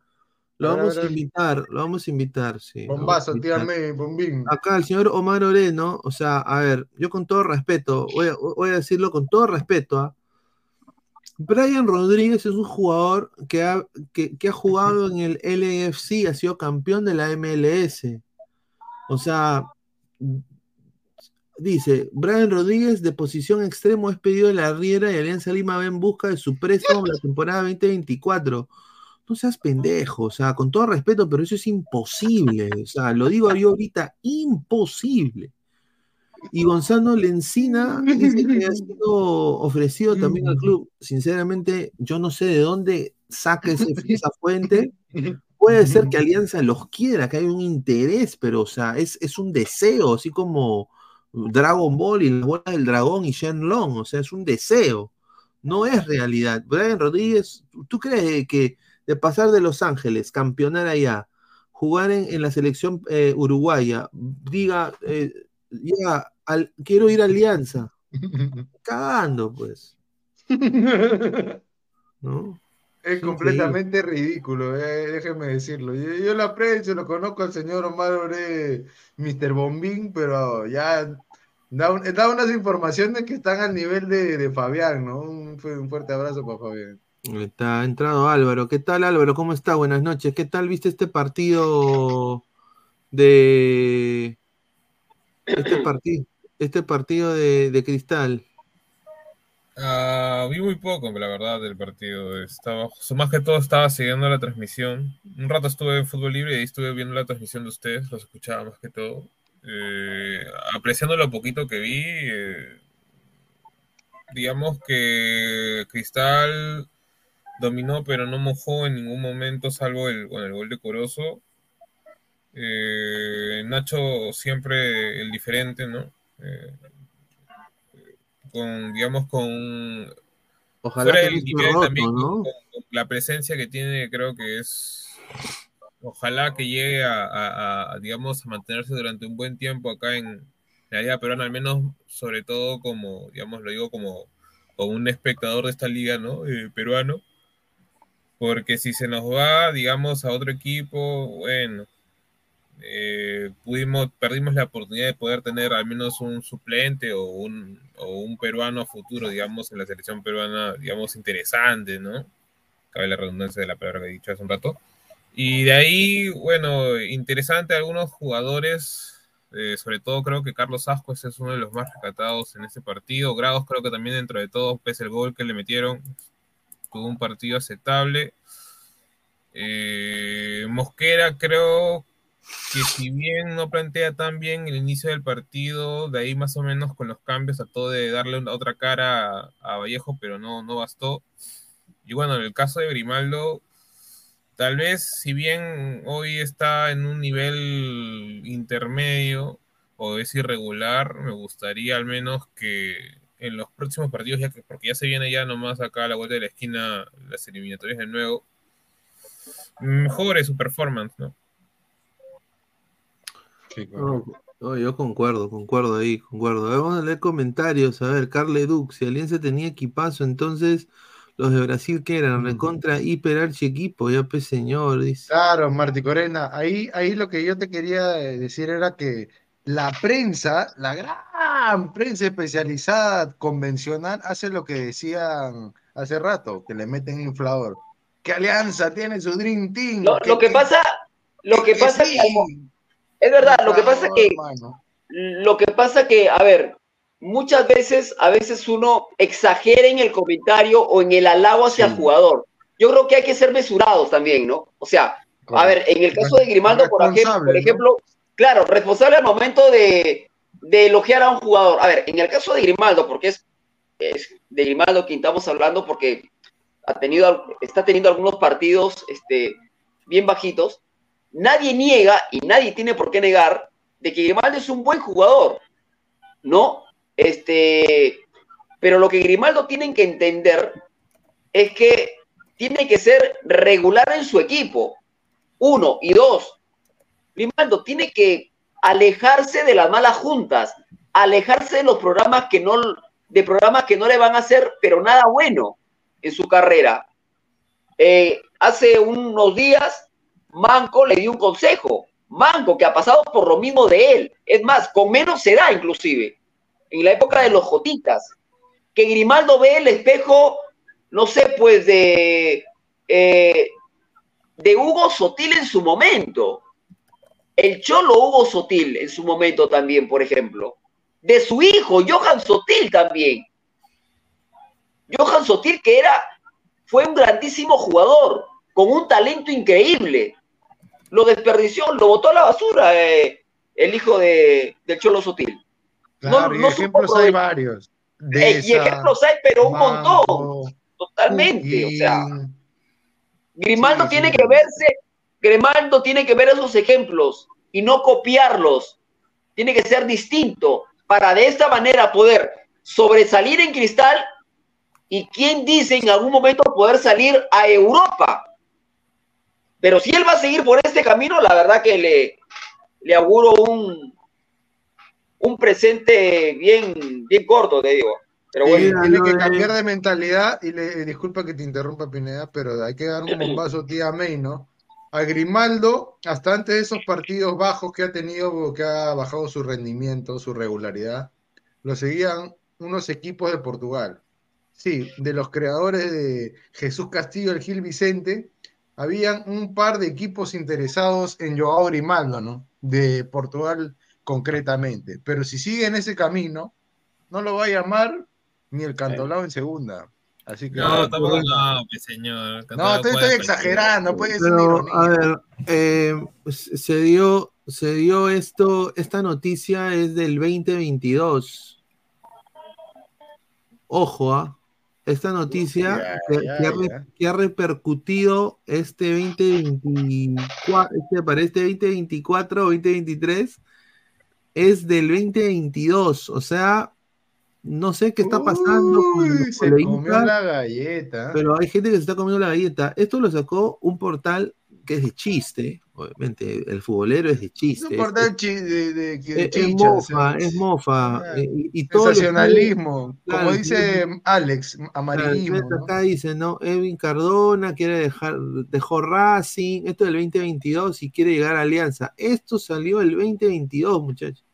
[SPEAKER 3] Lo
[SPEAKER 5] ver, a
[SPEAKER 3] vamos
[SPEAKER 5] ver,
[SPEAKER 3] a
[SPEAKER 5] a ver.
[SPEAKER 3] invitar, lo vamos a invitar, sí.
[SPEAKER 5] Bombazo,
[SPEAKER 3] invitar.
[SPEAKER 5] tírame, bombín.
[SPEAKER 3] Acá el señor Omar Oreno, o sea, a ver, yo con todo respeto, voy a, voy a decirlo con todo respeto, ¿ah? Brian Rodríguez es un jugador que ha, que, que ha jugado en el LAFC, ha sido campeón de la MLS. O sea, dice, Brian Rodríguez de posición extremo es pedido de la Riera y Alianza Lima va en busca de su préstamo la temporada 2024. No seas pendejo, o sea, con todo respeto, pero eso es imposible. O sea, lo digo yo ahorita, imposible. Y Gonzalo Lencina dice que ha sido ofrecido también al club. Sinceramente, yo no sé de dónde saca esa fuente. Puede ser que Alianza los quiera, que hay un interés, pero o sea, es, es un deseo, así como Dragon Ball y la bola del dragón y Shenlong, o sea, es un deseo, no es realidad. Brian Rodríguez, ¿tú crees que de pasar de Los Ángeles, campeonar allá, jugar en, en la selección eh, uruguaya, diga, eh, ya, al- quiero ir a Alianza. Cagando, pues. ¿No?
[SPEAKER 5] Es completamente ridículo, eh, déjeme decirlo. Yo, yo lo aprecio, lo conozco al señor Omar Oré, Mr. Bombín, pero ya da, un- da unas informaciones que están al nivel de, de Fabián, ¿no? Un, fu- un fuerte abrazo para Fabián.
[SPEAKER 3] Está entrado Álvaro. ¿Qué tal, Álvaro? ¿Cómo está? Buenas noches. ¿Qué tal viste este partido de este partido, este partido de, de Cristal?
[SPEAKER 13] Ah, vi muy poco, la verdad, del partido. Estaba, más que todo estaba siguiendo la transmisión. Un rato estuve en fútbol libre y ahí estuve viendo la transmisión de ustedes, los escuchaba más que todo. Eh, apreciando lo poquito que vi, eh, digamos que Cristal dominó, pero no mojó en ningún momento, salvo el, con el gol de Corozo. Eh, Nacho siempre el diferente, ¿no? Con, digamos, con
[SPEAKER 3] Ojalá
[SPEAKER 13] fuera
[SPEAKER 3] que
[SPEAKER 13] del
[SPEAKER 3] no esté
[SPEAKER 13] nivel
[SPEAKER 3] roto,
[SPEAKER 13] también,
[SPEAKER 3] ¿no?
[SPEAKER 13] con- con la presencia que tiene, creo que es ojalá que llegue a, a- a, digamos, a mantenerse durante un buen tiempo acá en la liga peruana, al menos, sobre todo como, digamos, lo digo como, como un espectador de esta liga, ¿no? Eh, peruano, porque si se nos va, digamos, a otro equipo, bueno, eh, pudimos, perdimos la oportunidad de poder tener al menos un suplente o un, o un peruano futuro, digamos, en la selección peruana, digamos, interesante, ¿no? Cabe la redundancia de la palabra que he dicho hace un rato. Y de ahí, bueno, interesante algunos jugadores, eh, sobre todo creo que Carlos Ascuez es uno de los más rescatados en este partido. Grados creo que también dentro de todo, pese el gol que le metieron, tuvo un partido aceptable. Eh, Mosquera creo que si bien no plantea tan bien el inicio del partido, de ahí más o menos con los cambios trató de darle una, otra cara a, Vallejo, pero no, no bastó. Y bueno, en el caso de Grimaldo, tal vez si bien hoy está en un nivel intermedio o es irregular, me gustaría al menos que en los próximos partidos, ya que, porque ya se viene ya nomás acá a la vuelta de la esquina las eliminatorias de nuevo, mejore su performance, ¿no?
[SPEAKER 3] No, no, yo concuerdo, concuerdo ahí, concuerdo. Vamos a leer comentarios. A ver, Carle Dux, si Alianza tenía equipazo, entonces los de Brasil que eran recontra hiper archi equipo, ya pues señor, dice.
[SPEAKER 5] Claro, Marti Corena, ahí, ahí lo que yo te quería eh, decir era que la prensa, la gran prensa especializada convencional, hace lo que decían hace rato, que le meten inflador. Que Alianza tiene su Dream Team.
[SPEAKER 9] Lo, lo que pasa, lo que pasa que es verdad, lo que pasa que lo que pasa que, a ver, muchas veces, a veces uno exagera en el comentario o en el halago hacia el jugador. Yo creo que hay que ser mesurados también, ¿no? O sea, a ver, en el caso de Grimaldo, por ejemplo, por ejemplo, claro, responsable al momento de, de elogiar a un jugador. A ver, en el caso de Grimaldo, porque es, es de Grimaldo quien estamos hablando, porque ha tenido, está teniendo algunos partidos este, bien bajitos, nadie niega y nadie tiene por qué negar de que Grimaldo es un buen jugador, ¿no? Este, pero lo que Grimaldo tienen que entender es que tiene que ser regular en su equipo. Uno y dos, Grimaldo tiene que alejarse de las malas juntas, alejarse de los programas que no, de programas que no le van a hacer, pero nada bueno en su carrera. Eh, hace unos días, Manco le dio un consejo. Manco, que ha pasado por lo mismo de él. Es más, con menos edad inclusive. En la época de los Jotitas. Que Grimaldo ve el espejo, no sé, pues de, eh, de Hugo Sotil en su momento. El cholo Hugo Sotil en su momento también, por ejemplo. De su hijo, Johan Sotil también. Johan Sotil, que era, fue un grandísimo jugador, con un talento increíble. Lo desperdició, lo botó a la basura eh, el hijo de, del Cholo Sotil.
[SPEAKER 5] Claro, y
[SPEAKER 9] supo
[SPEAKER 5] ejemplos hay varios. De
[SPEAKER 9] Eh, y ejemplos hay, pero un montón. Totalmente. O sea. Grimaldo
[SPEAKER 5] Sí,
[SPEAKER 9] tiene
[SPEAKER 5] sí.
[SPEAKER 9] que verse, Grimaldo tiene que ver esos ejemplos y no copiarlos. Tiene que ser distinto para de esta manera poder sobresalir en cristal y quién dice en algún momento poder salir a Europa. Pero si él va a seguir por este camino, la verdad que le, le auguro un, un presente bien, bien corto, te digo. Pero
[SPEAKER 5] Sí,
[SPEAKER 9] bueno,
[SPEAKER 5] tiene que cambiar de mentalidad y le disculpa que te interrumpa Pineda, pero hay que dar un bombazo tía May, ¿no? A Grimaldo, hasta antes de esos partidos bajos que ha tenido, que ha bajado su rendimiento, su regularidad, lo seguían unos equipos de Portugal. Sí, de los creadores de Jesús Castillo, el Gil Vicente, habían un par de equipos interesados en Joao Grimaldo, ¿no? De Portugal concretamente. Pero si sigue en ese camino, no lo va a llamar ni el Cantolao en segunda. Así que
[SPEAKER 13] No, tampoco no, pues, señor.
[SPEAKER 5] No, estoy, estoy exagerando, puede ser ironía.
[SPEAKER 3] a ver, eh, se dio, se dio esto, esta noticia es del 2022. Ojo, ¿ah? Esta noticia que, ha, que repercutido este 2024, este, para este 2024 o 2023 es del 2022. O sea, no sé qué está pasando con
[SPEAKER 5] se comió la galleta.
[SPEAKER 3] pero hay gente que se está comiendo la galleta. Esto lo sacó un portal que es de chiste. Obviamente, el futbolero es de chiste. es,
[SPEAKER 5] el chi- de, de, de
[SPEAKER 3] es- es
[SPEAKER 5] chicha,
[SPEAKER 3] mofa, es mofa.
[SPEAKER 5] ah,
[SPEAKER 3] eh, y, y todos los-
[SPEAKER 5] sensacionalismo,
[SPEAKER 3] Claro,
[SPEAKER 5] como
[SPEAKER 3] sí,
[SPEAKER 5] dice Alex,
[SPEAKER 3] Claro,
[SPEAKER 5] amarillismo.
[SPEAKER 3] entonces
[SPEAKER 5] ¿no?
[SPEAKER 3] acá dice, ¿no? Edwin Cardona quiere dejar, dejó Racing, esto del 2022 y quiere llegar a Alianza. Esto salió el 2022, muchachos.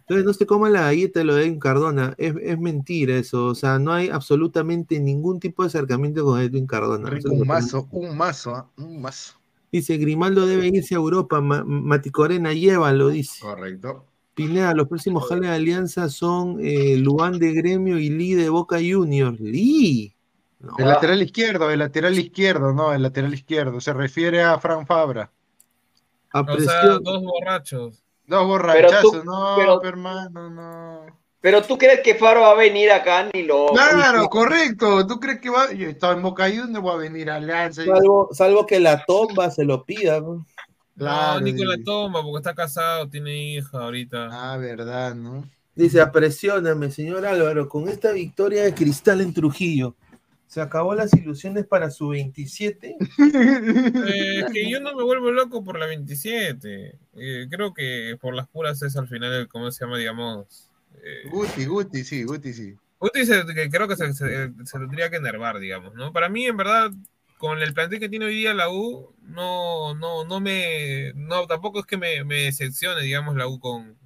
[SPEAKER 3] Entonces no se coman la galleta de lo de Edwin Cardona, es, es mentira eso, o sea, no hay absolutamente ningún tipo de acercamiento con Edwin Cardona.
[SPEAKER 5] Rico, un mazo, un mazo, ¿ah? un mazo.
[SPEAKER 3] Dice, Grimaldo debe irse a Europa, Ma- Mati Corena, llévalo, dice.
[SPEAKER 5] Correcto.
[SPEAKER 3] Pineda, los próximos jales de Alianza son eh, Luan de Gremio y Lee de Boca Juniors. Lee. No.
[SPEAKER 5] El lateral izquierdo, el lateral izquierdo, no, el lateral izquierdo. Se refiere a Fran Fabra.
[SPEAKER 3] A
[SPEAKER 13] O sea, dos borrachos.
[SPEAKER 5] Dos
[SPEAKER 9] Pero
[SPEAKER 5] borrachazos,
[SPEAKER 9] tú-
[SPEAKER 5] no,
[SPEAKER 9] pero-
[SPEAKER 5] hermano, no.
[SPEAKER 9] Pero tú crees que Faro va a venir acá ni lo.
[SPEAKER 5] Claro, correcto. ¿Tú crees que va? Yo estaba en Boca Juniors, voy a venir a Alianza.
[SPEAKER 3] Salvo, salvo que la tomba se lo pida. ¿no?
[SPEAKER 5] Claro,
[SPEAKER 13] no, ni con la toma, porque está casado, tiene hija ahorita.
[SPEAKER 5] Ah, verdad, ¿no?
[SPEAKER 3] Dice, apresióname, señor Álvaro, con esta victoria de Cristal en Trujillo. Se acabó las ilusiones para su 27.
[SPEAKER 13] Eh, que yo no me vuelvo loco por la 27. Eh, creo que por las puras es al final, el, ¿cómo se llama? Digamos. Eh,
[SPEAKER 5] Guti, Guti, sí, Guti, sí.
[SPEAKER 13] Guti se- que creo que se, se- se tendría que enervar, digamos, ¿no? Para mí, en verdad, con el plantel que tiene hoy día la U, no, no, no me, no, tampoco es que me, me decepcione, digamos, la U con,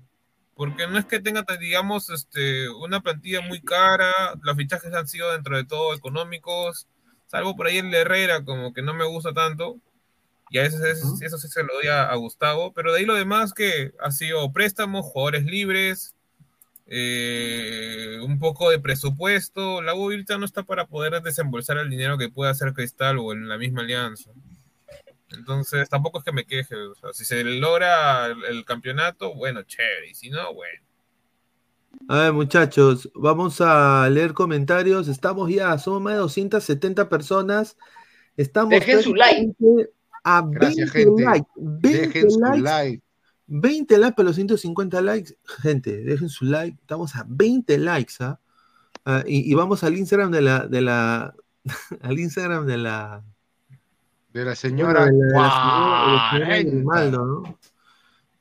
[SPEAKER 13] porque no es que tenga, digamos, este, una plantilla muy cara, los fichajes han sido dentro de todo económicos, salvo por ahí el de Herrera, como que no me gusta tanto, y a veces es- eso sí se lo doy a, a Gustavo, pero de ahí lo demás que ha sido préstamos, jugadores libres, eh, un poco de presupuesto. La U ahorita no está para poder desembolsar el dinero que pueda hacer Cristal o en la misma alianza. Entonces tampoco es que me queje. o sea, si se logra el, el campeonato, bueno, chévere. Y si no, bueno.
[SPEAKER 3] A ver, muchachos, vamos a leer comentarios. Estamos ya, somos más de 270 personas. Estamos
[SPEAKER 9] Dejen su like.
[SPEAKER 3] A
[SPEAKER 5] Gracias,
[SPEAKER 3] 20
[SPEAKER 5] gente.
[SPEAKER 3] likes. 20
[SPEAKER 5] Dejen su like.
[SPEAKER 3] 20 likes para los 150 likes. Gente, dejen su like. Estamos a 20 likes, ¿ah? Ah, y, y vamos al Instagram de la, de la, al Instagram de la,
[SPEAKER 5] De la señora
[SPEAKER 3] de la- de la señora- de la señora
[SPEAKER 5] 40.
[SPEAKER 3] Grimaldo, ¿no?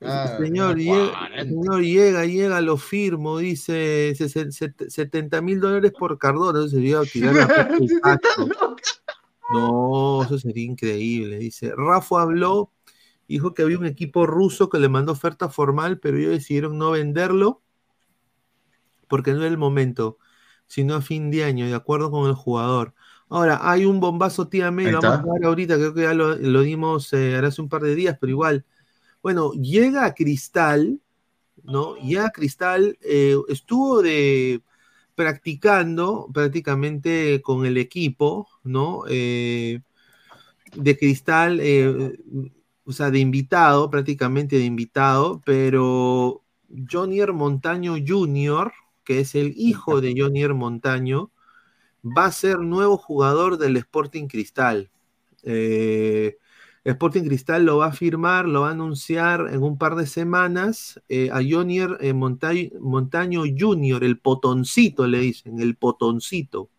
[SPEAKER 5] Ah,
[SPEAKER 3] señor, llega,
[SPEAKER 5] 40.
[SPEAKER 3] señor, llega, llega, lo firmo, dice se- se- 70 mil dólares por Cardona, eso sería tirar la. No, eso sería increíble. Dice, Rafa habló, dijo que había un equipo ruso que le mandó oferta formal, pero ellos decidieron no venderlo porque no era el momento, sino a fin de año, de acuerdo con el jugador. Ahora, hay un bombazo tía May, lo vamos a dar ahorita, creo que ya lo, lo dimos eh, hace un par de días, pero igual. Bueno, llega a Cristal, ¿no? Ya Cristal eh, estuvo de practicando prácticamente con el equipo, ¿no? Eh, de Cristal, eh, o sea, de invitado, prácticamente de invitado, pero Jonier Montaño Jr., que es el hijo de Jonier Montaño, va a ser nuevo jugador del Sporting Cristal. Eh, Sporting Cristal lo va a firmar, lo va a anunciar en un par de semanas eh, a Jonier eh, Monta- Montaño Jr., el potoncito le dicen, el potoncito.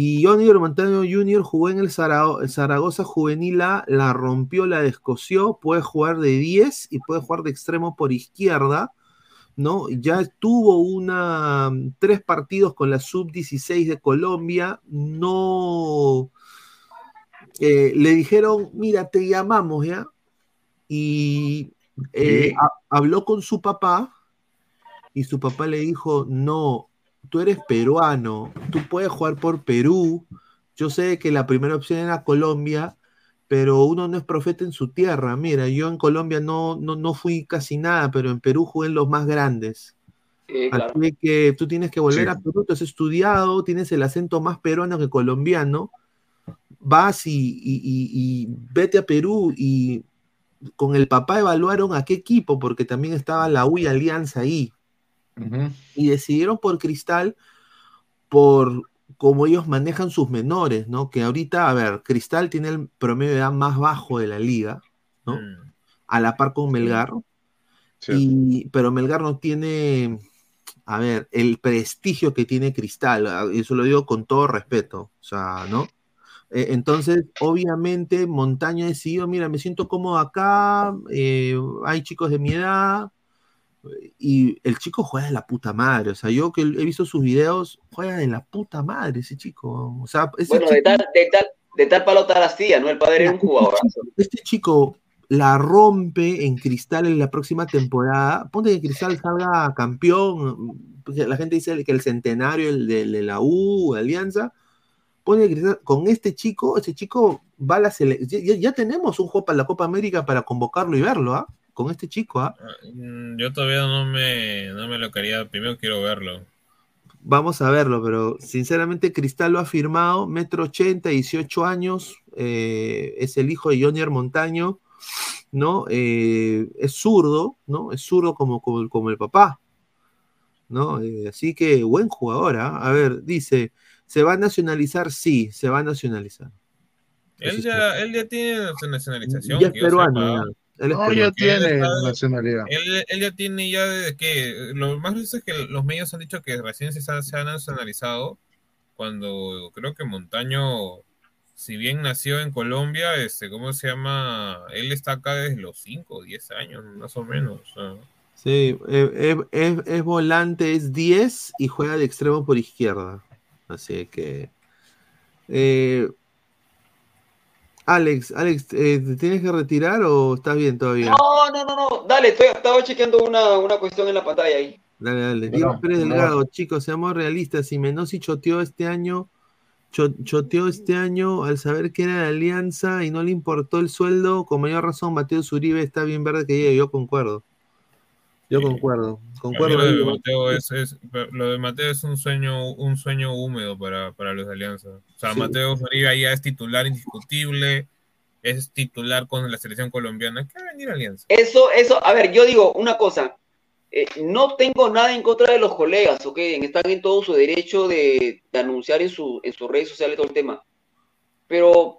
[SPEAKER 3] Y Jonier Montaño Jr. jugó en el Zara- el Zaragoza Juvenil A, la rompió, la descoció, puede jugar de 10 y puede jugar de extremo por izquierda. ¿no? Ya tuvo una, tres partidos con la sub-16 de Colombia, no, eh, le dijeron, mira, te llamamos, ¿ya? Y eh,
[SPEAKER 5] Sí.
[SPEAKER 3] habló con su papá y su papá le dijo, no, tú eres peruano, tú puedes jugar por Perú, yo sé que la primera opción era Colombia, pero uno no es profeta en su tierra, mira, yo en Colombia no, no, no fui casi nada, pero en Perú jugué en los más grandes.
[SPEAKER 9] Sí, claro.
[SPEAKER 3] Así que tú tienes que volver
[SPEAKER 5] Sí.
[SPEAKER 3] a Perú, tú has estudiado, tienes el acento más peruano que colombiano, vas y, y- y- y vete a Perú y con el papá evaluaron a qué equipo, porque también estaba la UI Alianza ahí, Y decidieron por Cristal por cómo ellos manejan sus menores, ¿no? Que ahorita, a ver, Cristal tiene el promedio de edad más bajo de la liga, ¿no?
[SPEAKER 13] Mm.
[SPEAKER 3] A la par con Melgar, y, pero Melgar no tiene, a ver, el prestigio que tiene Cristal, ah, eso lo digo con todo respeto, o sea, ¿no? Eh, entonces, obviamente, Montaño ha decidido, mira, me siento cómodo acá, eh, hay chicos de mi edad, y el chico juega de la puta madre, o sea, yo que he visto sus videos, juega de la puta madre ese chico, o sea, ese
[SPEAKER 9] Bueno, de tal, de tal, de tal palo tal astilla, ¿no? El padre era un jugador.
[SPEAKER 3] este chico la rompe en Cristal en la próxima temporada. Ponte que Cristal salga campeón. La gente dice que el centenario el de, de la U, de Alianza. Ponte que Cristal- con este chico, ese chico va a la selección. Ya, ya tenemos un juego para la Copa América para convocarlo y verlo, ¿ah? Con este chico, ¿ah?
[SPEAKER 13] Mm, Yo todavía no me, no me lo quería, primero quiero verlo.
[SPEAKER 3] Vamos a verlo, pero sinceramente Cristal lo ha firmado, metro ochenta, 18 años, eh, es el hijo de Jonier Montaño, ¿no? Eh, es zurdo, ¿no? Es zurdo como, como, como el papá, ¿no? Eh, así que buen jugador, ¿ah? A ver, dice, ¿se va a nacionalizar? Sí, se va a nacionalizar.
[SPEAKER 13] Él ya, él ya tiene su nacionalización.
[SPEAKER 3] Ya es peruano, ya. Él es
[SPEAKER 5] No, ya
[SPEAKER 13] él
[SPEAKER 5] tiene
[SPEAKER 13] está-
[SPEAKER 5] nacionalidad.
[SPEAKER 13] Él, él ya tiene ya desde que lo más gracioso es que los medios han dicho que recién se, ha- se ha nacionalizado cuando creo que Montaño, si bien nació en Colombia, este, ¿cómo se llama? Él está acá desde los 5 o 10 años, más o menos. o sea.
[SPEAKER 3] Sí, eh, eh, es, es volante, es 10 y juega de extremo por izquierda. Así que. eh, Alex, Alex, eh, ¿te tienes que retirar o estás bien todavía?
[SPEAKER 9] No, no, no, no. Dale, estoy, estaba chequeando una, una cuestión en la pantalla ahí.
[SPEAKER 3] Dale, dale. Diego Pérez. Delgado, chicos, seamos realistas. Si Menosi choteó este año, cho- choteó este año al saber que era de Alianza y no le importó el sueldo, con mayor razón, Mateo Zuribe está bien verde que llegue. Yo concuerdo. Yo concuerdo. Concuerdo.
[SPEAKER 13] lo de. Mateo es, es- lo de Mateo es un sueño, un sueño húmedo para, para los de Alianza. O sea,
[SPEAKER 3] Sí.
[SPEAKER 13] Mateo Zuribe ya es titular indiscutible, es titular con la selección colombiana. ¿Qué va a venir a Alianza?
[SPEAKER 9] Eso, eso, a ver, yo digo una cosa. eh, no tengo nada en contra de los colegas, ¿ok? Están en todo su derecho de, de anunciar en, su, en sus redes sociales todo el tema. Pero,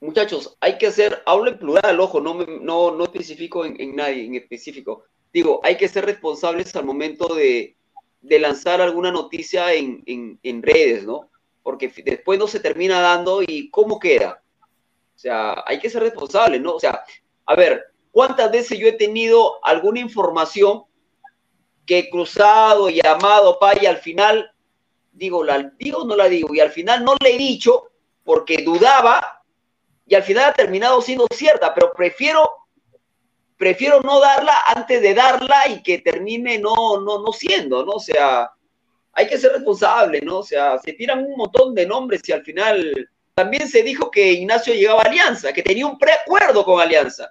[SPEAKER 9] muchachos, hay que hacer, hablo en plural, ojo, no, me- no, no especifico en, en nadie en específico. Digo, hay que ser responsables al momento de, de lanzar alguna noticia en, en, redes, ¿no? Porque después no se termina dando y ¿cómo queda? O sea, hay que ser responsables, ¿no? O sea, a ver, ¿cuántas veces yo he tenido alguna información que he cruzado, llamado, pa, y al final digo, ¿la digo o no la digo? Y al final no le he dicho porque dudaba y al final ha terminado siendo cierta, pero prefiero prefiero no darla antes de darla y que termine no, no, no siendo, ¿no? O sea, hay que ser responsable, ¿no? O sea, se tiran un montón de nombres y al final también se dijo que Ignacio llegaba a Alianza, que tenía un preacuerdo con Alianza.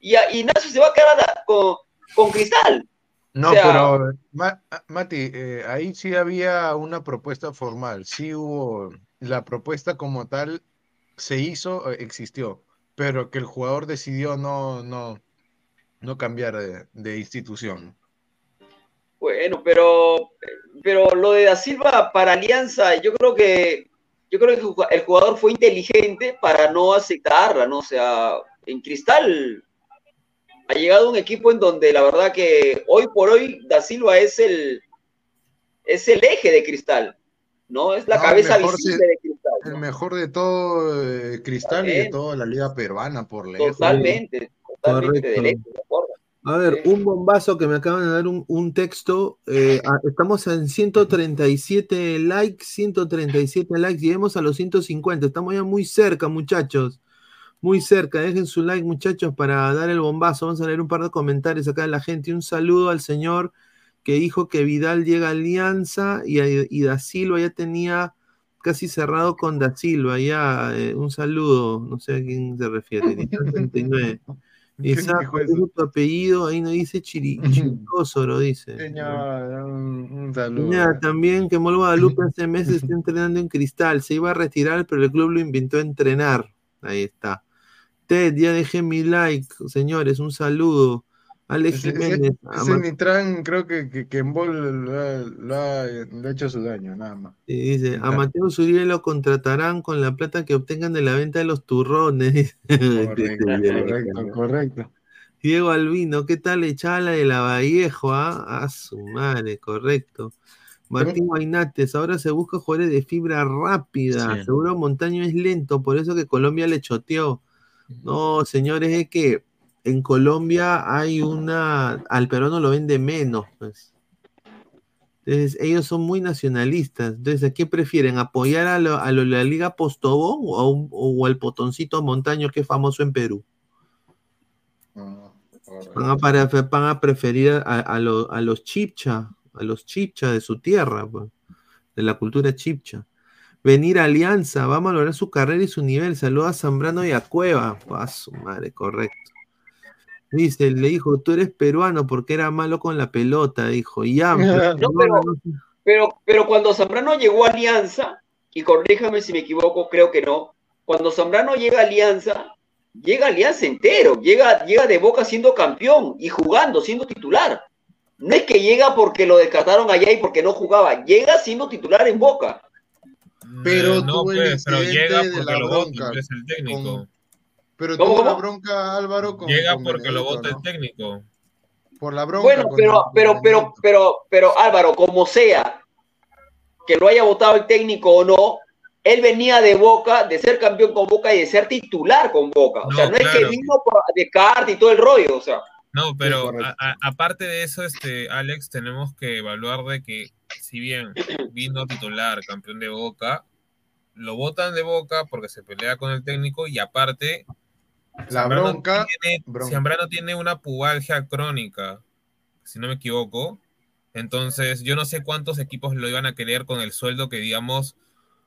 [SPEAKER 9] Y a- Ignacio se va a quedar a- con, con Cristal.
[SPEAKER 5] No,
[SPEAKER 9] O sea-
[SPEAKER 5] pero Ma- Mati, eh, ahí sí había una propuesta formal, sí hubo, la propuesta como tal se hizo, eh, existió, pero que el jugador decidió no, no, no cambiar de, de institución.
[SPEAKER 9] Bueno, pero, pero lo de Da Silva para Alianza, yo creo que yo creo que el jug- el jugador fue inteligente para no aceptarla, ¿no? O sea, en Cristal ha llegado un equipo en donde la verdad que hoy por hoy Da Silva es el es el eje de Cristal, ¿no? Es la
[SPEAKER 5] No,
[SPEAKER 9] cabeza visible
[SPEAKER 5] se-
[SPEAKER 9] de Cristal.
[SPEAKER 5] El mejor de todo eh, Cristal y de toda la liga peruana por lejos.
[SPEAKER 9] Totalmente, totalmente ¿de acuerdo?
[SPEAKER 3] A ver, un bombazo que me acaban de dar un, un texto. eh, estamos en 137 likes, 137 likes. Lleguemos a los 150. Estamos ya muy cerca, muchachos. Muy cerca. Dejen su like, muchachos, para dar el bombazo. Vamos a leer un par de comentarios acá de la gente. Un saludo al señor que dijo que Vidal llega a Alianza y, y Da Silva ya tenía casi cerrado con Da Silva. Ya, eh, un saludo. No sé a quién se refiere. Edición 39. Isaac, ¿cuál es tu apellido? Ahí no dice Chiri, Chiricósoro, dice.
[SPEAKER 5] Señor, un, un saludo.
[SPEAKER 3] Mira, también que Mol Guadalupe hace meses está entrenando en Cristal. Se iba a retirar, pero el club lo invitó a entrenar. Ahí está. Ted, ya dejé mi like, señores. Un saludo. Alex
[SPEAKER 5] Ese,
[SPEAKER 3] Jiménez.
[SPEAKER 5] ese creo que, que, que en Bol lo ha, lo ha- le ha hecho su daño, nada más.
[SPEAKER 3] y dice, a Mateo Uribe lo contratarán con la plata que obtengan de la venta de los turrones.
[SPEAKER 5] Correcto, correcto, correcto.
[SPEAKER 3] Diego Albino, ¿qué tal echada la de la Vallejo? Ah, a su madre, correcto. Martín Guainates, ahora se busca jugadores de fibra rápida.
[SPEAKER 14] Sí.
[SPEAKER 3] Seguro Montaño es lento, por eso que Colombia le choteó. No, señores, es que en Colombia hay una. Al peruano lo vende menos, pues. Entonces, ellos son muy nacionalistas. Entonces, ¿a qué prefieren? ¿Apoyar a, lo- a lo- la Liga Postobón o, a un- o al Potoncito Montaño que es famoso en Perú? Van a, para- van a preferir a, a lo- a los chipcha, a los chipcha de su tierra, pues, de la cultura chipcha. Venir a Alianza, va a valorar su carrera y su nivel. Saluda a Zambrano y a Cueva. A su madre, correcto. Dice, le dijo, tú eres peruano porque era malo con la pelota, dijo. Y ya,
[SPEAKER 9] No, pero, pero, pero cuando Zambrano llegó a Alianza, y corríjame si me equivoco, creo que no, cuando Zambrano llega a Alianza, llega a Alianza entero, llega, llega de Boca siendo campeón y jugando, siendo titular. No es que llega porque lo descartaron allá y porque no jugaba, llega siendo titular en Boca.
[SPEAKER 5] Pero
[SPEAKER 13] Eh, no,
[SPEAKER 5] tuvo el
[SPEAKER 13] pues, pero llega
[SPEAKER 5] de
[SPEAKER 13] porque
[SPEAKER 5] la
[SPEAKER 13] lo
[SPEAKER 5] bronca
[SPEAKER 13] pues, el técnico.
[SPEAKER 5] Pero
[SPEAKER 9] ¿Cómo,
[SPEAKER 5] tuvo la bronca Álvaro con,
[SPEAKER 13] Llega
[SPEAKER 5] con
[SPEAKER 13] porque lo vota
[SPEAKER 5] ¿no?
[SPEAKER 13] el técnico.
[SPEAKER 5] Por la bronca.
[SPEAKER 9] Bueno,
[SPEAKER 5] con-
[SPEAKER 9] pero, pero, pero, pero, pero Álvaro, como sea, que lo haya votado el técnico o no, él venía de Boca, de ser campeón con Boca y de ser titular con Boca. O
[SPEAKER 13] No,
[SPEAKER 9] sea, no es que vino por descarte y todo el rollo, o sea.
[SPEAKER 13] No, pero
[SPEAKER 9] correcto.
[SPEAKER 13] a- a- aparte de eso, este, Alex, tenemos que evaluar de que si bien vino titular, campeón de Boca, lo votan de Boca porque se pelea con el técnico y aparte
[SPEAKER 5] La
[SPEAKER 13] Zambrano
[SPEAKER 5] bronca-
[SPEAKER 13] tiene,
[SPEAKER 5] bronca.
[SPEAKER 13] Zambrano tiene una pubalgia crónica, si no me equivoco. Entonces, yo no sé cuántos equipos lo iban a querer con el sueldo que, digamos,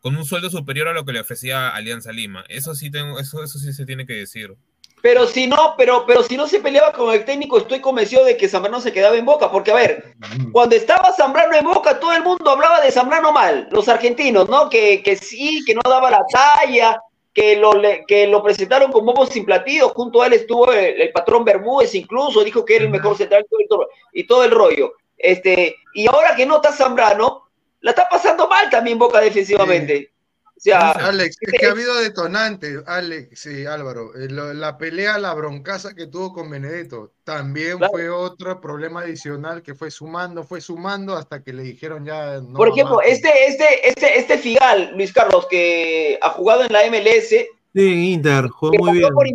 [SPEAKER 13] con un sueldo superior a lo que le ofrecía Alianza Lima. Eso sí tengo, eso, eso sí se tiene que decir.
[SPEAKER 9] Pero si no, pero, pero si no se peleaba con el técnico, estoy convencido de que Zambrano se quedaba en Boca, porque a ver, cuando estaba Zambrano en Boca, todo el mundo hablaba de Zambrano mal, los argentinos, ¿no? Que, que sí, que no daba la talla, que lo, presentaron con bombos sin platillos, junto a él estuvo el, el patrón Bermúdez, incluso dijo que era el mejor central y todo el rollo. Este, y ahora que no está Zambrano, la está pasando mal también Boca defensivamente. Sea,
[SPEAKER 5] Alex, es que ha habido detonantes, Alex, sí, Álvaro. eh, La pelea, la broncaza que tuvo con Benedetto, también
[SPEAKER 9] Claro.
[SPEAKER 5] fue otro problema adicional que fue sumando, fue sumando hasta que le dijeron ya no
[SPEAKER 9] Por ejemplo,
[SPEAKER 5] más.
[SPEAKER 9] este, este, este, este Figal, Luis Carlos, que ha jugado en la MLS,
[SPEAKER 3] Sí, en Inter, jugó
[SPEAKER 9] que
[SPEAKER 3] muy
[SPEAKER 9] pasó,
[SPEAKER 3] bien.
[SPEAKER 9] por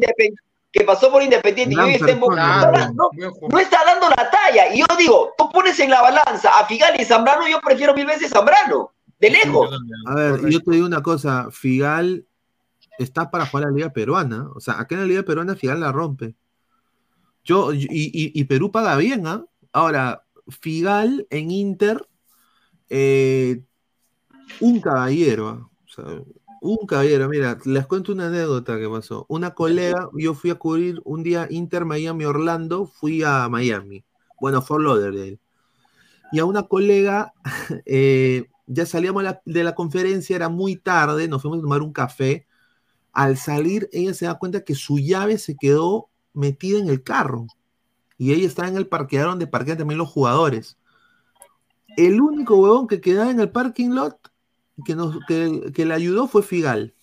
[SPEAKER 9] que pasó por Independiente y hoy está en Boca, no, está dando- no está dando la talla. Y yo digo, tú pones en la balanza a Figal y Zambrano, yo prefiero mil veces Zambrano, de lejos.
[SPEAKER 3] A ver, yo te digo una cosa, Figal está para jugar a la Liga Peruana. O sea, acá en la Liga Peruana Figal la rompe. Yo, y, y- y Perú paga bien, ¿ah? Ahora, Figal en Inter, eh, un caballero, ¿ah? O sea, un caballero. Mira, les cuento una anécdota que pasó. Una colega, yo fui a cubrir un día Inter Miami Orlando, fui a Miami. Bueno, Fort Lauderdale. Y a una colega, eh, ya salíamos de la conferencia, era muy tarde, nos fuimos a tomar un café. Al salir, ella se da cuenta que su llave se quedó metida en el carro. Y ella estaba en el parqueadero donde parquean también los jugadores. El único huevón que quedaba en el parking lot que, nos, que, que le ayudó fue Figal.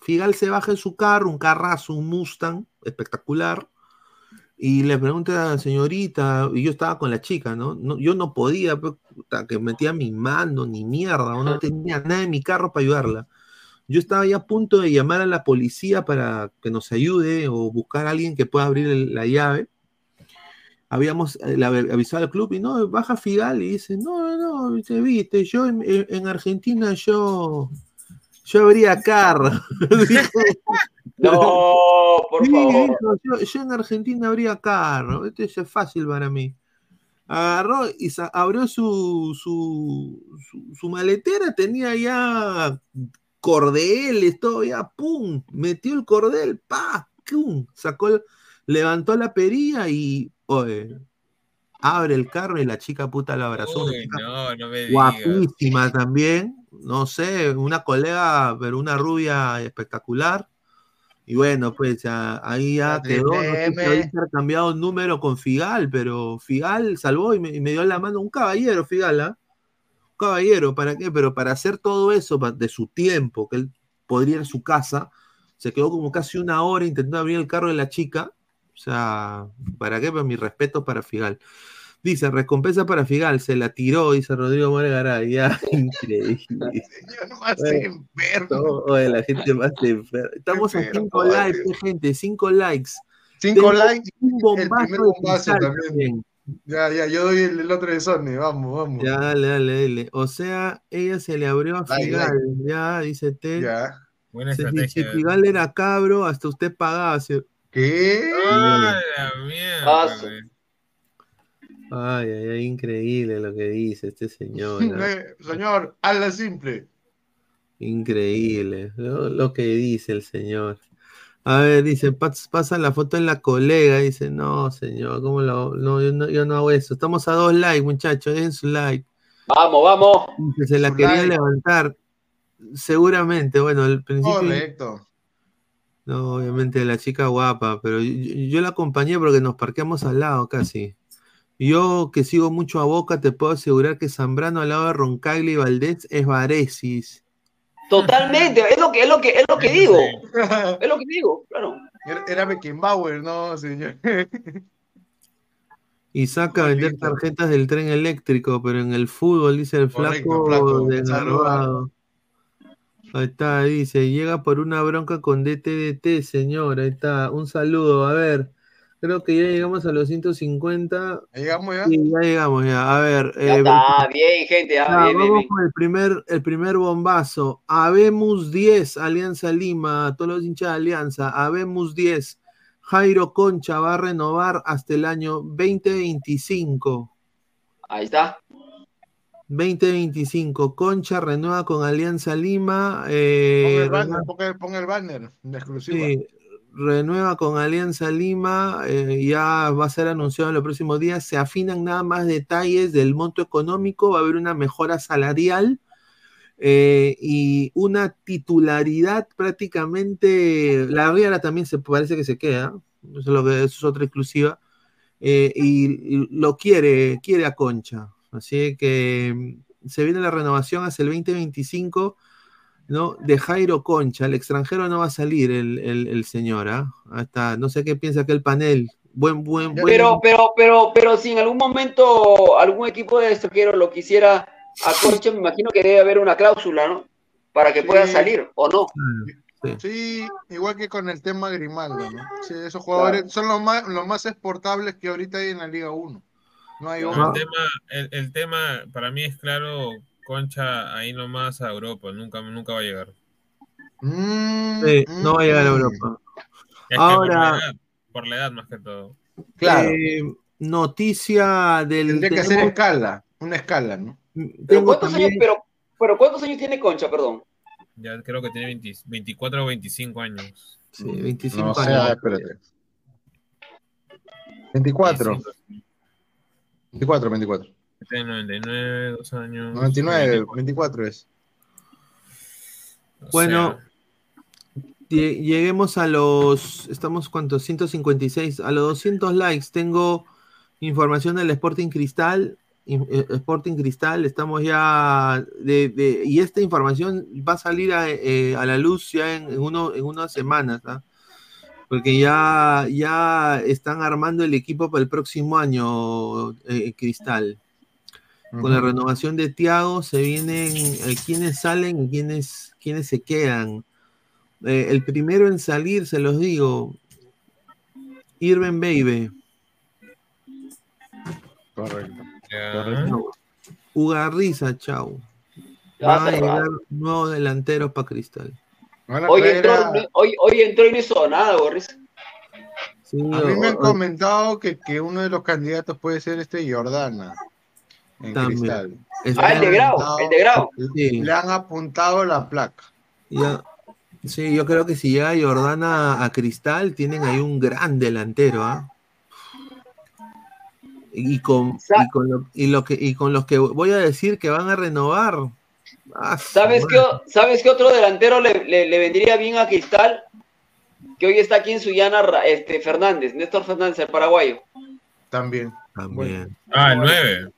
[SPEAKER 3] Figal se baja en su carro, un carrazo, un Mustang espectacular, y le pregunta a la señorita, y yo estaba con la chica, ¿no? No- yo no podía, pues, puta, que metía mi mano, ni mierda, o no tenía nada en mi carro para ayudarla. Yo estaba ya a punto de llamar a la policía para que nos ayude o buscar a alguien que pueda abrir el- la llave. habíamos eh, avisado al club y no, baja Figal y dice, no, no, no, te viste, yo en, en- en Argentina yo, yo abría carro.
[SPEAKER 9] No, por favor.
[SPEAKER 3] yo, yo en Argentina abría carro, esto es fácil para mí. Agarró y abrió su, su, su, su maletera, tenía ya cordeles, todo ya, pum, metió el cordel, pa, pum, sacó, levantó la perilla y, oye, abre el carro y la chica puta lo abrazó. una
[SPEAKER 13] Uy,
[SPEAKER 3] chica
[SPEAKER 13] no, no me digas.
[SPEAKER 3] guapísima también, no sé, una colega, pero una rubia espectacular. Y bueno, pues ya, ahí ya quedó, no sé si había intercambiado un número con Figal, pero Figal salvó y me, y me dio la mano, un caballero Figal, ¿ah? Un caballero, ¿para qué? Pero para hacer todo eso de su tiempo, que él podría ir a su casa, se quedó como casi una hora intentando abrir el carro de la chica. O sea, ¿para qué? Pues mi respeto para Figal. Dice, recompensa para Figal, se la tiró, dice Rodrigo Margaray. Ya, increíble.
[SPEAKER 5] Señor, no más
[SPEAKER 3] Oye,
[SPEAKER 5] enfermo.
[SPEAKER 3] no, oye, la gente más enferma. Estamos a
[SPEAKER 5] enfermo,
[SPEAKER 3] 5
[SPEAKER 5] oye.
[SPEAKER 3] likes, eh, gente, 5 likes.
[SPEAKER 5] Cinco
[SPEAKER 3] Tengo
[SPEAKER 5] likes,
[SPEAKER 3] Un
[SPEAKER 5] el
[SPEAKER 3] bombazo
[SPEAKER 5] primer
[SPEAKER 3] de
[SPEAKER 5] bombazo también.
[SPEAKER 3] también.
[SPEAKER 5] Ya, ya, yo doy el, el otro de Sony, vamos, vamos.
[SPEAKER 3] Ya, dale, dale, dale. O sea, ella se le abrió a Figal.
[SPEAKER 5] like.
[SPEAKER 3] Ya, dice Ted.
[SPEAKER 5] Ya.
[SPEAKER 13] Buena
[SPEAKER 3] Si, si
[SPEAKER 13] estrategia.
[SPEAKER 3] Figal era cabro, hasta usted pagaba. si-
[SPEAKER 5] ¿Qué?
[SPEAKER 13] ¡Ah, la mierda!
[SPEAKER 9] Ah!
[SPEAKER 3] Ay, ay, ay, increíble lo que dice este señor. ¿ah?
[SPEAKER 5] Eh, Señor, hazla simple.
[SPEAKER 3] Increíble lo, lo que dice el señor. A ver, dice, pas- pasa la foto en la colega. Dice, no, señor, ¿cómo lo, no, yo no, yo no hago eso. Estamos a dos likes, muchachos, den su like.
[SPEAKER 9] Vamos, vamos.
[SPEAKER 3] Dice, se la
[SPEAKER 5] Su
[SPEAKER 3] quería
[SPEAKER 5] like.
[SPEAKER 3] levantar. Seguramente, bueno, al principio,
[SPEAKER 5] Correcto.
[SPEAKER 3] no, obviamente la chica guapa, pero yo- yo la acompañé porque nos parqueamos al lado casi. Yo que sigo mucho a Boca, te puedo asegurar que Zambrano al lado de Roncaglia y Valdés es Varesis.
[SPEAKER 9] Totalmente, es lo que, es lo que, es lo que digo. Es lo que digo, claro.
[SPEAKER 5] Era, Beckenbauer, no, señor.
[SPEAKER 3] Y saca a vender tarjetas del tren eléctrico, pero en el fútbol, dice el
[SPEAKER 5] Correcto,
[SPEAKER 3] flaco
[SPEAKER 5] flaco.
[SPEAKER 3] desgarbado. Ahí está, dice, llega por una bronca con DTDT, señor. Ahí está, un saludo. A ver, creo que ya llegamos a los 150.
[SPEAKER 5] Llegamos ya.
[SPEAKER 3] Sí, ya llegamos ya. A ver,
[SPEAKER 9] Ya
[SPEAKER 3] eh,
[SPEAKER 9] está, bien, gente, ya,
[SPEAKER 3] ya,
[SPEAKER 9] bien,
[SPEAKER 3] vamos
[SPEAKER 9] bien.
[SPEAKER 3] con el primer, el primer bombazo. Habemos 10, Alianza Lima, todos los hinchas de Alianza. Habemos 10. Jairo Concha va a renovar hasta el año 2025.
[SPEAKER 9] Ahí está.
[SPEAKER 3] 2025. Concha renueva con Alianza Lima.
[SPEAKER 5] Pon
[SPEAKER 3] eh,
[SPEAKER 5] el banner,
[SPEAKER 3] renueva-
[SPEAKER 5] pon el, pon el banner de exclusiva.
[SPEAKER 3] sí, renueva con Alianza Lima. eh, ya va a ser anunciado en los próximos días. Se afinan nada más detalles del monto económico. Va a haber una mejora salarial. eh, y una titularidad prácticamente. La Riera también se parece que se queda. Eso es, lo que, eso es otra exclusiva. eh, y, y lo quiere, quiere a Concha. Así que mm, se viene la renovación hacia el 2025, ¿no? De Jairo Concha. El extranjero no va a salir el, el- el señor, ¿ah? Hasta, no sé qué piensa que el panel. Buen, buen, buen.
[SPEAKER 9] Pero, pero, pero, pero si en algún momento algún equipo de extranjeros lo quisiera a Concha, me imagino que debe haber una cláusula, ¿no? Para que pueda
[SPEAKER 5] Sí.
[SPEAKER 9] salir, ¿o no?
[SPEAKER 5] Sí, igual que con el tema Grimaldo, ¿no? Sí, esos jugadores son los más, los más exportables que ahorita hay en la Liga 1. No hay
[SPEAKER 13] No,
[SPEAKER 5] otro.
[SPEAKER 13] el, tema, el, el tema para mí es claro, Concha ahí nomás a Europa, nunca, nunca va a llegar.
[SPEAKER 5] Mm,
[SPEAKER 3] Sí, no va a llegar a
[SPEAKER 5] mm.
[SPEAKER 3] Europa.
[SPEAKER 13] Es que por,
[SPEAKER 3] Ahora-
[SPEAKER 13] la edad, por la edad más que todo.
[SPEAKER 5] Claro.
[SPEAKER 3] Eh, noticia del.
[SPEAKER 5] Tendría que hacer escala, una escala, ¿no?
[SPEAKER 9] Pero
[SPEAKER 3] tengo
[SPEAKER 9] ¿cuántos
[SPEAKER 3] también-
[SPEAKER 9] años, pero, pero cuántos años tiene Concha, perdón?
[SPEAKER 13] Ya creo que tiene 20 24 o 25 años.
[SPEAKER 3] Sí, 25
[SPEAKER 5] No, o
[SPEAKER 3] años.
[SPEAKER 5] sea, espérate. 24. 24, 24.
[SPEAKER 13] Tiene 99, dos años.
[SPEAKER 5] 99, 24 es.
[SPEAKER 13] O
[SPEAKER 3] Bueno,
[SPEAKER 13] sea,
[SPEAKER 3] lleguemos a los. Estamos, ¿cuántos? 156. A los 200 likes. Tengo información del Sporting Cristal. eh, Sporting Cristal, estamos ya. De, de- y esta información va a salir a, eh, a la luz ya en, en uno, en unas semanas. ¿ah? Porque ya, ya están armando el equipo para el próximo año, eh, Cristal. Con la renovación de Tiago se vienen eh, quienes salen y quienes, quienes se quedan. Eh, el primero en salir, se los digo, Irving Baby.
[SPEAKER 5] Correcto.
[SPEAKER 3] Correcto. Ugarriza, chau.
[SPEAKER 9] Ya
[SPEAKER 3] Van a llegar nuevos delanteros para Cristal.
[SPEAKER 9] Hoy entró, hoy, hoy entró y no hizo nada, Gorris.
[SPEAKER 3] Sí,
[SPEAKER 5] A mí me han comentado que, que uno de los candidatos puede ser este Jordana en
[SPEAKER 3] También.
[SPEAKER 5] Cristal.
[SPEAKER 9] Ah, el de Grau, el de Grau.
[SPEAKER 3] Sí.
[SPEAKER 5] Le han apuntado la placa.
[SPEAKER 3] Ya. Sí, yo creo que si llega Jordana a Cristal, tienen ahí un gran delantero, ¿ah? Y con, y, con lo, y lo que, y con los que voy a decir que van a renovar. ah,
[SPEAKER 9] ¿Sabes qué, ¿Sabes qué otro delantero le, le- le vendría bien a Cristal? Que hoy está aquí en Sullana, Ra- este, Fernández, Néstor Fernández, el paraguayo.
[SPEAKER 5] También.
[SPEAKER 3] También.
[SPEAKER 13] Ah, el 9.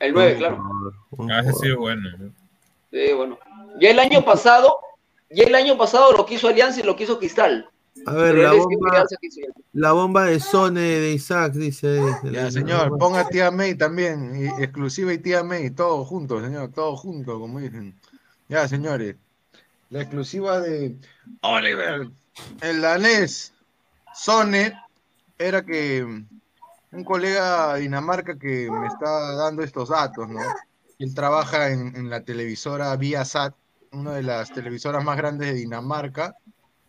[SPEAKER 9] El 9, claro.
[SPEAKER 13] Ah, ese sí es bueno. ¿no?
[SPEAKER 9] Sí, bueno. Ya el año pasado, ya el año pasado lo quiso Alianza y lo quiso Cristal.
[SPEAKER 3] A ver, la bomba, la bomba de Sone de Isaac, dice.
[SPEAKER 5] Ya, señor, ponga tía May también, y- exclusiva y tía May, todo junto, señor, todo junto, como dicen. Ya, señores, la exclusiva de Oliver, el danés, Sone, era que un colega de Dinamarca que me está dando estos datos, ¿no? Él trabaja en, la televisora Viasat, una de las televisoras más grandes de Dinamarca,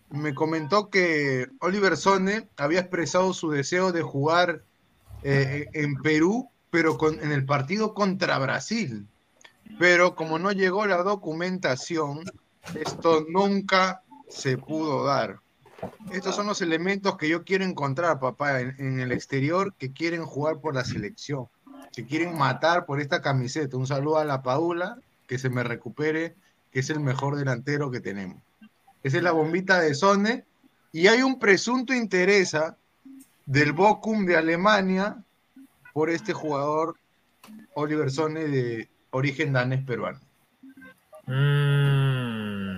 [SPEAKER 5] me comentó que Oliver Sone había expresado su deseo de jugar eh, en Perú, pero con, en el partido contra Brasil. Pero como no llegó la documentación, esto nunca se pudo dar. Estos son los elementos que yo quiero encontrar, papá, en, en el exterior que quieren jugar por la selección, que quieren matar por esta camiseta. Un saludo a la Paula, que se me recupere, que es el mejor delantero que tenemos. Esa es la bombita de Sone. Y hay un presunto interés ¿ah? del Bochum de Alemania por este jugador Oliver Sone de origen danés peruano.
[SPEAKER 13] Mm,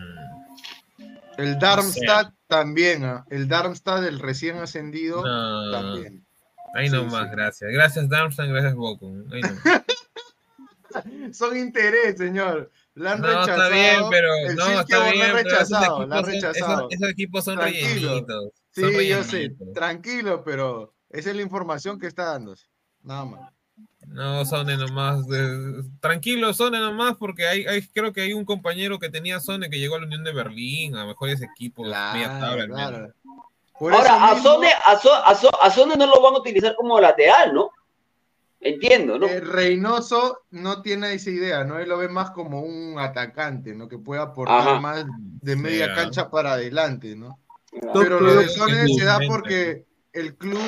[SPEAKER 5] El Darmstadt también, ¿ah? el Darmstadt, el recién ascendido,
[SPEAKER 13] No.
[SPEAKER 5] también.
[SPEAKER 13] ahí nomás,
[SPEAKER 5] sí.
[SPEAKER 13] gracias. Gracias, Darmstadt, gracias. Ahí nomás.
[SPEAKER 5] Son interés, señor. La han
[SPEAKER 13] No,
[SPEAKER 5] rechazado.
[SPEAKER 13] está bien, pero
[SPEAKER 5] el
[SPEAKER 13] no, está
[SPEAKER 5] la
[SPEAKER 13] bien, pero esos
[SPEAKER 5] rechazado, la
[SPEAKER 13] son- esos- esos equipos son
[SPEAKER 5] Tranquilo.
[SPEAKER 13] rellenitos,
[SPEAKER 5] Sí,
[SPEAKER 13] son
[SPEAKER 5] yo sé, tranquilo, pero esa es la información que está dándose. Nada más.
[SPEAKER 13] No, Sone nomás. de- Tranquilo, Sone nomás, porque hay, hay, creo que hay un compañero que tenía Sone que llegó a la Unión de Berlín, a lo mejor ese equipo. media tabla al menos.
[SPEAKER 5] claro. Eso
[SPEAKER 9] Ahora, a Sone, a, So- a So- a Sone no lo van a utilizar como lateral, ¿no? Entiendo, ¿no?
[SPEAKER 5] Eh, Reynoso no tiene esa idea, ¿no? Él lo ve más como un atacante, ¿no? Que puede aportar
[SPEAKER 9] Ajá.
[SPEAKER 5] más de media cancha para adelante, ¿no?
[SPEAKER 9] Claro.
[SPEAKER 5] Pero lo de Sone se da porque el club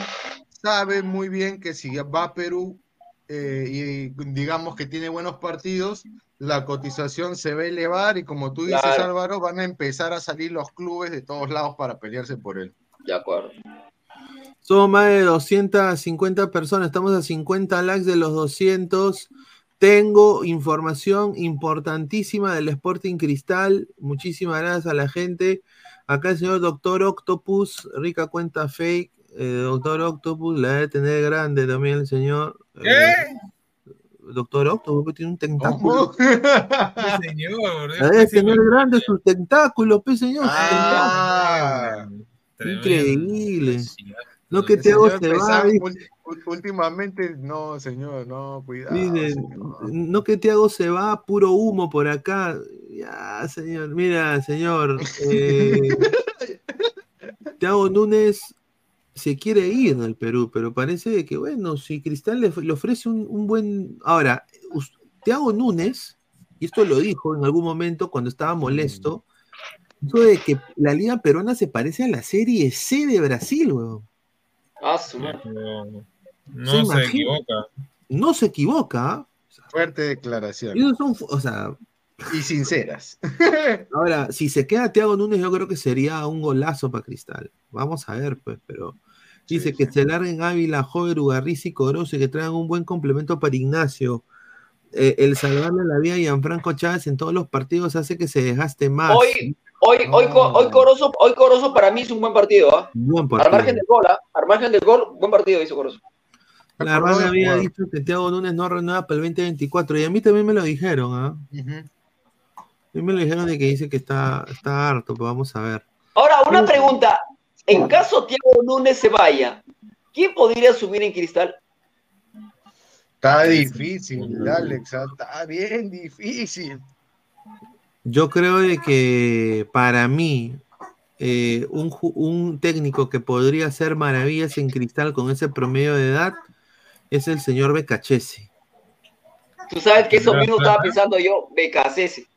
[SPEAKER 5] sabe muy bien que si va a Perú eh, y digamos que tiene buenos partidos, la cotización se va a elevar y como tú dices,
[SPEAKER 9] Claro.
[SPEAKER 5] Álvaro, van a empezar a salir los clubes de todos lados para pelearse por él.
[SPEAKER 9] De acuerdo.
[SPEAKER 3] Somos más de 250 personas, estamos a 50 likes de los 200. Tengo información importantísima del Sporting Cristal. Muchísimas gracias a la gente. Acá el señor Doctor Octopus, rica cuenta fake. Eh, Doctor Octopus, la debe tener grande también el señor.
[SPEAKER 13] ¿Qué?
[SPEAKER 3] Doctor Octopus tiene un tentáculo.
[SPEAKER 5] ¿Cómo?
[SPEAKER 13] Sí, señor.
[SPEAKER 3] La debe tener grande sus tentáculos, pe señor.
[SPEAKER 5] Ah.
[SPEAKER 3] Increíble. No que te hago se va,
[SPEAKER 5] últimamente, no, señor, no, cuidado. Señor.
[SPEAKER 3] no que Tiago se va, puro humo por acá. Ya, señor, mira, señor. Eh, Tiago Núñez se quiere ir del Perú, pero parece que, bueno, si Cristal le, le ofrece un, un buen. Ahora, Tiago Núñez, y esto lo dijo en algún momento cuando estaba molesto, dijo de que la Liga Peruana se parece a la Serie C de Brasil, weón.
[SPEAKER 9] Ah, su madre.
[SPEAKER 13] No, no
[SPEAKER 3] ¿Se
[SPEAKER 13] equivoca.
[SPEAKER 3] No se equivoca.
[SPEAKER 5] Fuerte declaración.
[SPEAKER 3] Son, o sea,
[SPEAKER 5] Y sinceras.
[SPEAKER 3] Ahora, si se queda Thiago Núñez, yo creo que sería un golazo para Cristal. Vamos a ver, pues, pero dice que se larguen Ávila, Jover, Ugarriz y Corozo y que traigan un buen complemento para Ignacio. Eh, el salvarle la vida a Gianfranco Chávez en todos los partidos hace que se desgaste más.
[SPEAKER 9] Hoy, hoy, hoy, Co- hoy, Corozo, hoy Corozo para mí es un buen partido, ¿ah?
[SPEAKER 3] Buen
[SPEAKER 9] Al
[SPEAKER 3] partido.
[SPEAKER 9] margen del gol, ¿ah? Al margen del gol, buen partido hizo Corozo.
[SPEAKER 3] La
[SPEAKER 5] de
[SPEAKER 3] había dicho que Thiago Núñez no renueva para el 2024 y a mí también me lo dijeron, ¿ah?
[SPEAKER 5] Ujú.
[SPEAKER 3] A mí me lo dijeron de que dice que está, está harto, pero vamos a ver.
[SPEAKER 9] Ahora, una pregunta. En caso Thiago Núñez se vaya, ¿quién podría subir en Cristal?
[SPEAKER 5] Está difícil, Alex, está bien difícil.
[SPEAKER 3] Yo creo de que para mí, eh, un, un técnico que podría hacer maravillas en cristal con ese promedio de edad es el señor Becachese.
[SPEAKER 9] Tú sabes que eso mismo estaba pensando yo, BKC.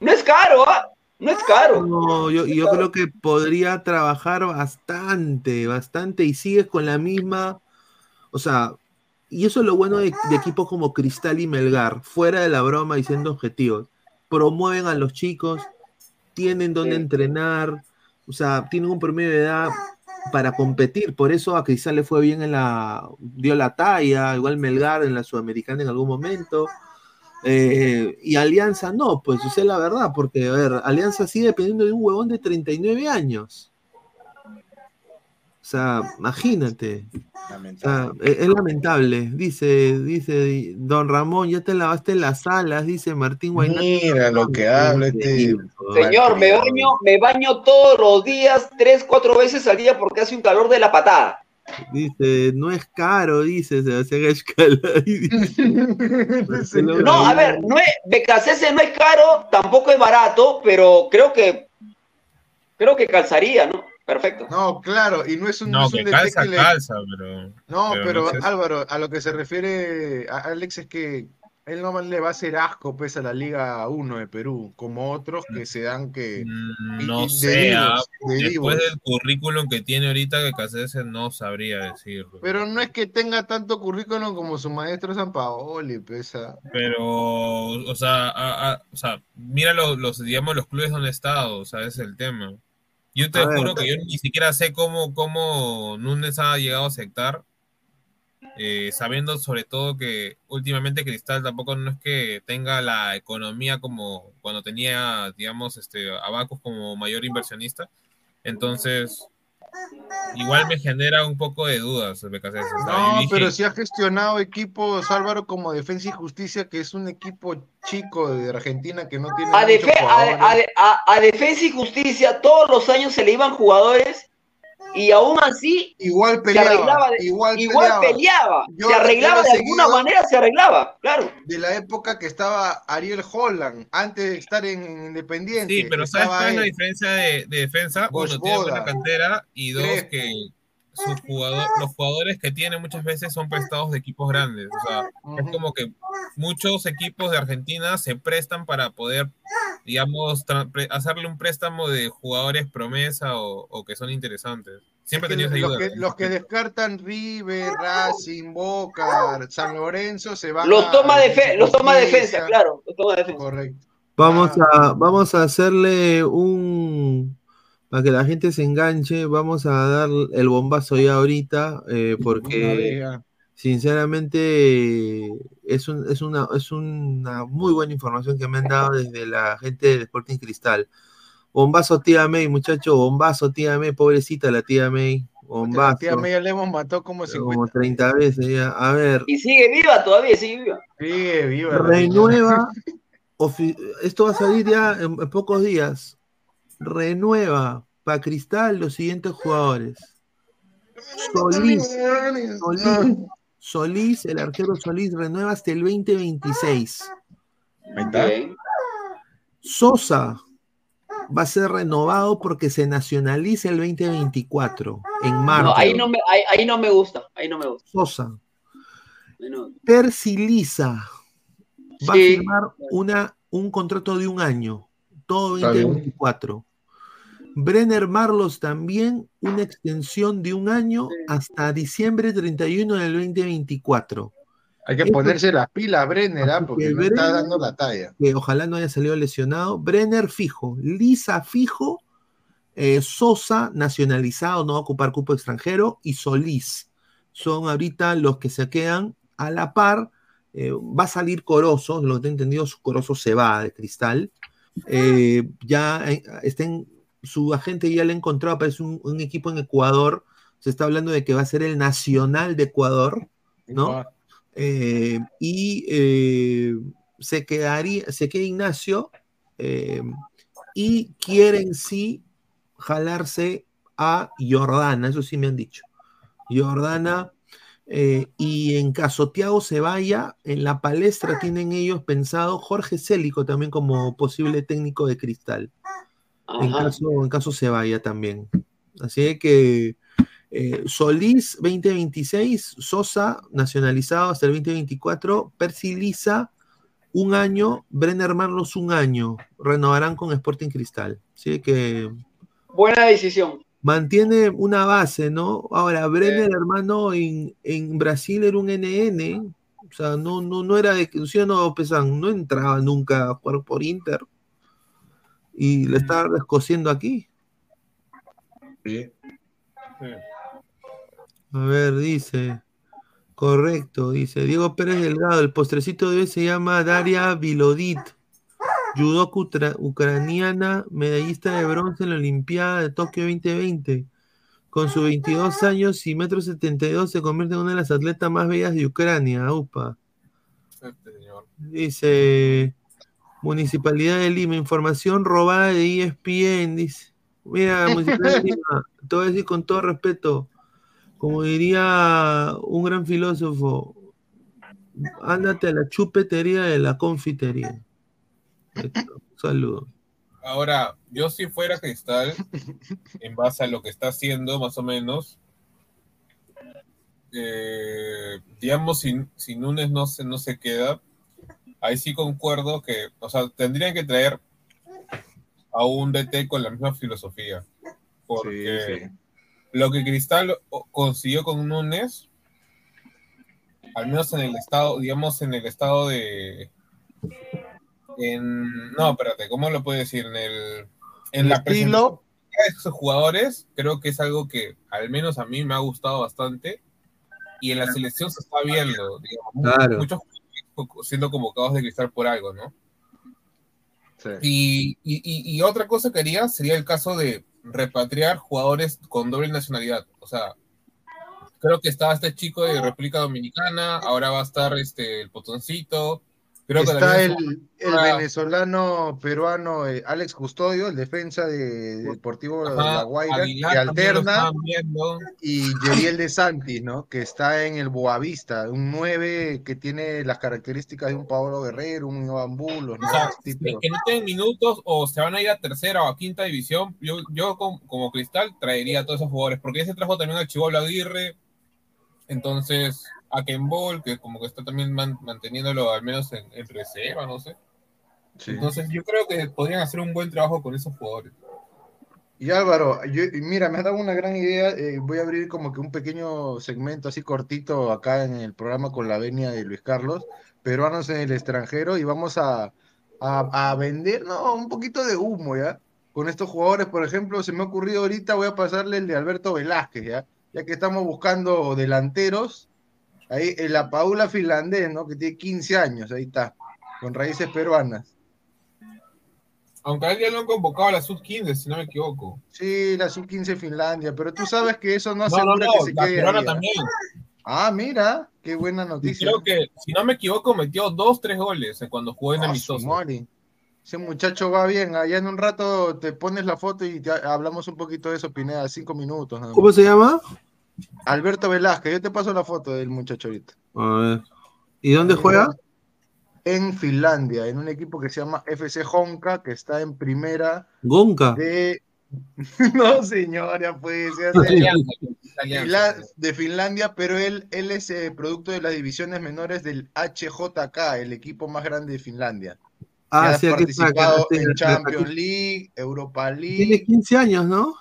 [SPEAKER 9] No es caro, ¿ah? No es caro.
[SPEAKER 3] No, yo, yo creo que podría trabajar bastante, bastante y sigues con la misma, o sea, y eso es lo bueno de, de equipos como Cristal y Melgar, fuera de la broma y siendo objetivos, promueven a los chicos, tienen donde
[SPEAKER 9] Sí.
[SPEAKER 3] entrenar, o sea, tienen un promedio de edad para competir, por eso a Cristal le fue bien en la, dio la talla, igual Melgar en la Sudamericana en algún momento, eh, y Alianza no, pues es la verdad, porque a ver, Alianza sigue dependiendo de un huevón de 39 años. O sea, imagínate. O sea, es, es lamentable. Dice, dice Don Ramón, ya te lavaste las alas, dice Martín Guayna.
[SPEAKER 5] Mira lo que habla este.
[SPEAKER 9] Señor, me baño, me baño todos los días, tres, cuatro veces al día porque hace un calor de la patada.
[SPEAKER 3] Dice, no es caro, dice Sebastián Escalay.
[SPEAKER 9] No, a ver, no es, BKC no es caro, tampoco es barato, pero creo que creo que calzaría, ¿no? Perfecto.
[SPEAKER 5] No, claro, y no es un, no
[SPEAKER 13] No,
[SPEAKER 5] es un
[SPEAKER 13] que calza,
[SPEAKER 5] que le-
[SPEAKER 13] calza, pero.
[SPEAKER 5] No, pero,
[SPEAKER 13] no sé si-
[SPEAKER 5] Álvaro, a lo que se refiere a Alex es que él no le va a hacer asco pues a la Liga 1 de Perú, como otros que se dan que
[SPEAKER 13] Mm, No sé, ah,
[SPEAKER 5] de
[SPEAKER 13] después del currículum que tiene ahorita que Cáceres no sabría decirlo.
[SPEAKER 5] Pero no es que tenga tanto currículum como su maestro San Paoli, pesa.
[SPEAKER 13] Pero, o sea, a- a- o sea, mira los, los, digamos, los clubes donde ha estado, o sea, ese es el tema. Yo te
[SPEAKER 3] A ver.
[SPEAKER 13] juro que yo ni siquiera sé cómo, cómo Núñez ha llegado a aceptar, eh, sabiendo sobre todo que últimamente Cristal tampoco no es que tenga la economía como cuando tenía, digamos, este, Abacus como mayor inversionista. Entonces, igual me genera un poco de dudas, BKC.
[SPEAKER 5] No,
[SPEAKER 13] dije,
[SPEAKER 5] pero sí ha gestionado equipos, Álvaro, como Defensa y Justicia, que es un equipo chico de Argentina que no tiene
[SPEAKER 9] A, a, a- a- a Defensa y Justicia todos los años se le iban jugadores y aún así
[SPEAKER 5] igual
[SPEAKER 9] se
[SPEAKER 5] peleaba,
[SPEAKER 9] arreglaba, de-
[SPEAKER 5] igual
[SPEAKER 9] igual
[SPEAKER 5] peleaba.
[SPEAKER 9] se arreglaba de
[SPEAKER 5] he
[SPEAKER 9] alguna manera, se arreglaba, claro.
[SPEAKER 5] De la época que estaba Ariel Holland, antes de estar en Independiente.
[SPEAKER 13] Sí, pero ¿sabes cuál es la diferencia de, de defensa? Uno, tiene buena cantera y dos,
[SPEAKER 5] Crespo.
[SPEAKER 13] que sus jugador, los jugadores que tiene muchas veces son prestados de equipos grandes. O sea, es como que muchos equipos de Argentina se prestan para poder, digamos, hacerle un préstamo de jugadores promesa o, o que son interesantes. Siempre he
[SPEAKER 5] Que
[SPEAKER 13] tenido esa
[SPEAKER 5] los,
[SPEAKER 13] ayuda.
[SPEAKER 5] que, los que descartan River, Racing, Boca, San Lorenzo se van
[SPEAKER 9] Los
[SPEAKER 5] a-
[SPEAKER 9] toma, defe- los toma defensa, claro, los toma defensa.
[SPEAKER 5] Correcto.
[SPEAKER 3] Vamos
[SPEAKER 5] Ah.
[SPEAKER 3] a, vamos a hacerle un. Para que la gente se enganche, vamos a dar el bombazo ya ahorita, eh, porque
[SPEAKER 5] ya.
[SPEAKER 3] sinceramente es, un- es, una, es una muy buena información que me han dado desde la gente de Sporting Cristal. Bombazo tía May, muchacho, bombazo tía May, pobrecita la tía May,
[SPEAKER 5] La
[SPEAKER 3] bombazo,
[SPEAKER 5] tía Meya le hemos matado como 50.
[SPEAKER 3] como 30 veces ya. A ver,
[SPEAKER 9] Y sigue viva todavía, sigue viva.
[SPEAKER 5] Sigue viva. la
[SPEAKER 3] renueva, esto va a salir ya en, en pocos días, renueva para Cristal los siguientes jugadores. Solís, Solís, Solís, el arquero Solís renueva hasta el 2026.
[SPEAKER 5] Ahí está.
[SPEAKER 9] Bien.
[SPEAKER 3] Sosa va a ser renovado porque se nacionaliza el 2024 en marzo.
[SPEAKER 9] No, ahí, no me, ahí, ahí no me gusta, ahí no me gusta.
[SPEAKER 3] Sosa.
[SPEAKER 9] No.
[SPEAKER 3] Percy Lisa va
[SPEAKER 9] Sí.
[SPEAKER 3] a firmar una, un contrato de un año, todo
[SPEAKER 5] Está bien.
[SPEAKER 3] 2024. Brenner Marlos también una extensión de un año hasta diciembre 31 del 2024.
[SPEAKER 5] Hay que
[SPEAKER 3] Eso-
[SPEAKER 5] ponerse las pilas, Brenner, ah, porque
[SPEAKER 3] que
[SPEAKER 5] no está
[SPEAKER 3] Brenner-
[SPEAKER 5] dando la talla.
[SPEAKER 3] que ojalá no haya salido lesionado. Brenner fijo, Lisa fijo, eh, Sosa nacionalizado, no va a ocupar cupo extranjero, y Solís son ahorita los que se quedan a la par. Eh, va a salir Corozo, lo que tengo entendido, Corozo se va de cristal. Eh, ya estén, su agente ya le ha encontrado, parece un, un equipo en Ecuador. Se está hablando de que va a ser el Nacional de Ecuador, ¿no? Eh, y eh, se quedaría, se queda Ignacio eh, y quieren sí jalarse a Jordana, eso sí me han dicho. Jordana, y en caso Thiago se vaya, en la palestra tienen ellos pensado Jorge Célico también como posible técnico de Cristal. En caso, en caso se vaya también. Así que eh, Solís 2026, Sosa nacionalizado hasta el 2024, Percy Lisa un año, Brenner Marlos un año, renovarán con Sporting Cristal. Así que
[SPEAKER 9] Buena decisión.
[SPEAKER 3] mantiene una base, ¿no? Ahora, Brenner, hermano, en, en Brasil era un NN, o sea, no, no, no era de, ¿sí o no, Pesan? No entraba nunca a jugar por Inter y le estaba descosiendo aquí. A ver, dice. Correcto, dice. Diego Pérez Delgado, el postrecito de hoy se llama Daria Vilodit. Judoka utra- ucraniana, medallista de bronce en la Olimpiada de Tokio 2020. Con sus 22 años y metro 72 se convierte en una de las atletas más bellas de Ucrania. Upa.
[SPEAKER 13] Este señor.
[SPEAKER 3] Dice Municipalidad de Lima, información robada de ESPN. Dice, mira, Municipalidad de Lima, te voy a decir con todo respeto, como diría un gran filósofo, ándate a la chupetería de la confitería. Esto, Saludos.
[SPEAKER 13] Ahora, yo si fuera Cristal, en base a lo que está haciendo, más o menos, eh, digamos, si, si Núñez no se, no se queda, ahí sí concuerdo que, o sea, tendrían que traer a un DT con la misma filosofía. Porque lo que Cristal consiguió con Núñez, al menos en el estado, digamos, en el estado de. En, no, espérate, ¿cómo lo puedo decir? En el. En
[SPEAKER 5] El
[SPEAKER 13] la
[SPEAKER 5] estilo.
[SPEAKER 13] de esos jugadores, creo que es algo que al menos a mí me ha gustado bastante. Y en la selección se está viendo, digamos,
[SPEAKER 3] Claro.
[SPEAKER 13] muchos jugadores siendo convocados de cristal por algo, ¿no? Y, y- y- y otra cosa que haría sería el caso de repatriar jugadores con doble nacionalidad. O sea, creo que estaba este chico de República Dominicana, ahora va a estar este el Potoncito. Creo
[SPEAKER 5] Está el, el
[SPEAKER 13] Ah,
[SPEAKER 5] venezolano peruano eh, Alex Custodio, el defensa de Deportivo de La Guaira,
[SPEAKER 13] Aguilar
[SPEAKER 5] que alterna, y Yeriel de Santis, ¿no? Que está en el Boavista, un 9 que tiene las características de un Pablo Guerrero, un Iván Bulos, ¿no?
[SPEAKER 13] O sea,
[SPEAKER 5] Ese tipo.
[SPEAKER 13] que no tienen minutos o se van a ir a tercera o a quinta división. Yo, yo como, como Cristal traería a todos esos jugadores, porque ya se trajo también a Chivolo Aguirre, entonces a Ken Ball, que como que está también man- manteniéndolo al menos en, en reserva, no sé. Entonces yo creo que podrían hacer un buen trabajo con esos jugadores.
[SPEAKER 5] Y Álvaro, yo- mira, me has dado una gran idea. eh, voy a abrir como que un pequeño segmento así cortito acá en el programa con la venia de Luis Carlos, peruanos en el extranjero, y vamos a, a, a vender, no, un poquito de humo, ¿ya? Con estos jugadores, por ejemplo, se me ha ocurrido ahorita, voy a pasarle el de Alberto Velázquez, ¿ya? Ya que estamos buscando delanteros, ahí en la Paula finlandés, ¿no? Que tiene 15 años, ahí está, con raíces peruanas.
[SPEAKER 13] Aunque a él ya lo han convocado a la sub-15, si no me equivoco.
[SPEAKER 5] Sí, la sub-15 Finlandia, pero tú sabes que eso no
[SPEAKER 13] No, no,
[SPEAKER 5] asegura
[SPEAKER 13] no,
[SPEAKER 5] que se
[SPEAKER 13] la
[SPEAKER 5] quede
[SPEAKER 13] peruana
[SPEAKER 5] ahí, ¿ah?
[SPEAKER 13] también.
[SPEAKER 5] Ah, mira, qué buena
[SPEAKER 13] Y
[SPEAKER 5] noticia.
[SPEAKER 13] creo que, si no me equivoco, metió dos, tres goles en cuando jugó en
[SPEAKER 5] su
[SPEAKER 13] amistoso.
[SPEAKER 5] Ese muchacho va bien. Allá en un rato te pones la foto y te hablamos un poquito de eso, Pineda, cinco minutos. nada más.
[SPEAKER 3] ¿Cómo se llama?
[SPEAKER 5] Alberto Velázquez, yo te paso la foto del muchacho ahorita.
[SPEAKER 3] A ver. ¿Y dónde juega?
[SPEAKER 5] En Finlandia, en un equipo que se llama FC Honka, que está en primera de. No, señora, pues. de Finlandia, pero él, él es eh, producto de las divisiones menores del HJK, el equipo más grande de Finlandia.
[SPEAKER 3] Ah,
[SPEAKER 5] que ha
[SPEAKER 3] sí, aquí está, acá
[SPEAKER 5] participado en
[SPEAKER 3] aquí-
[SPEAKER 5] Champions League, Europa
[SPEAKER 3] Tiene
[SPEAKER 5] League,
[SPEAKER 3] 15 años, ¿no?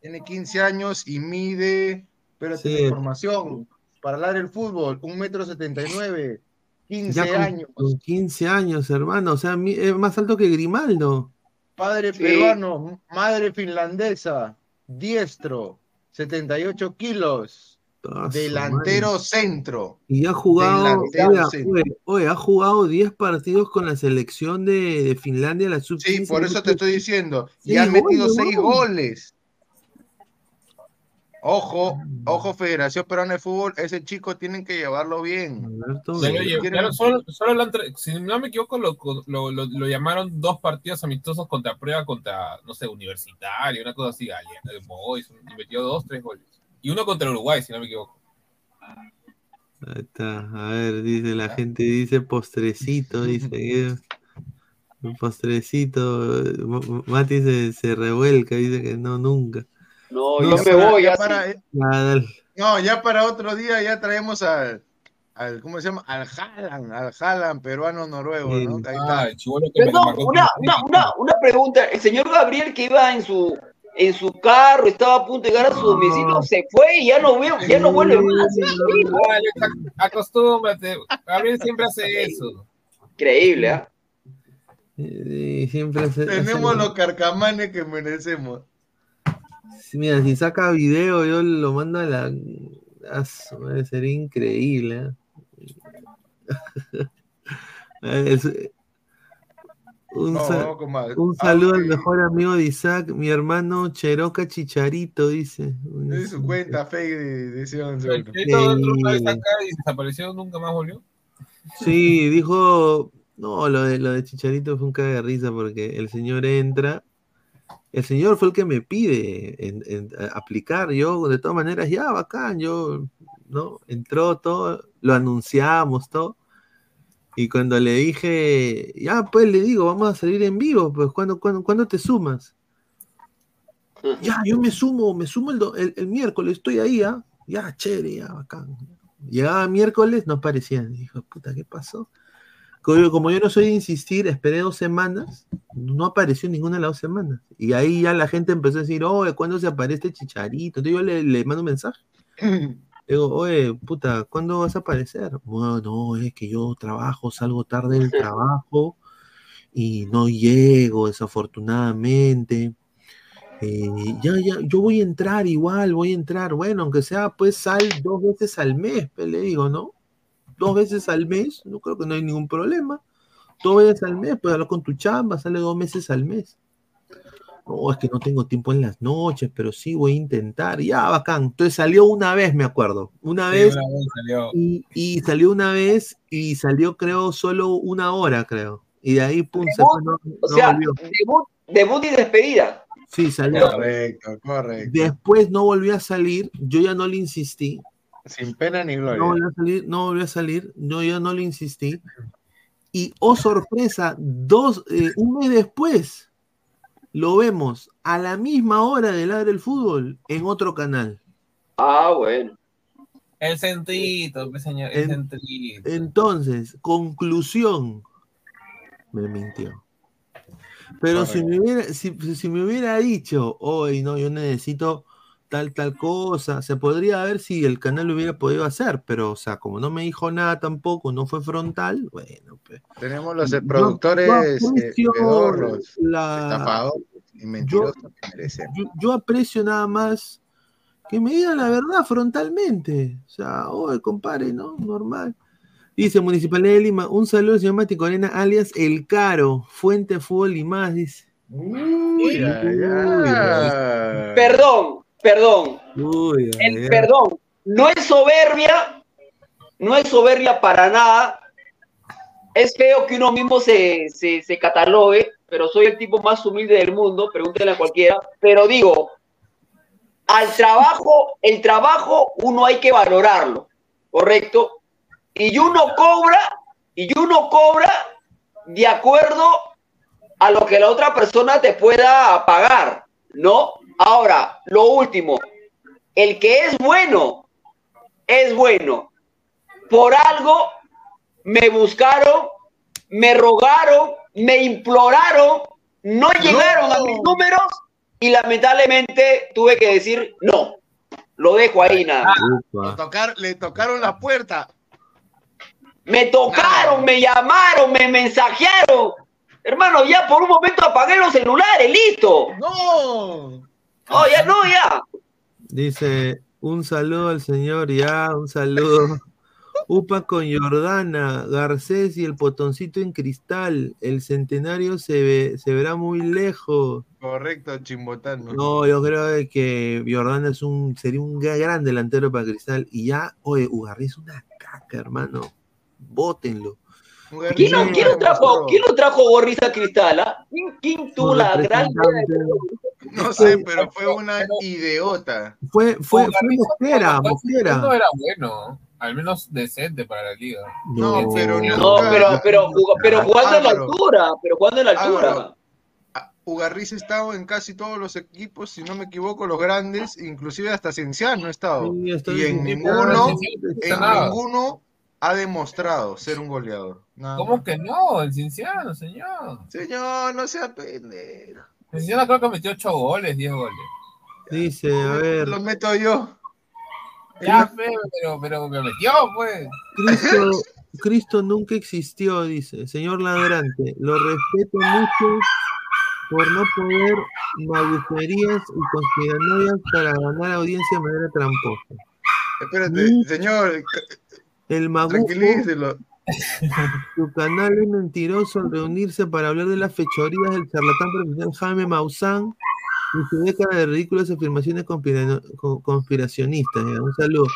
[SPEAKER 5] tiene 15 años y mide, pero
[SPEAKER 3] Sí.
[SPEAKER 5] tiene información, para hablar el fútbol, un metro setenta y nueve, 15
[SPEAKER 3] Ya con,
[SPEAKER 5] años,
[SPEAKER 3] con 15 años, hermano. O sea, es más alto que Grimaldo.
[SPEAKER 5] padre
[SPEAKER 9] Sí.
[SPEAKER 5] peruano, madre finlandesa, diestro, 78 kilos,
[SPEAKER 3] Ah,
[SPEAKER 5] delantero centro.
[SPEAKER 3] Y ha jugado,
[SPEAKER 5] Delantero
[SPEAKER 3] oiga,
[SPEAKER 5] centro.
[SPEAKER 3] oye, oye, ha jugado 10 partidos con la selección de, de Finlandia, la sub
[SPEAKER 5] Sí, por eso te estoy diciendo. Y ha metido
[SPEAKER 3] goles,
[SPEAKER 5] seis
[SPEAKER 3] weón.
[SPEAKER 5] goles. Ojo, ojo, Federación Peruana de Fútbol, ese chico tienen que llevarlo bien.
[SPEAKER 13] Claro, solo, solo lo han tra- si no me equivoco, lo, lo, lo- lo llamaron dos partidos amistosos contra prueba contra, no sé, Universitario, una cosa así, Ali- el Boys, y metió dos, tres goles. Y uno contra Uruguay, si no me equivoco.
[SPEAKER 3] Ahí está. A ver, dice la gente, dice postrecito, dice que un postrecito. M- Mati se, se revuelca, dice que no, nunca.
[SPEAKER 9] No,
[SPEAKER 5] No,
[SPEAKER 9] yo me
[SPEAKER 5] para-
[SPEAKER 9] voy.
[SPEAKER 5] ya para-
[SPEAKER 3] dale.
[SPEAKER 5] No, ya para otro día ya traemos al, al ¿cómo se llama? Al Haaland, al Haaland peruano noruego, ¿no? Ahí.
[SPEAKER 7] Ah,
[SPEAKER 9] Perdón, una, una, una, una pregunta. El señor Gabriel que iba en su en su carro, estaba a punto de llegar a su domicilio, se fue y ya no veo, ya no vuelve más.
[SPEAKER 13] Acostúmbrate. Gabriel siempre hace eso.
[SPEAKER 9] Increíble, ¿ah?
[SPEAKER 3] Y siempre hace-
[SPEAKER 5] Tenemos
[SPEAKER 3] hace-
[SPEAKER 5] los carcamanes que merecemos.
[SPEAKER 3] Sí, Mira, si saca video, yo lo mando a la. a su madre, sería increíble. ¿eh? Es- un,
[SPEAKER 5] No,
[SPEAKER 3] un saludo al mejor amigo de Isaac, mi hermano Cheroca Chicharito, dice.
[SPEAKER 5] Es su cuenta fake de, de ese
[SPEAKER 13] y desapareció, nunca más volvió.
[SPEAKER 3] Sí, dijo. No, lo de, lo de Chicharito fue un caga de risa porque el señor entra. El señor fue el que me pide en- en- a- aplicar. Yo, de todas maneras, ya, bacán. Yo, ¿no? Entró todo, lo anunciamos, todo. Y cuando le dije, ya, pues le digo, vamos a salir en vivo, pues, ¿cuándo, cuándo, cuándo te sumas? Ya, yo me sumo, me sumo el, do- el- el miércoles, estoy ahí, ¿ah? Ya, chévere, ya, bacán. Llegaba miércoles, no aparecían. Dijo, puta, ¿qué pasó? Como yo, no soy de insistir, esperé dos semanas, no apareció ninguna de las dos semanas. Y ahí ya la gente empezó a decir, oye, ¿cuándo se aparece Chicharito? Entonces yo le, le mando un mensaje. Le digo, oye, puta, ¿cuándo vas a aparecer? Bueno, no, es que yo trabajo, salgo tarde del trabajo y no llego, desafortunadamente. Eh, ya, ya, yo voy a entrar igual, voy a entrar. Bueno, aunque sea, pues sal dos veces al mes, pues, le digo, ¿no? Dos veces al mes, no creo que no hay ningún problema. Dos veces al mes, puedes hablar con tu chamba, sale dos meses al mes. No, es que no tengo tiempo en las noches, pero sí voy a intentar. Ya, bacán. Entonces salió una vez, me acuerdo. Una
[SPEAKER 13] Sí,
[SPEAKER 3] vez
[SPEAKER 13] una vez salió.
[SPEAKER 3] y, y salió una vez y salió, creo, solo una hora, creo. Y de ahí, pum, se fue, no,
[SPEAKER 9] O
[SPEAKER 3] no
[SPEAKER 9] sea,
[SPEAKER 3] volvió.
[SPEAKER 9] debut, debut y despedida.
[SPEAKER 3] Sí, salió.
[SPEAKER 5] Correcto, correcto.
[SPEAKER 3] Después no volvió a salir, yo ya no le insistí.
[SPEAKER 5] Sin pena ni gloria.
[SPEAKER 3] No volvió a salir, no volvió a salir, yo ya no le insistí. Y, oh sorpresa, dos, eh, un mes después, lo vemos a la misma hora de Ladre el Fútbol en otro canal.
[SPEAKER 9] Ah, bueno.
[SPEAKER 13] El centrito, pues, señor, el
[SPEAKER 3] En-
[SPEAKER 13] centrito.
[SPEAKER 3] Entonces, conclusión, me mintió. Pero si me, hubiera, si, si me hubiera dicho, hoy no, yo necesito tal, tal cosa, se podría ver si el canal lo hubiera podido hacer, pero, o sea, como no me dijo nada tampoco, no fue frontal, bueno, pues.
[SPEAKER 5] Tenemos los eh,
[SPEAKER 3] Yo-
[SPEAKER 5] productores
[SPEAKER 3] yo
[SPEAKER 5] eh, pedorros,
[SPEAKER 3] la-
[SPEAKER 5] estafadores y mentirosos que
[SPEAKER 3] yo, yo aprecio nada más que me digan la verdad frontalmente. O sea, oye, compadre, ¿no? Normal. Dice Municipalidad de Lima, un saludo al señor Mati Corena, alias El Caro, Fuente Fútbol y más, dice.
[SPEAKER 5] Uy, ay, ay.
[SPEAKER 9] Perdón, perdón.
[SPEAKER 3] Uy,
[SPEAKER 9] El perdón. No es soberbia, no es soberbia para nada. Es feo que uno mismo se, se, se catalogue, pero soy el tipo más humilde del mundo, pregúntenle a cualquiera. Pero digo, al trabajo, el trabajo uno hay que valorarlo, ¿correcto? Y uno cobra, y uno cobra de acuerdo a lo que la otra persona te pueda pagar, ¿no? Ahora, lo último, el que es bueno, es bueno. Por algo me buscaron, me rogaron, me imploraron, no llegaron a mis números y lamentablemente tuve que decir no. Lo dejo ahí nada.
[SPEAKER 5] Le, tocar- le tocaron la puerta.
[SPEAKER 9] Me tocaron, me llamaron, me mensajearon. Hermano, ya por un momento apagué los celulares, listo.
[SPEAKER 5] No.
[SPEAKER 9] Oh, ya no, ya.
[SPEAKER 3] Dice, un saludo al señor, ya, un saludo. Upa con Jordana, Garcés y el potoncito en cristal. El centenario se, ve, se verá muy lejos.
[SPEAKER 5] Correcto, chimbotano.
[SPEAKER 3] No, yo creo que Jordana es un, sería un gran delantero para Cristal. Y ya, oye, Ugarri es una caca, hermano. Bótenlo.
[SPEAKER 9] ¿Quién lo, quién lo trajo, ¿quién lo trajo Gorriza Cristal? ah? ¿Quién, quién tuvo la gran
[SPEAKER 5] No sé, pero fue una idiota.
[SPEAKER 3] Fue, fue, fue Mosquera,
[SPEAKER 13] no,
[SPEAKER 3] Mosquera.
[SPEAKER 13] No era bueno. al menos decente para la liga.
[SPEAKER 5] No, pero
[SPEAKER 9] No, pero, pero, pero jugando en la altura, pero jugando en la altura.
[SPEAKER 5] Álvaro, a- Ugarriz ha estado en casi todos los equipos, si no me equivoco, los grandes, inclusive hasta Cienciano ha estado.
[SPEAKER 3] Sí,
[SPEAKER 5] y en ninguno,
[SPEAKER 13] no
[SPEAKER 5] en ninguno ha demostrado ser un goleador.
[SPEAKER 13] ¿Cómo que no? El Cinciano, señor.
[SPEAKER 5] Señor, no sea pendejo.
[SPEAKER 13] El Cinciano creo que metió 8 goles, 10 goles.
[SPEAKER 3] Dice, a ver,
[SPEAKER 5] Lo meto yo.
[SPEAKER 13] Ya, pero, pero me metió, pues.
[SPEAKER 3] Cristo, Cristo nunca existió, dice. Señor ladrante, lo respeto mucho por no poder maguferías y conspiranoias para ganar audiencia de manera tramposa.
[SPEAKER 5] Espérate, señor,
[SPEAKER 3] El magufo,
[SPEAKER 5] tranquilícelo.
[SPEAKER 3] su canal es mentiroso al reunirse para hablar de las fechorías del charlatán profesional Jaime Maussan y su década de ridículas afirmaciones conspiracionistas. Un saludo.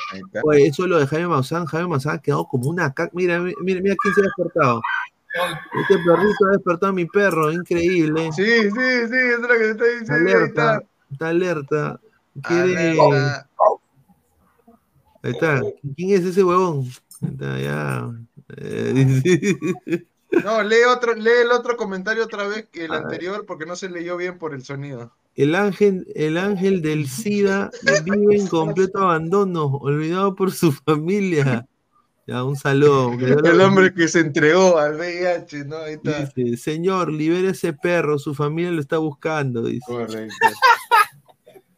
[SPEAKER 3] Oye, eso lo de Jaime Maussan, Jaime Maussan ha quedado como una caca. Mira, mira, mira quién se ha despertado. Este perrito ha despertado a mi perro, increíble.
[SPEAKER 5] Sí, sí, sí, es lo que te estoy
[SPEAKER 3] Está
[SPEAKER 5] diciendo.
[SPEAKER 3] alerta,
[SPEAKER 5] está.
[SPEAKER 3] está alerta. Quiere.
[SPEAKER 5] Alerta.
[SPEAKER 3] Ahí está. ¿Quién es ese huevón? Ahí está, ya. Eh,
[SPEAKER 5] No, lee otro, lee el otro comentario otra vez que el anterior porque no se leyó bien por el sonido.
[SPEAKER 3] El ángel, el ángel del SIDA vive en completo abandono, olvidado por su familia. Ya, un saludo.
[SPEAKER 5] El hombre que se entregó al VIH, ¿no? Ahí está.
[SPEAKER 3] Dice, señor, libere ese perro, su familia lo está buscando. Dice.
[SPEAKER 5] Correcto.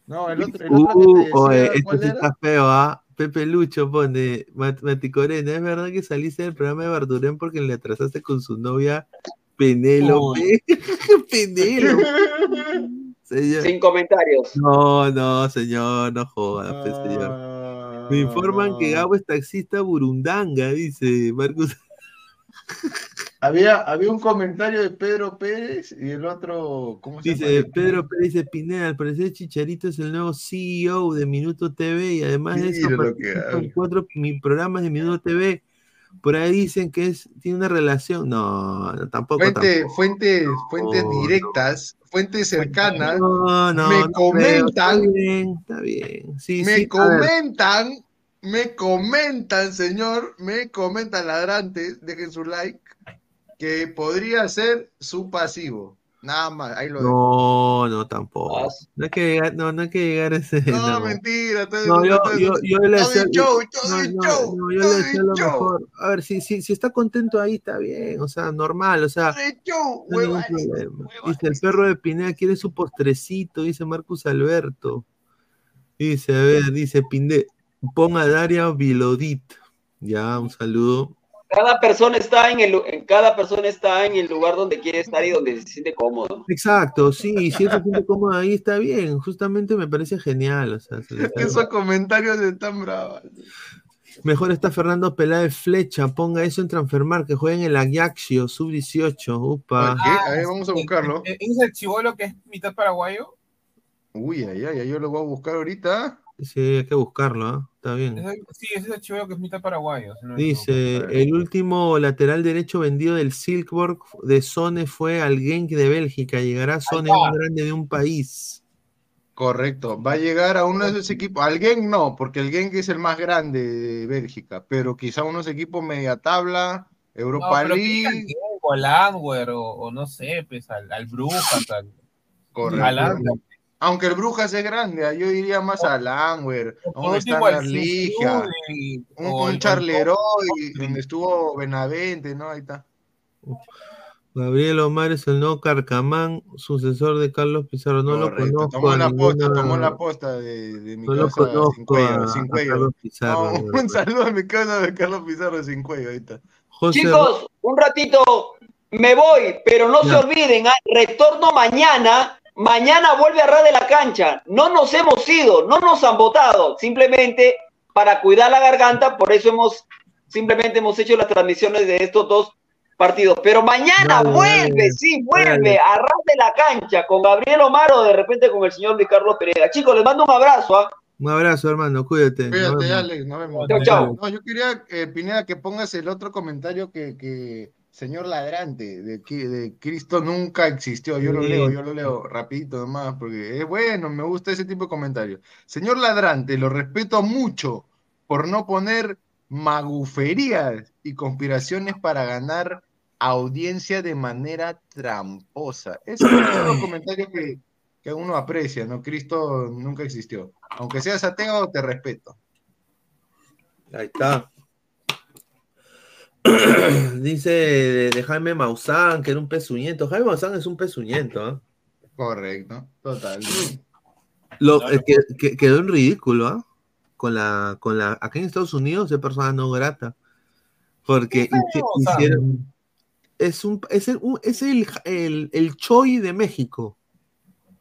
[SPEAKER 5] No, el otro, el otro que
[SPEAKER 3] Uh,
[SPEAKER 5] te decía,
[SPEAKER 3] oye, esto
[SPEAKER 5] ¿cuál
[SPEAKER 3] sí está feo, ¿ah? Pepe Lucho pone, Mat- Mati Corena, ¿es verdad que saliste del programa de Bardurén porque le atrasaste con su novia Penélope? Penélope. Señor.
[SPEAKER 9] Sin comentarios.
[SPEAKER 3] No, no, señor, no joda, pues, señor. Me informan que Gabo es taxista burundanga, dice Marcus.
[SPEAKER 5] Había, había un comentario de Pedro Pérez y el otro, ¿cómo se
[SPEAKER 3] Dice
[SPEAKER 5] llama?
[SPEAKER 3] Pedro Pérez dice Pineda, al parecer Chicharito es el nuevo CEO de Minuto TV y además de eso en cuatro mi- programas de Minuto TV. Por ahí dicen que es, tiene una relación. No, no, tampoco.
[SPEAKER 5] Fuente,
[SPEAKER 3] tampoco.
[SPEAKER 5] fuentes, fuentes
[SPEAKER 3] No,
[SPEAKER 5] directas, fuentes cercanas,
[SPEAKER 3] No, no,
[SPEAKER 5] me
[SPEAKER 3] no creo,
[SPEAKER 5] comentan,
[SPEAKER 3] Está bien, está bien. Sí,
[SPEAKER 5] me
[SPEAKER 3] sí,
[SPEAKER 5] comentan, me comentan, señor, me comentan ladrantes, dejen su like, que podría ser su pasivo. Nada más, ahí lo dejo.
[SPEAKER 3] No, no, tampoco. No hay que llegar, no, no hay que llegar a ese.
[SPEAKER 5] No,
[SPEAKER 3] no.
[SPEAKER 5] mentira, todo
[SPEAKER 3] No, yo,
[SPEAKER 5] todo-
[SPEAKER 3] yo, yo le
[SPEAKER 5] show,
[SPEAKER 3] yo- yo le decía lo mejor. A ver, si, si, si está contento ahí, está bien, o sea, normal, o sea, no problema. Dice, el perro de Pineda quiere su postrecito, dice Marcus Alberto. Dice, a ver, dice Pinde, ponga a Daria Vilodit. Ya, un saludo.
[SPEAKER 9] Cada persona está en el en cada persona está en el lugar donde quiere estar y donde se siente cómodo.
[SPEAKER 3] Exacto, sí, si él se siente cómodo ahí, está bien. Justamente me parece genial, o sea, se
[SPEAKER 5] Esos comentarios están bravos.
[SPEAKER 3] Mejor está Fernando Peláez Flecha, ponga eso en Transfermar, que juega en el Ajaxio, sub-18, upa.
[SPEAKER 5] ¿Qué? A ver, vamos a buscarlo.
[SPEAKER 13] ¿Es el chivolo que es mitad paraguayo?
[SPEAKER 5] Uy, ay, ay, ay, yo lo voy a buscar ahorita.
[SPEAKER 3] Sí, hay que buscarlo, ¿ah? está bien.
[SPEAKER 13] Es sí, ese es el chivolo que es mitad paraguayo. si no.
[SPEAKER 3] Dice, el último lateral derecho vendido del Silkeborg de Sone fue al Genk de Bélgica. Llegará Sone, un grande de un país.
[SPEAKER 5] Correcto, va a llegar a uno de esos equipos. Al Genk no, porque el Genk es el más grande de Bélgica, pero quizá unos equipos media tabla, Europa League.
[SPEAKER 13] o o, o no sé, pues al, al Brujas, al,
[SPEAKER 5] Correcto.
[SPEAKER 13] al.
[SPEAKER 5] Aunque el Brujas es grande, ah, yo iría más al Langwer, a
[SPEAKER 13] por
[SPEAKER 5] un Standard Ligia, un, donde estuvo Benavente, ¿no? Ahí está.
[SPEAKER 3] Gabriel Omar es el nuevo Carcamán, sucesor de Carlos Pizarro. No
[SPEAKER 5] Correcto,
[SPEAKER 3] lo conozco.
[SPEAKER 5] tomó la posta,
[SPEAKER 3] ninguna-
[SPEAKER 5] tomó la posta de, de mi
[SPEAKER 3] No lo
[SPEAKER 5] casa sin
[SPEAKER 3] conozco
[SPEAKER 5] cuello,
[SPEAKER 3] a-
[SPEAKER 5] sin
[SPEAKER 3] a
[SPEAKER 5] cuello.
[SPEAKER 3] Carlos Pizarro,
[SPEAKER 5] No, un saludo a mi casa de Carlos Pizarro sin cuello, ahí está.
[SPEAKER 3] José
[SPEAKER 9] Chicos, un ratito me voy, pero no se olviden, ah, retorno mañana. Mañana vuelve a ras de la cancha. No nos hemos ido, no nos han votado. Simplemente para cuidar la garganta, por eso hemos simplemente hemos hecho las transmisiones de estos dos partidos. Pero mañana
[SPEAKER 3] Dale,
[SPEAKER 9] vuelve,
[SPEAKER 3] dale.
[SPEAKER 9] sí, vuelve a ras de la cancha con Gabriel Omar o de repente con el señor Luis Carlos Pereira. Chicos, les mando un abrazo. ¿ah?
[SPEAKER 3] Un abrazo, hermano, cuídate.
[SPEAKER 5] Cuídate. Alex, nos vemos.
[SPEAKER 9] Chao, chao.
[SPEAKER 5] No, yo quería, eh, Pineda, que pongas el otro comentario que, que señor ladrante, de, que- de Cristo nunca existió. Yo lo leo, yo lo leo rapidito nomás, porque es bueno, me gusta ese tipo de comentarios. Señor ladrante, lo respeto mucho por no poner maguferías y conspiraciones para ganar audiencia de manera tramposa. Ese es un comentario que, que uno aprecia, ¿no? Cristo nunca existió. Aunque seas ateo, te respeto.
[SPEAKER 3] Ahí está. Dice de, de Jaime Maussan que era un pezuñento. Jaime Maussan es un pezuñento, ¿ah?
[SPEAKER 5] Correcto, total.
[SPEAKER 3] Lo, eh, que, que- quedó en ridículo, ¿ah? Con la, con la, acá en Estados Unidos es persona no grata. Porque hicieron, es un, es el, un- es el, el, el Choi de México.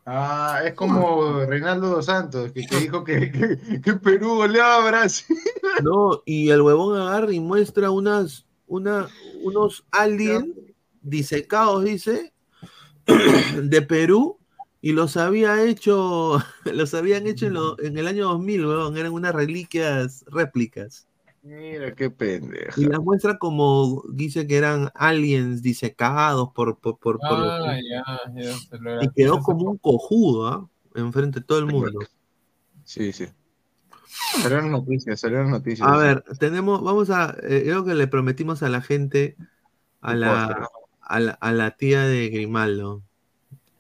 [SPEAKER 5] Ah, es como Reinaldo dos Santos, que, que dijo que, que- que Perú goleaba a Brasil.
[SPEAKER 3] No, y el huevón agarra y muestra unas, una, unos aliens disecados, dice, de Perú, y los había hecho, los habían hecho en, lo- en el año 2000, huevón, eran unas reliquias réplicas.
[SPEAKER 5] Mira qué pendeja.
[SPEAKER 3] Y las muestra como, dice que eran aliens disecados por, por, por, por los-
[SPEAKER 13] Ah, ya, ya se lo
[SPEAKER 3] y quedó como un cojudo, ¿ah? Enfrente de todo el mundo.
[SPEAKER 5] Sí, sí. Salieron noticias, salieron noticias.
[SPEAKER 3] A ver, tenemos, vamos a, eh, creo que le prometimos a la gente, a la, a la, a la tía de Grimaldo.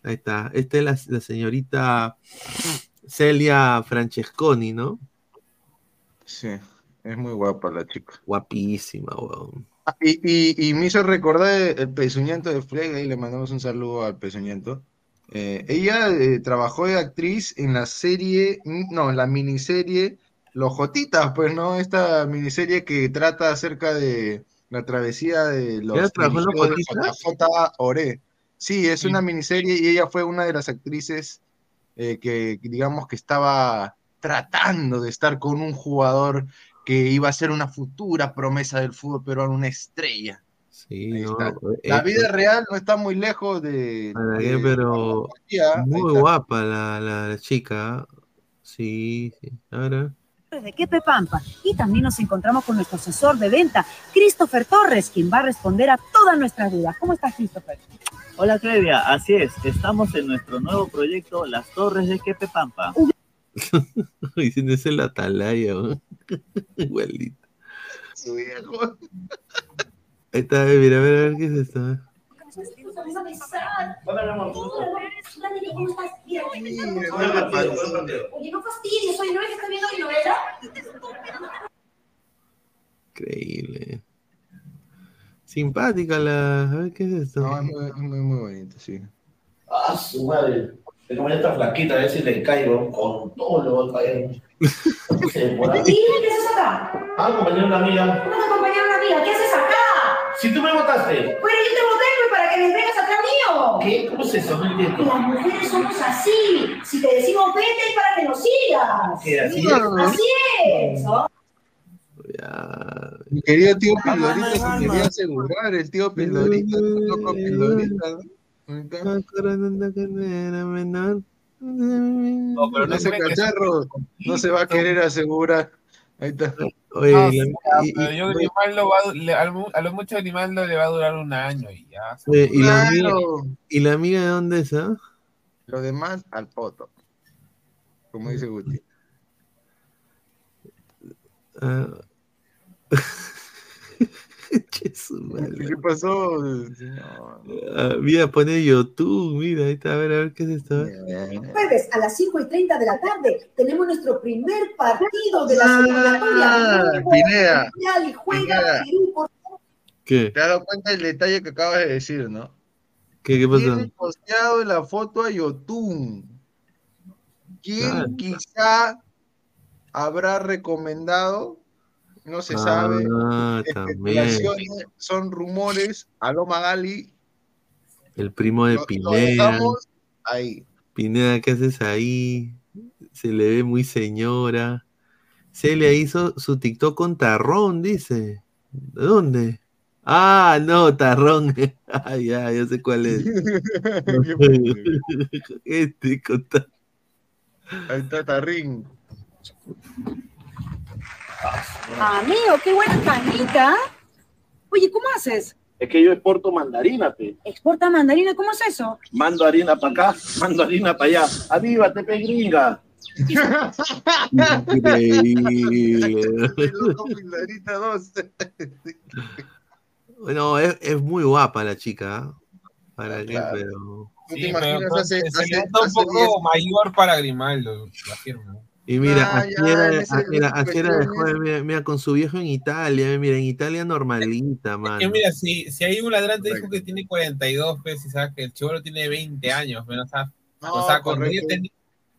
[SPEAKER 3] Ahí está. Esta es la, la señorita Celia Francesconi, ¿no?
[SPEAKER 5] Sí, es muy guapa la chica.
[SPEAKER 3] Guapísima, weón.
[SPEAKER 5] Ah, Y, y, y me hizo recordar el pezuñento de Flega y le mandamos un saludo al pezuñento. Eh, ella eh, trabajó de actriz en la serie, no, en la miniserie Los Jotitas, pues, ¿no? Esta miniserie que trata acerca de la travesía de los
[SPEAKER 3] ¿Ella trabajó en Los
[SPEAKER 5] dirigidos de
[SPEAKER 3] Jotitas?
[SPEAKER 5] JJ Oré. Sí, es una miniserie y ella fue una de las actrices eh, que, digamos, que estaba tratando de estar con un jugador que iba a ser una futura promesa del fútbol peruano, una estrella.
[SPEAKER 3] Sí, no, eh,
[SPEAKER 5] La
[SPEAKER 3] eh,
[SPEAKER 5] vida real no está muy lejos de,
[SPEAKER 3] pero
[SPEAKER 5] Ya,
[SPEAKER 3] muy guapa la, la, la chica. Sí, sí. Ahora.
[SPEAKER 14] De Quepe Pampa. Y también nos encontramos con nuestro asesor de venta, Christopher Torres, quien va a responder a todas nuestras dudas. ¿Cómo estás, Christopher?
[SPEAKER 15] Hola Clevia, así es, estamos en nuestro nuevo proyecto Las Torres de Quepepampa.
[SPEAKER 3] Diciendo ese la atalaya. Igualito.
[SPEAKER 5] Su viejo.
[SPEAKER 3] Ahí está, mira, a ver, a ver qué es esto. Eh.
[SPEAKER 16] ¿Cómo estás? Mira, Oye, no fastidies, oye, ¿no ves que estás viendo mi novela?
[SPEAKER 3] Increíble. Simpática la. A ver qué es esto.
[SPEAKER 5] No, es muy, es muy, muy bonito, sí.
[SPEAKER 17] Ah, su madre. Como esta flaquita, a ver si le caigo. Con todo lo voy a caer.
[SPEAKER 16] ¿qué haces acá?
[SPEAKER 17] Ah, acompañé a una amiga.
[SPEAKER 16] ¿Cómo te una amiga? ¿Qué haces acá?
[SPEAKER 17] Si tú me votaste.
[SPEAKER 16] Bueno, yo te voté pues, para que me vengas atrás mío.
[SPEAKER 17] ¿Qué? ¿Cómo es eso? No entiendo.
[SPEAKER 16] Las mujeres somos así. Si te decimos vete es para que nos sigas.
[SPEAKER 17] ¿Qué? ¿Así es?
[SPEAKER 16] Así es. ¿no?
[SPEAKER 5] Mi querido tío Pildorita se quería asegurar, el tío Pildorita, el loco Pildorita. ¿no?
[SPEAKER 13] Pero no
[SPEAKER 5] Ese cacharro no se va a querer asegurar. Ahí está.
[SPEAKER 3] Oye,
[SPEAKER 13] No,
[SPEAKER 3] la- y-
[SPEAKER 13] pero yo Grimaldo va a, du- le- a lo, a lo mucho Grimaldo le va a durar un año y ya.
[SPEAKER 3] oye, y la amiga. ¿y la amiga de dónde es, ah?
[SPEAKER 5] Lo demás al poto. Como dice Guti.
[SPEAKER 3] Ah.
[SPEAKER 5] ¿Qué pasó? No.
[SPEAKER 3] Ah, mira, pone YouTube, mira, ahí está, a ver, a ver qué es esto.
[SPEAKER 14] Jueves a las 5 y 30 de la tarde tenemos nuestro primer partido de la
[SPEAKER 5] Ah,
[SPEAKER 14] eliminatoria.
[SPEAKER 5] Pineda,
[SPEAKER 14] Mundial y juega
[SPEAKER 5] Pineda.
[SPEAKER 14] Perú por
[SPEAKER 3] ¿Qué?
[SPEAKER 5] Te has dado cuenta del detalle que acabas de decir, ¿no?
[SPEAKER 3] ¿Qué, qué pasó?
[SPEAKER 5] Tiene posteado la foto a Yotun. ¿Quién
[SPEAKER 3] Claro.
[SPEAKER 5] quizá habrá recomendado? No se sabe.
[SPEAKER 3] Ah, también.
[SPEAKER 5] Especulaciones, son rumores. Aló Magali,
[SPEAKER 3] El primo de Pineda.
[SPEAKER 5] ahí.
[SPEAKER 3] Pineda, ¿qué haces ahí? Se le ve muy señora. Celia hizo su TikTok con Tarrón, dice. ¿De dónde? Ah, no, Tarrón. Ah, ya, ya sé cuál es. este con Tarrón.
[SPEAKER 5] Ahí está Tarrín.
[SPEAKER 14] Amigo, qué buena canita. Oye, ¿cómo haces?
[SPEAKER 17] Es que yo exporto mandarina, pe.
[SPEAKER 14] ¿Exporta mandarina? ¿Cómo es eso?
[SPEAKER 17] Mando harina para acá, mando harina para allá. Avívate, pe gringa.
[SPEAKER 3] Increíble.
[SPEAKER 5] Loco, Pilarita 2.
[SPEAKER 3] Bueno, es, es muy guapa la chica. ¿ah? ¿Para qué?
[SPEAKER 5] Claro.
[SPEAKER 3] Pero.
[SPEAKER 5] ¿No te
[SPEAKER 13] Sí,
[SPEAKER 5] imaginas
[SPEAKER 13] pero
[SPEAKER 5] hace,
[SPEAKER 13] se
[SPEAKER 5] hace,
[SPEAKER 13] un poco
[SPEAKER 5] 10
[SPEAKER 13] mayor para Grimaldo, la firma.
[SPEAKER 3] Y mira,
[SPEAKER 5] Ah,
[SPEAKER 3] así
[SPEAKER 5] ya,
[SPEAKER 3] era, ah, así era de joven, mira, mira, con su viejo en Italia, mira, en Italia normalita, mano.
[SPEAKER 13] Que mira, si, si hay un ladrante dijo que tiene 42, pues, y sabes que el chivolo tiene 20 años, pero, o sea,
[SPEAKER 5] No,
[SPEAKER 13] o sea, cuando, ella
[SPEAKER 5] correcto.
[SPEAKER 13] ten-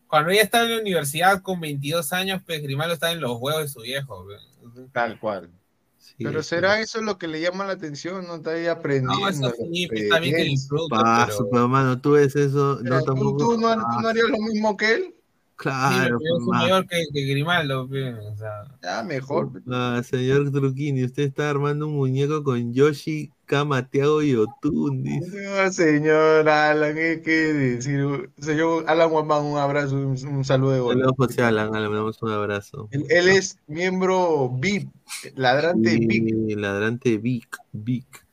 [SPEAKER 13] cuando ella estaba en la universidad con 22 años, pues Grimaldo estaba en los huevos de su viejo. pues.
[SPEAKER 5] Tal cual.
[SPEAKER 3] Sí,
[SPEAKER 5] Pero
[SPEAKER 3] sí.
[SPEAKER 5] será eso lo que le llama la atención, no está ahí aprendiendo.
[SPEAKER 13] No, eso sí, pues, está bien que disfruta,
[SPEAKER 3] Paso,
[SPEAKER 13] pero...
[SPEAKER 3] pero mano, tú ves eso, no
[SPEAKER 5] ¿tú,
[SPEAKER 3] tampoco.
[SPEAKER 5] tú no, tú
[SPEAKER 3] Ah,
[SPEAKER 5] no harías lo mismo que él?
[SPEAKER 13] Sí,
[SPEAKER 3] claro, pues,
[SPEAKER 13] mayor que, que Grimaldo, o sea...
[SPEAKER 5] Ya, mejor.
[SPEAKER 3] Ah, señor Truquini, usted está armando un muñeco con Yoshi, Kama, Tiago y Otun.
[SPEAKER 5] No, señor Alan, ¿qué qué decir? Señor Alan Guamán, un abrazo, un, un saludo de gol.
[SPEAKER 3] Saludos, José Alan, le mandamos un abrazo.
[SPEAKER 5] Él, él es miembro VIP, ladrante VIP.
[SPEAKER 3] Y ladrante Vic, Vic.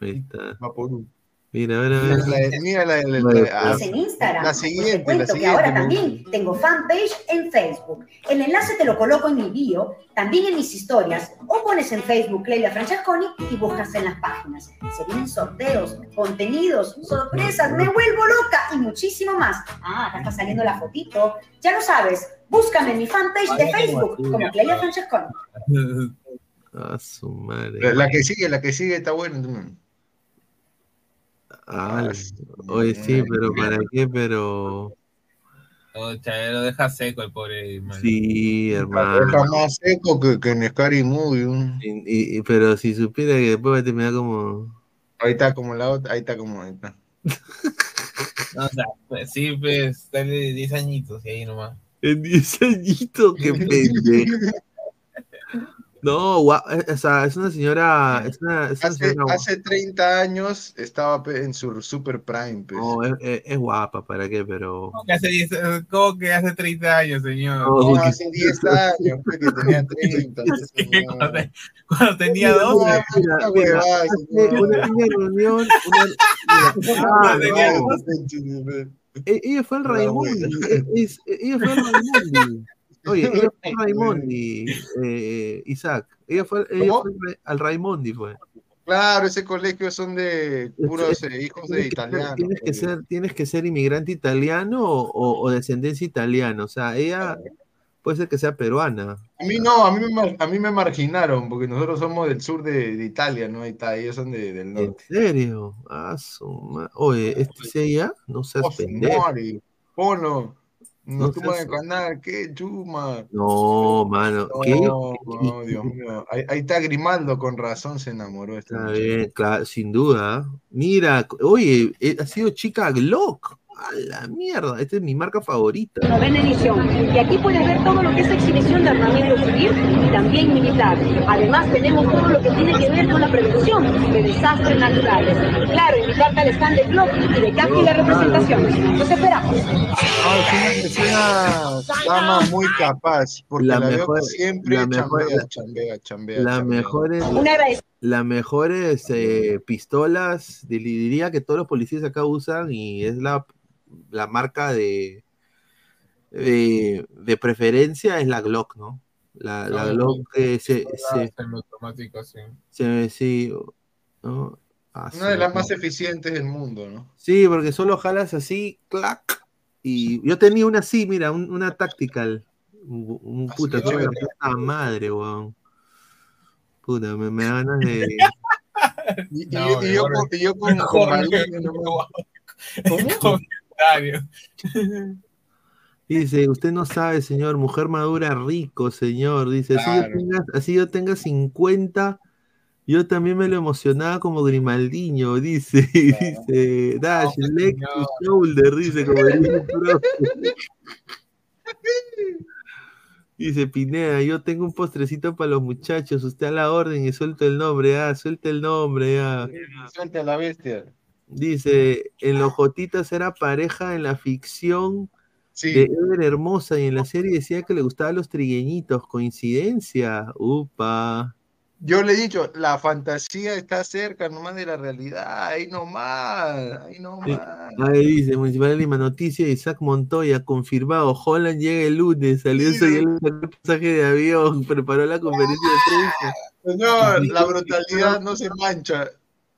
[SPEAKER 3] Ahí está.
[SPEAKER 5] Vaporú.
[SPEAKER 3] Mira, a ver, a
[SPEAKER 5] Mira
[SPEAKER 3] ver.
[SPEAKER 5] la, mira la, la-
[SPEAKER 3] Bueno,
[SPEAKER 5] la-
[SPEAKER 14] Es en Instagram.
[SPEAKER 5] la
[SPEAKER 14] te
[SPEAKER 5] siguiente, la
[SPEAKER 14] cuento que ahora también tengo fanpage en Facebook. El enlace te lo coloco en mi bio, también en mis historias, o pones en Facebook Clelia Francesconi y buscas en las páginas. Se vienen sorteos, contenidos, sorpresas, me vuelvo loca y muchísimo más. Ah, acá está saliendo la fotito. Ya lo sabes, búscame en mi fanpage de Facebook como Clelia Francesconi.
[SPEAKER 3] A su madre.
[SPEAKER 5] La, la que sigue, la que sigue está buena.
[SPEAKER 3] Ah, oye, sí, pero ¿para qué? Pero.
[SPEAKER 13] O sea, lo deja seco el pobre.
[SPEAKER 3] Sí, hermano.
[SPEAKER 5] Está más seco que, que en Scary Movie. ¿no?
[SPEAKER 3] Y- y- pero si supiera que después va a terminar como.
[SPEAKER 5] Ahí está como la otra, ahí está como ahí está.
[SPEAKER 13] O sea, pues, sí, pues, dale 10 añitos y ahí nomás.
[SPEAKER 3] En 10 añitos, qué pendejo. No, eh, o sea, es una señora. Es una, es una
[SPEAKER 5] Hace,
[SPEAKER 3] señora
[SPEAKER 5] hace 30 años estaba en su super prime. pues.
[SPEAKER 3] no, es, es- es guapa, ¿para qué? Pero.
[SPEAKER 13] ¿Cómo que hace, 10 ¿Cómo que hace 30 años, señor?
[SPEAKER 3] No,
[SPEAKER 5] No, hace 10 años, que tenía 30. pues, señor.
[SPEAKER 13] cuando, cuando tenía
[SPEAKER 3] Mira,
[SPEAKER 13] 12.
[SPEAKER 3] mira, mira,
[SPEAKER 5] Esta
[SPEAKER 3] mira,
[SPEAKER 5] huevada,
[SPEAKER 3] hace
[SPEAKER 5] señor.
[SPEAKER 3] una niña reunión. ah, e- ella fue es- es- ella fue al Raimondi. Oye, ella fue al Raimondi, eh, Isaac. Ella fue, ella fue al Ra- al Raimondi, fue.
[SPEAKER 5] Claro, ese colegio son de puros eh, hijos de
[SPEAKER 3] Tienes que ser-
[SPEAKER 5] italianos.
[SPEAKER 3] Tienes que
[SPEAKER 5] pues.
[SPEAKER 3] ser, tienes que ser inmigrante italiano o, o- o descendencia italiana. O sea, ella puede ser que sea peruana.
[SPEAKER 5] A mí no, a mí, me, a mí me marginaron, porque nosotros somos del sur de, de Italia, ¿no? Está, ellos son de- del
[SPEAKER 3] ¿En
[SPEAKER 5] norte.
[SPEAKER 3] serio? Ah, su ma- Oye, ¿este es ella? No seas
[SPEAKER 5] Oh,
[SPEAKER 3] pendejo.
[SPEAKER 5] madre, Polo,
[SPEAKER 3] No
[SPEAKER 5] tumban
[SPEAKER 3] seas-
[SPEAKER 5] el canal, qué chuma.
[SPEAKER 3] No, mano. ¿Qué?
[SPEAKER 5] No, no, Dios mío. Ahí, ahí está Grimaldo, con razón se enamoró este
[SPEAKER 3] Está bien, claro, sin duda. Mira, oye, eh, ha sido chica Glock. A la mierda, esta es mi marca favorita.
[SPEAKER 18] Novena edición. Y aquí puedes ver todo lo que es exhibición de armamento civil y también militar. Además tenemos todo lo que tiene que ver con la prevención de desastres naturales. Claro, invitarte al stand de Glock y de Kaki la representación. Los esperamos.
[SPEAKER 5] No, es una, es una dama muy capaz, porque
[SPEAKER 3] La
[SPEAKER 5] la, veo
[SPEAKER 3] mejor-
[SPEAKER 5] que siempre
[SPEAKER 3] la mejor-
[SPEAKER 5] chambea,
[SPEAKER 3] la-
[SPEAKER 5] chambea, chambea,
[SPEAKER 3] Las
[SPEAKER 5] chambea.
[SPEAKER 3] mejores,
[SPEAKER 18] Un agradecimiento.
[SPEAKER 3] Las mejores eh, pistolas, di- diría que todos los policías acá usan y es la, la marca de, de, de preferencia es la Glock, ¿no? La, la
[SPEAKER 13] Ah,
[SPEAKER 3] Glock eh, se, se, se- sí, ¿no? Ah,
[SPEAKER 5] Una de las
[SPEAKER 3] no.
[SPEAKER 5] más eficientes del mundo, ¿no?
[SPEAKER 3] Sí, porque solo jalas así, clac. Y yo tenía una así, mira, un- una tactical. Un, un
[SPEAKER 5] Así
[SPEAKER 3] puta, puta madre, weón. Puta, me, me da ganas de.
[SPEAKER 5] Y, y
[SPEAKER 13] No,
[SPEAKER 5] yo, y yo con, y yo con.
[SPEAKER 3] Dice, usted no sabe, señor, mujer madura rico, señor. Dice, así, yo tenga, así yo tenga 50, yo también me lo emocionaba como Grimaldiño, dice. Dice, Dash,
[SPEAKER 13] No,
[SPEAKER 3] leg to shoulder, dice, como dice el profe. Dice Pineda, yo tengo un postrecito para los muchachos, usted a la orden y suelta el nombre, ah, suelta el nombre, ah.
[SPEAKER 5] Suelta la bestia.
[SPEAKER 3] Dice, en los Jotitas era pareja en la ficción
[SPEAKER 5] Sí.
[SPEAKER 3] de Ever Hermosa y en la serie decía que le gustaban los trigueñitos. ¿Coincidencia? Upa.
[SPEAKER 5] Yo le he dicho, la fantasía está cerca nomás de la realidad, ahí nomás, ahí nomás.
[SPEAKER 3] Ahí dice, Municipal de Lima, noticia, Isaac Montoya, confirmado, Holland llega el lunes, salió el pasaje de avión, preparó la conferencia de prensa.
[SPEAKER 5] Señor, la brutalidad no se mancha,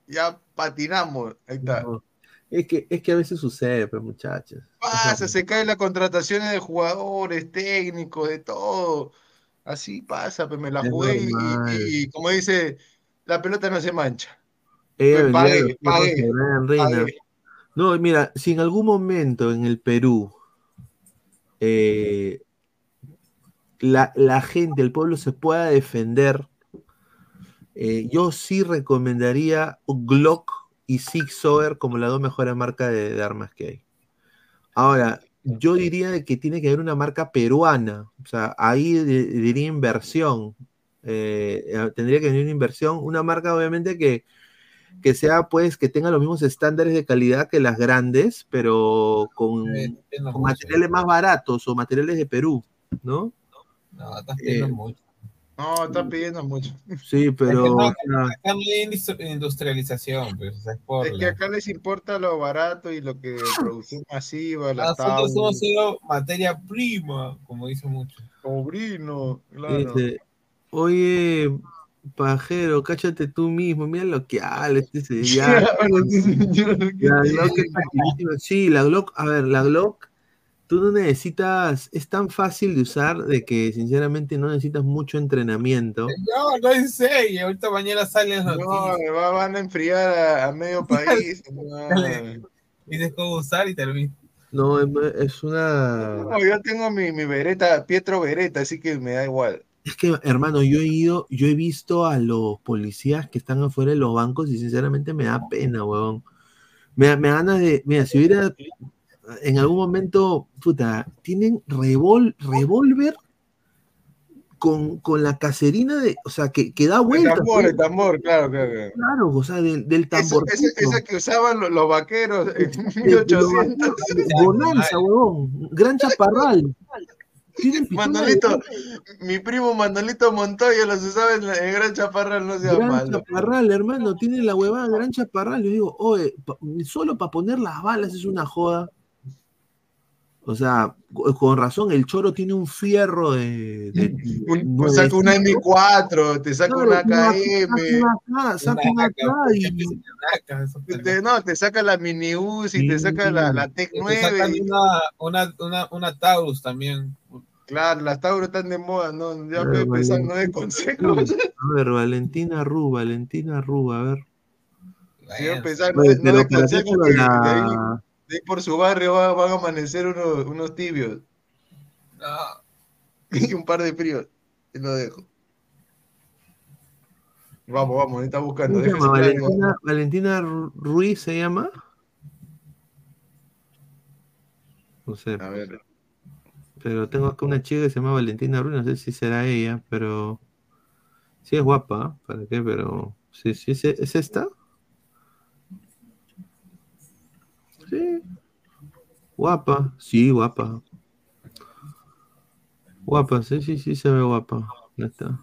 [SPEAKER 5] ya patinamos, ahí está.
[SPEAKER 3] No, Es que, es que a veces sucede, pues, muchachos.
[SPEAKER 5] Pasa, se caen las contrataciones de jugadores, técnicos, de todo. Así pasa, pues me la jugué y,
[SPEAKER 3] normal.
[SPEAKER 5] y- y como dice, la pelota no se mancha.
[SPEAKER 3] Vendría
[SPEAKER 5] pagué, pagué, pagué.
[SPEAKER 3] No, mira, si en algún momento en el Perú eh, la, la gente, el pueblo se pueda defender, eh, yo sí recomendaría Glock y Sig Sauer como las dos mejores marcas de, de armas que hay. Ahora, yo diría que tiene que haber una marca peruana, o sea, ahí diría inversión, eh, eh, tendría que venir una inversión, una marca obviamente que, que sea pues que tenga los mismos estándares de calidad que las grandes, pero con, con materiales más baratos o materiales de Perú, ¿no?
[SPEAKER 13] No, estás
[SPEAKER 3] Eh,
[SPEAKER 13] mucho.
[SPEAKER 5] No, está pidiendo mucho.
[SPEAKER 3] Sí, pero
[SPEAKER 13] Es que no, acá no hay industri- industrialización, pues, es por
[SPEAKER 5] Es que acá les importa lo barato y lo que producción masiva, la
[SPEAKER 13] Nosotros somos solo materia prima, como dicen muchos.
[SPEAKER 5] Sobrino, claro.
[SPEAKER 3] dice, oye, pajero, cáchate tú mismo, mira lo que habla este se- ya. La Glock es facilísima. Sí, la Glock, a ver, la Glock, tú no necesitas, es tan fácil de usar de que sinceramente no necesitas mucho entrenamiento.
[SPEAKER 13] No, no en serio, ahorita mañana salen las
[SPEAKER 5] No, me va- van a enfriar a, a medio país.
[SPEAKER 13] Dale. Dices cómo usar y termina.
[SPEAKER 3] No, es, una...
[SPEAKER 5] No, yo tengo mi, mi Beretta, Pietro Beretta, así que me da igual.
[SPEAKER 3] Es que, hermano, yo he ido, yo he visto a los policías que están afuera de los bancos y sinceramente me da pena, weón. Me, da- me da ganas de, mira, si hubiera en algún momento, puta, tienen revol, revólver con, con la caserina de, o sea, que, que da
[SPEAKER 5] El
[SPEAKER 3] vuelta.
[SPEAKER 5] tambor,
[SPEAKER 3] pues.
[SPEAKER 5] el tambor, claro, claro. claro.
[SPEAKER 3] Claro, o sea, del, tambor.
[SPEAKER 5] esa- esa que usaban los, los vaqueros en
[SPEAKER 3] De- de los
[SPEAKER 5] 1800.
[SPEAKER 3] Bonanza, huevón. Gran chaparral.
[SPEAKER 5] Manolito, mi primo Manolito Montoya los usaba en, la- en Gran Chaparral, no sea
[SPEAKER 3] Gran
[SPEAKER 5] malo.
[SPEAKER 3] chaparral, hermano, tiene la huevada gran chaparral. Yo digo, oye, pa- solo para poner las balas es una joda. O sea, co- con razón, el choro tiene un fierro de. de
[SPEAKER 5] Un- pues saca una M4, te saca
[SPEAKER 3] Claro,
[SPEAKER 5] una AKM.
[SPEAKER 3] saca una- saca una AK y-
[SPEAKER 5] Te- no, te saca la Mini Uzi, te saca la, la Tec
[SPEAKER 13] Te
[SPEAKER 5] 9.
[SPEAKER 13] sacan
[SPEAKER 5] y-
[SPEAKER 13] una, una, una, una Taurus también.
[SPEAKER 5] Claro, las Tauro están de moda, no, ya
[SPEAKER 3] Claro,
[SPEAKER 5] puedes pensar,
[SPEAKER 3] Valen-
[SPEAKER 5] no de consejos.
[SPEAKER 3] A ver, Valentina Ru, Valentina Ru, a ver.
[SPEAKER 5] Yo pensar, no, no de consejos,
[SPEAKER 3] la-
[SPEAKER 5] ahí, de ahí por su barrio va- van a amanecer unos, unos tibios. Y un par de fríos. Y lo dejo. Vamos, vamos, ahí está buscando.
[SPEAKER 3] ¿Cómo se llama? Valentina, Valentina Ru- Ruiz se llama. No sé.
[SPEAKER 5] A ver.
[SPEAKER 3] Pero tengo acá una chica que se llama Valentina Ruiz, no sé si será ella, pero sí es guapa, ¿eh? ¿para qué? Pero sí, sí, ¿es, es esta? Sí. Guapa, sí, guapa. Guapa, sí, sí, sí se ve guapa. Ahí está.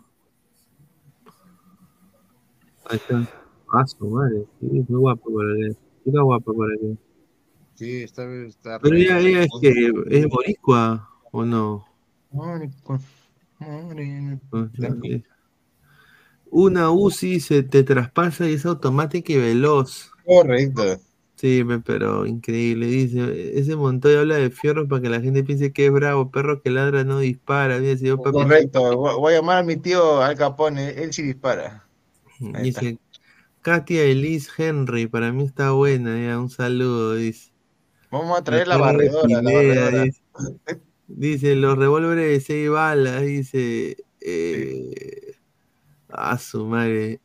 [SPEAKER 3] Ahí está. Ah, su madre, sí, es muy guapa para qué. Chica guapa para qué.
[SPEAKER 5] Sí, está, está
[SPEAKER 3] Pero ella, ella es que es boricua, ¿o no?
[SPEAKER 5] Moreno.
[SPEAKER 3] Una UCI se te traspasa y es automática y veloz.
[SPEAKER 5] Correcto.
[SPEAKER 3] Sí, pe- pero increíble. Dice, ese Montoya habla de fierros para que la gente piense que es bravo, perro que ladra no dispara. Dice, yo, papi,
[SPEAKER 5] Correcto. Voy a llamar a mi tío Al Capone, él sí dispara. Ahí está.
[SPEAKER 3] Dice, Katia Elise Henry, para mí está buena, ya, un saludo, dice.
[SPEAKER 5] Vamos a traer la barredora, la barredora.
[SPEAKER 3] Dice, dice, los revólveres de seis balas, dice. Eh, a su madre.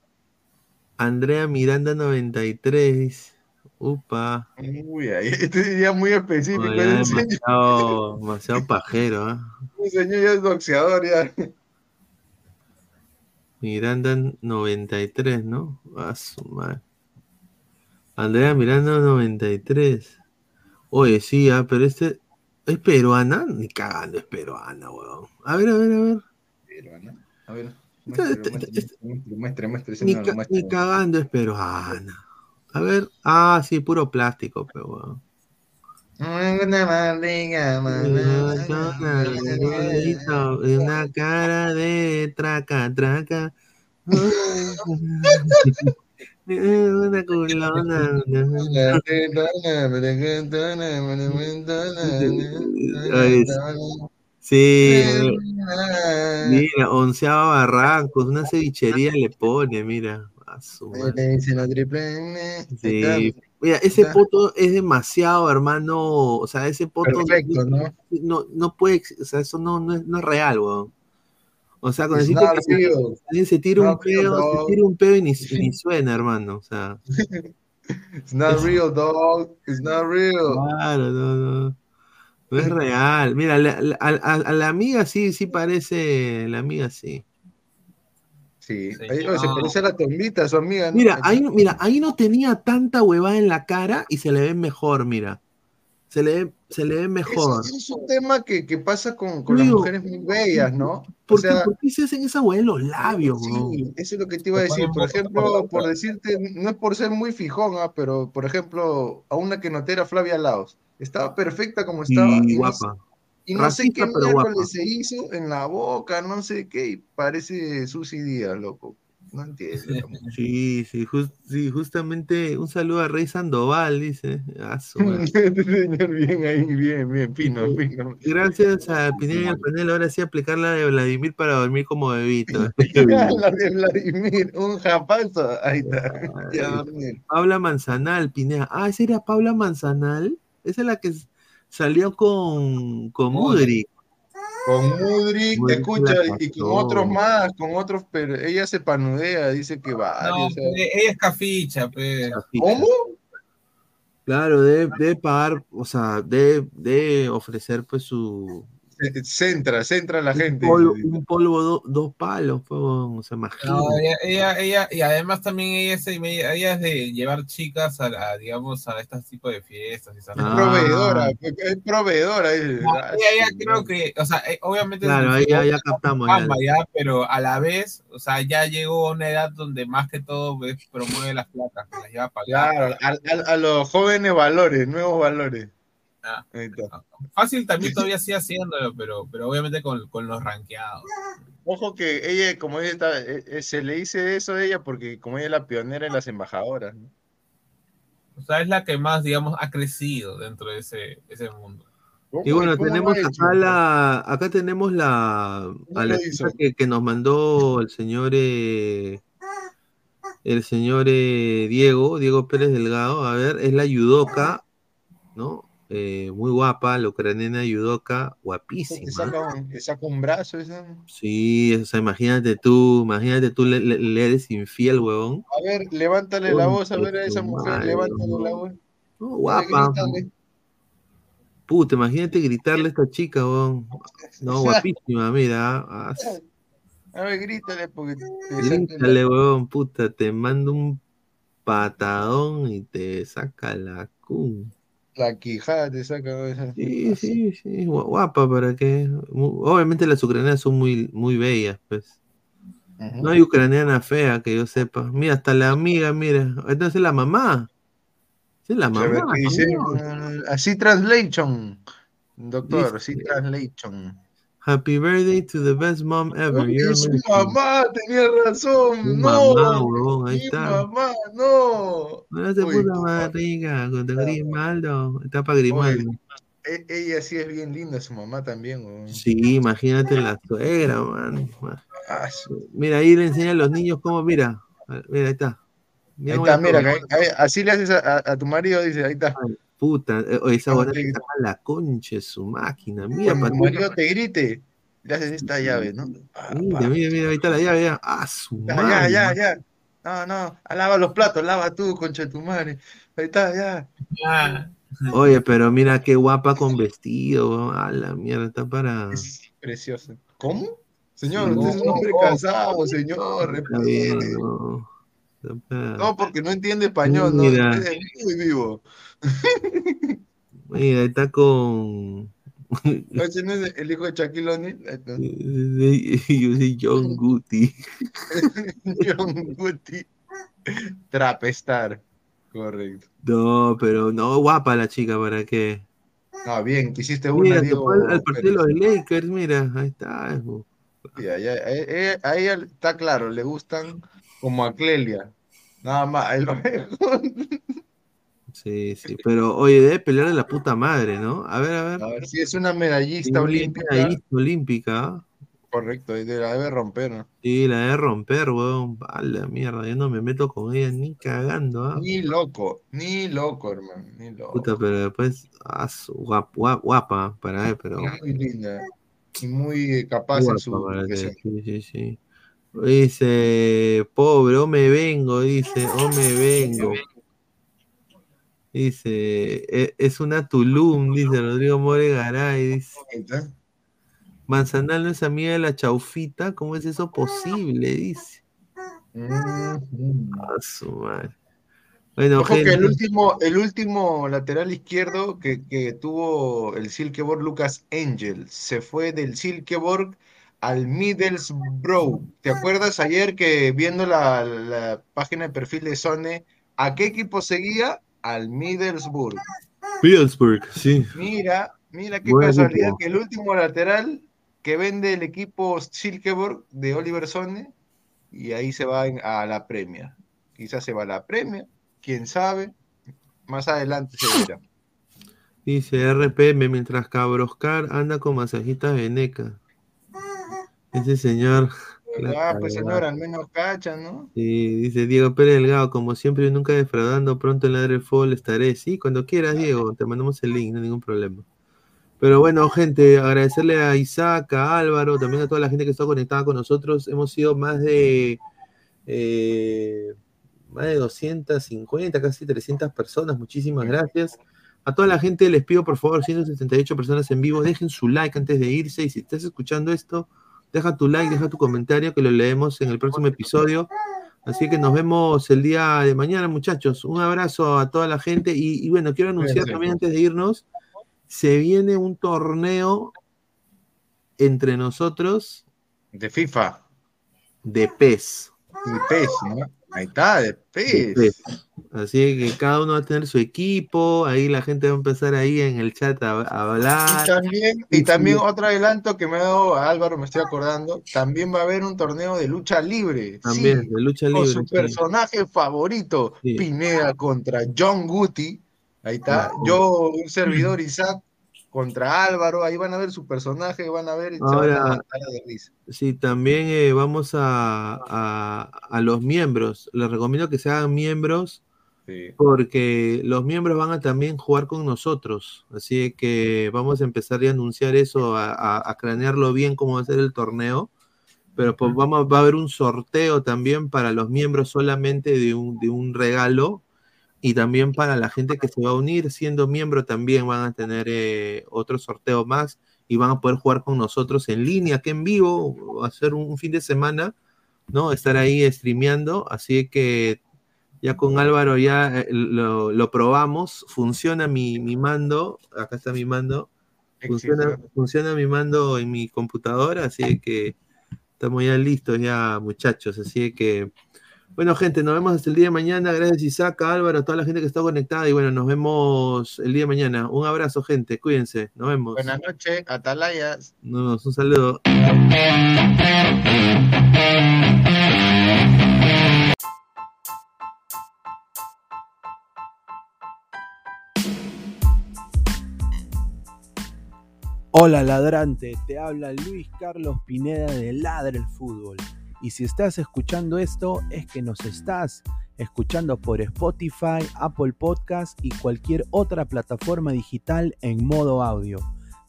[SPEAKER 3] Andrea Miranda 93, dice. Upa.
[SPEAKER 5] Uy, ahí, este ya muy específico.
[SPEAKER 3] No, ya
[SPEAKER 5] señor,
[SPEAKER 3] demasiado, demasiado pajero, ¿ah?
[SPEAKER 5] ese señor ya es boxeador ya.
[SPEAKER 3] Miranda 93, ¿no? A su madre. Andrea Miranda 93. Oye, sí, ah, pero este. ¿Es peruana? Ni cagando, es peruana, weón. A ver, a ver, a ver.
[SPEAKER 5] Peruana. A ver. Muestre, muestre, muestre, muestre, muestre.
[SPEAKER 3] ni cagando es peruana. A ver, ah, sí, puro plástico, pero weón. Una cara de traca, traca. Una culona. Sí, mira, onceaba barrancos, una cevichería le pone, mira. A su madre.
[SPEAKER 5] Le dicen la triple.
[SPEAKER 3] Sí. Mira, ese poto es demasiado, hermano. O sea, ese poto
[SPEAKER 5] Perfecto, ¿no?
[SPEAKER 3] no, no puede, o sea, eso no, no, es, no es real, weón. O sea, decirte
[SPEAKER 5] not
[SPEAKER 3] que se,
[SPEAKER 5] real.
[SPEAKER 3] alguien se tira un pedo, se tira un pedo y ni, ni suena, hermano. O sea,
[SPEAKER 5] It's not real, dog. It's not real.
[SPEAKER 3] claro, no, no. No es real. Mira, la- la- a, a- a la amiga sí, sí parece, la amiga sí.
[SPEAKER 5] Sí. Ahí, se parece a la tombita, su amiga, ¿no?
[SPEAKER 3] Mira, ahí, mira, ahí no tenía tanta huevada en la cara y se le ve mejor, mira. Se le ve, se le ve mejor.
[SPEAKER 5] Es un tema que, que pasa con, con las
[SPEAKER 3] Digo,
[SPEAKER 5] mujeres muy bellas, ¿no? O
[SPEAKER 3] ¿Por qué,
[SPEAKER 5] sea,
[SPEAKER 3] por qué se hacen esa hueá en los labios,
[SPEAKER 5] sí, eso es lo que te iba a decir. Por ejemplo, por decirte, no es por ser muy fijón, ah, pero por ejemplo, a una que noté era Flavia Laos. Estaba perfecta como estaba.
[SPEAKER 3] Y
[SPEAKER 5] no
[SPEAKER 3] guapa.
[SPEAKER 5] Y no sé qué miércoles se hizo en la boca, no sé qué, y parece Susy Díaz, loco. No entiendo.
[SPEAKER 3] Sí, sí, sí, justamente un saludo a Rey Sandoval, dice. A su madre.
[SPEAKER 5] Este señor, bien ahí, bien, bien, fino, fino.
[SPEAKER 3] Gracias a Pineda y al panel, ahora sí aplicar la de Vladimir para dormir como bebito.
[SPEAKER 5] La de Vladimir, un japazo, ahí está. Ya dormir.
[SPEAKER 3] Paula Manzanal, Pineda. Ah, esa era Paula Manzanal. Esa es la que salió con, con Mudrik.
[SPEAKER 5] Con Mudrik,
[SPEAKER 3] Mudrik
[SPEAKER 5] escucha, y con otros más, con otros, pero ella se panudea, dice que va.
[SPEAKER 13] No, ella es caficha, pe.
[SPEAKER 5] ¿Cómo?
[SPEAKER 3] Claro, debe, debe pagar, o sea, debe, debe ofrecer pues su
[SPEAKER 5] Centra, centra a la gente.
[SPEAKER 3] polvo, un polvo do- dos palos, pues, o sea,
[SPEAKER 13] No,
[SPEAKER 3] imagínate.
[SPEAKER 13] ella, ella, ella- y además también ella es, ella es de llevar chicas a, la- digamos, a estos tipos de fiestas. Y
[SPEAKER 3] Ah.
[SPEAKER 5] proveedora, es proveedora. es-
[SPEAKER 13] No,
[SPEAKER 5] ah,
[SPEAKER 13] ella, ella
[SPEAKER 5] sí,
[SPEAKER 13] creo que, o sea, eh, obviamente
[SPEAKER 3] Claro, ahí ya, ya captamos. ya.
[SPEAKER 13] fama ya, pero a la vez, o sea, ya llegó a una edad donde más que todo pues, promueve las placas, las lleva a pagar.
[SPEAKER 5] Claro, a, a- a los jóvenes valores, nuevos valores.
[SPEAKER 13] Ah. Fácil también todavía sigue haciéndolo, pero, pero obviamente con, con los rankeados.
[SPEAKER 5] Ojo que ella, como ella está, eh, eh, se le dice eso a ella porque como ella es la pionera en las embajadoras, ¿no?
[SPEAKER 13] O sea, es la que más, digamos, ha crecido dentro de ese, ese mundo.
[SPEAKER 3] Y bueno,
[SPEAKER 5] ¿Cómo lo
[SPEAKER 3] tenemos acá la, acá tenemos la, a que, que nos mandó el señor, eh, el señor eh, Diego, Diego Pérez Delgado. A ver, es la yudoka, ¿no? Eh, muy guapa, la ucraniana yudoka, guapísima.
[SPEAKER 5] saca un, que saca un brazo, esa.
[SPEAKER 3] Sí, o sea, imagínate tú, imagínate tú le, le- le eres infiel, huevón.
[SPEAKER 5] A ver, levántale la voz, a ver a esa mujer,
[SPEAKER 3] madre,
[SPEAKER 5] levántale
[SPEAKER 3] no.
[SPEAKER 5] la voz.
[SPEAKER 3] No, guapa. Puta, imagínate gritarle a esta chica, huevón. No, guapísima, mira. ah,
[SPEAKER 5] A ver, grítale porque te
[SPEAKER 3] Grítale, huevón, puta, te mando un patadón y te saca la cum.
[SPEAKER 5] La quijada, te saca.
[SPEAKER 3] Sí, sí, sí, gua- guapa, ¿para qué? Obviamente las ucranianas son muy, muy bellas, pues. No hay ucraniana fea que yo sepa. Mira, hasta la amiga, mira. Entonces es la mamá. Es la mamá.
[SPEAKER 5] Así translation, doctor, así translation.
[SPEAKER 3] Happy birthday to the best mom ever.
[SPEAKER 5] Es su mamá, tenía razón. No,
[SPEAKER 3] mamá, huevón, ahí
[SPEAKER 5] mi
[SPEAKER 3] está.
[SPEAKER 5] mamá, no.
[SPEAKER 3] No se puta más rica, con Grimaldo. Está para Grimaldo.
[SPEAKER 5] e- ella sí es bien linda, su mamá también. weón.
[SPEAKER 3] Sí, imagínate la suegra, man.
[SPEAKER 5] Ah,
[SPEAKER 3] Mira, ahí le enseña a los niños cómo, mira. Mira, ahí está.
[SPEAKER 5] Ahí
[SPEAKER 3] cómo
[SPEAKER 5] está, mira, ahí- ahí- así le haces a, a- a tu marido, dice, ahí está.
[SPEAKER 3] Puta, eh, oye, esa buena
[SPEAKER 5] te-
[SPEAKER 3] saca la concha de su máquina. Mira,
[SPEAKER 5] Cuando tu marido te grite, le haces esta llave, ¿no? Pa,
[SPEAKER 3] Mira,
[SPEAKER 5] pa.
[SPEAKER 3] mira, mira, ahí está la llave. Ya. Ah, su
[SPEAKER 5] Ya,
[SPEAKER 3] madre.
[SPEAKER 5] ya, ya, ya. No, no, ah, lava los platos, lava tú, concha de tu madre. Ahí está, ya.
[SPEAKER 13] Ah,
[SPEAKER 3] Oye, pero mira qué guapa con vestido. A la mierda, está para.
[SPEAKER 5] Precioso. ¿Cómo? Señor, usted es un hombre
[SPEAKER 13] No,
[SPEAKER 5] casado, señor.
[SPEAKER 3] Está bien,
[SPEAKER 5] respete.
[SPEAKER 3] no.
[SPEAKER 5] No, porque no entiende español, no.
[SPEAKER 3] Mira.
[SPEAKER 5] Usted es muy vivo.
[SPEAKER 3] Mira, está con.
[SPEAKER 5] Ese no es el hijo de Shaquille O'Neal.
[SPEAKER 3] Yo soy John Guti.
[SPEAKER 5] John Guti. Trapestar. Correcto.
[SPEAKER 3] No, pero no, guapa la chica, ¿para qué?
[SPEAKER 5] Ah, bien, que hiciste una,
[SPEAKER 3] Mira,
[SPEAKER 5] Diego.
[SPEAKER 3] al, partido de Lakers, mira, ahí está.
[SPEAKER 5] a ella- a ella está claro, le gustan como a Clelia. Nada más, ahí lo.
[SPEAKER 3] Sí, sí, pero oye, debe pelear de la puta madre, ¿no? A ver, a ver.
[SPEAKER 5] A ver si es una medallista
[SPEAKER 3] Sí,
[SPEAKER 5] olímpica.
[SPEAKER 3] medallista olímpica.
[SPEAKER 5] Correcto, y de la debe romper, ¿no?
[SPEAKER 3] Sí, la de romper, weón. A la mierda, yo no me meto con ella ni cagando, ¿ah?
[SPEAKER 5] Ni loco, ni loco, hermano, ni loco.
[SPEAKER 3] Puta, pero después, ah, su- guap- guap- guapa, para ver, pero
[SPEAKER 5] Muy linda y muy capaz en
[SPEAKER 3] guapa
[SPEAKER 5] su
[SPEAKER 3] para que- sí, sí, sí. Dice, pobre, o me vengo, dice, o me vengo. Dice, "E- es una Tulum, dice Rodrigo More Garay, dice. Manzanal no es amiga de la chaufita, ¿cómo es eso posible? Dice. A su madre. Bueno,
[SPEAKER 5] Ojo que el último, el último lateral izquierdo que, que tuvo el Silkeborg, Lucas Engel, se fue del Silkeborg al Middlesbrough. ¿Te acuerdas ayer que viendo la, la página de perfil de Sone, ¿a qué equipo seguía? Al Middlesbrough.
[SPEAKER 3] Pittsburgh, sí.
[SPEAKER 5] Mira, mira qué
[SPEAKER 3] Buen
[SPEAKER 5] casualidad
[SPEAKER 3] equipo.
[SPEAKER 5] que el último lateral que vende el equipo Silkeborg de Oliver Sone y ahí se va a la Premier. Quizás se va a la Premier, quién sabe. Más adelante se verá.
[SPEAKER 3] Dice RPM, mientras Cabroscar anda con masajitas veneca. Ese señor.
[SPEAKER 5] Ah, pues
[SPEAKER 3] cagada.
[SPEAKER 5] señor, al menos cacha, ¿no?
[SPEAKER 3] Sí, dice Diego Pérez Delgado, como siempre, nunca defraudando, pronto en la Fútbol estaré. Sí, cuando quieras, Diego, te mandamos el link, no hay ningún problema. Pero bueno, gente, agradecerle a Isaac, a Álvaro, también a toda la gente que está conectada con nosotros. Hemos sido más de eh, más de 250, casi 300 personas. Muchísimas gracias. A toda la gente les pido, por favor, 178 personas en vivo, dejen su like antes de irse. Y si estás escuchando esto, deja tu like, deja tu comentario, que lo leemos en el próximo episodio. Así que nos vemos el día de mañana, muchachos. Un abrazo a toda la gente. Y, y bueno, quiero anunciar también antes de irnos, se viene un torneo entre nosotros
[SPEAKER 5] De FIFA.
[SPEAKER 3] de PES.
[SPEAKER 5] De PES, ¿no? Ahí está, de
[SPEAKER 3] de
[SPEAKER 5] PES.
[SPEAKER 3] PES. Así que cada uno va a tener su equipo, ahí la gente va a empezar ahí en el chat a, a hablar.
[SPEAKER 5] Y también, y también otro adelanto que me ha dado a Álvaro, me estoy acordando, también va a haber un torneo de lucha libre.
[SPEAKER 3] También,
[SPEAKER 5] sí,
[SPEAKER 3] de lucha
[SPEAKER 5] con
[SPEAKER 3] libre.
[SPEAKER 5] su
[SPEAKER 3] sí.
[SPEAKER 5] personaje favorito,
[SPEAKER 3] Sí.
[SPEAKER 5] Pineda contra John Guti. Ahí está.
[SPEAKER 3] Ah,
[SPEAKER 5] Yo, un servidor, Isaac, contra Álvaro. Ahí van a ver su personaje, van a ver y se van a
[SPEAKER 3] Ahora,
[SPEAKER 5] de risa.
[SPEAKER 3] Sí, también eh, vamos a, a- a los miembros. Les recomiendo que se hagan miembros
[SPEAKER 5] Sí.
[SPEAKER 3] porque los miembros van a también jugar con nosotros. Así que vamos a empezar a anunciar eso, a, a- a cranearlo bien cómo va a ser el torneo. Pero pues vamos, va a haber un sorteo también para los miembros solamente de un, de un regalo. Y también para la gente que se va a unir siendo miembro también van a tener eh, otro sorteo más y van a poder jugar con nosotros en línea, que en vivo, ser un, un fin de semana, ¿no? Estar ahí streameando, así que ya con Álvaro ya eh, lo, lo probamos, funciona mi, mi mando, acá está mi mando, funciona, funciona mi mando en mi computadora, así que estamos ya listos ya muchachos, así que bueno gente, nos vemos hasta el día de mañana, gracias Isaac, Álvaro, a toda la gente que está conectada y bueno, nos vemos el día de mañana, un abrazo gente, cuídense, nos vemos.
[SPEAKER 5] Buenas noches, Atalayas.
[SPEAKER 3] Nos vemos, un saludo.
[SPEAKER 10] Hola ladrante, te habla Luis Carlos Pineda de Ladre el Fútbol. Y si estás escuchando esto es que nos estás escuchando por Spotify, Apple Podcast y cualquier otra plataforma digital en modo audio.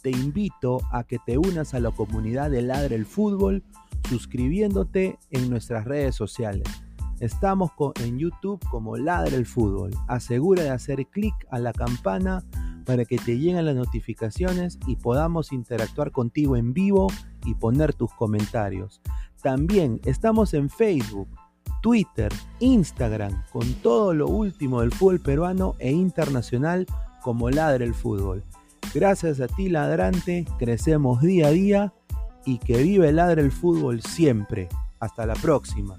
[SPEAKER 10] Te invito a que te unas a la comunidad de Ladre el Fútbol suscribiéndote en nuestras redes sociales. Estamos en YouTube como Ladre el Fútbol. Asegura de hacer clic a la campana para que te lleguen las notificaciones y podamos interactuar contigo en vivo y poner tus comentarios. También estamos en Facebook, Twitter, Instagram, con todo lo último del fútbol peruano e internacional como Ladre el Fútbol. Gracias a ti, ladrante, crecemos día a día y que vive ladre el fútbol siempre. Hasta la próxima.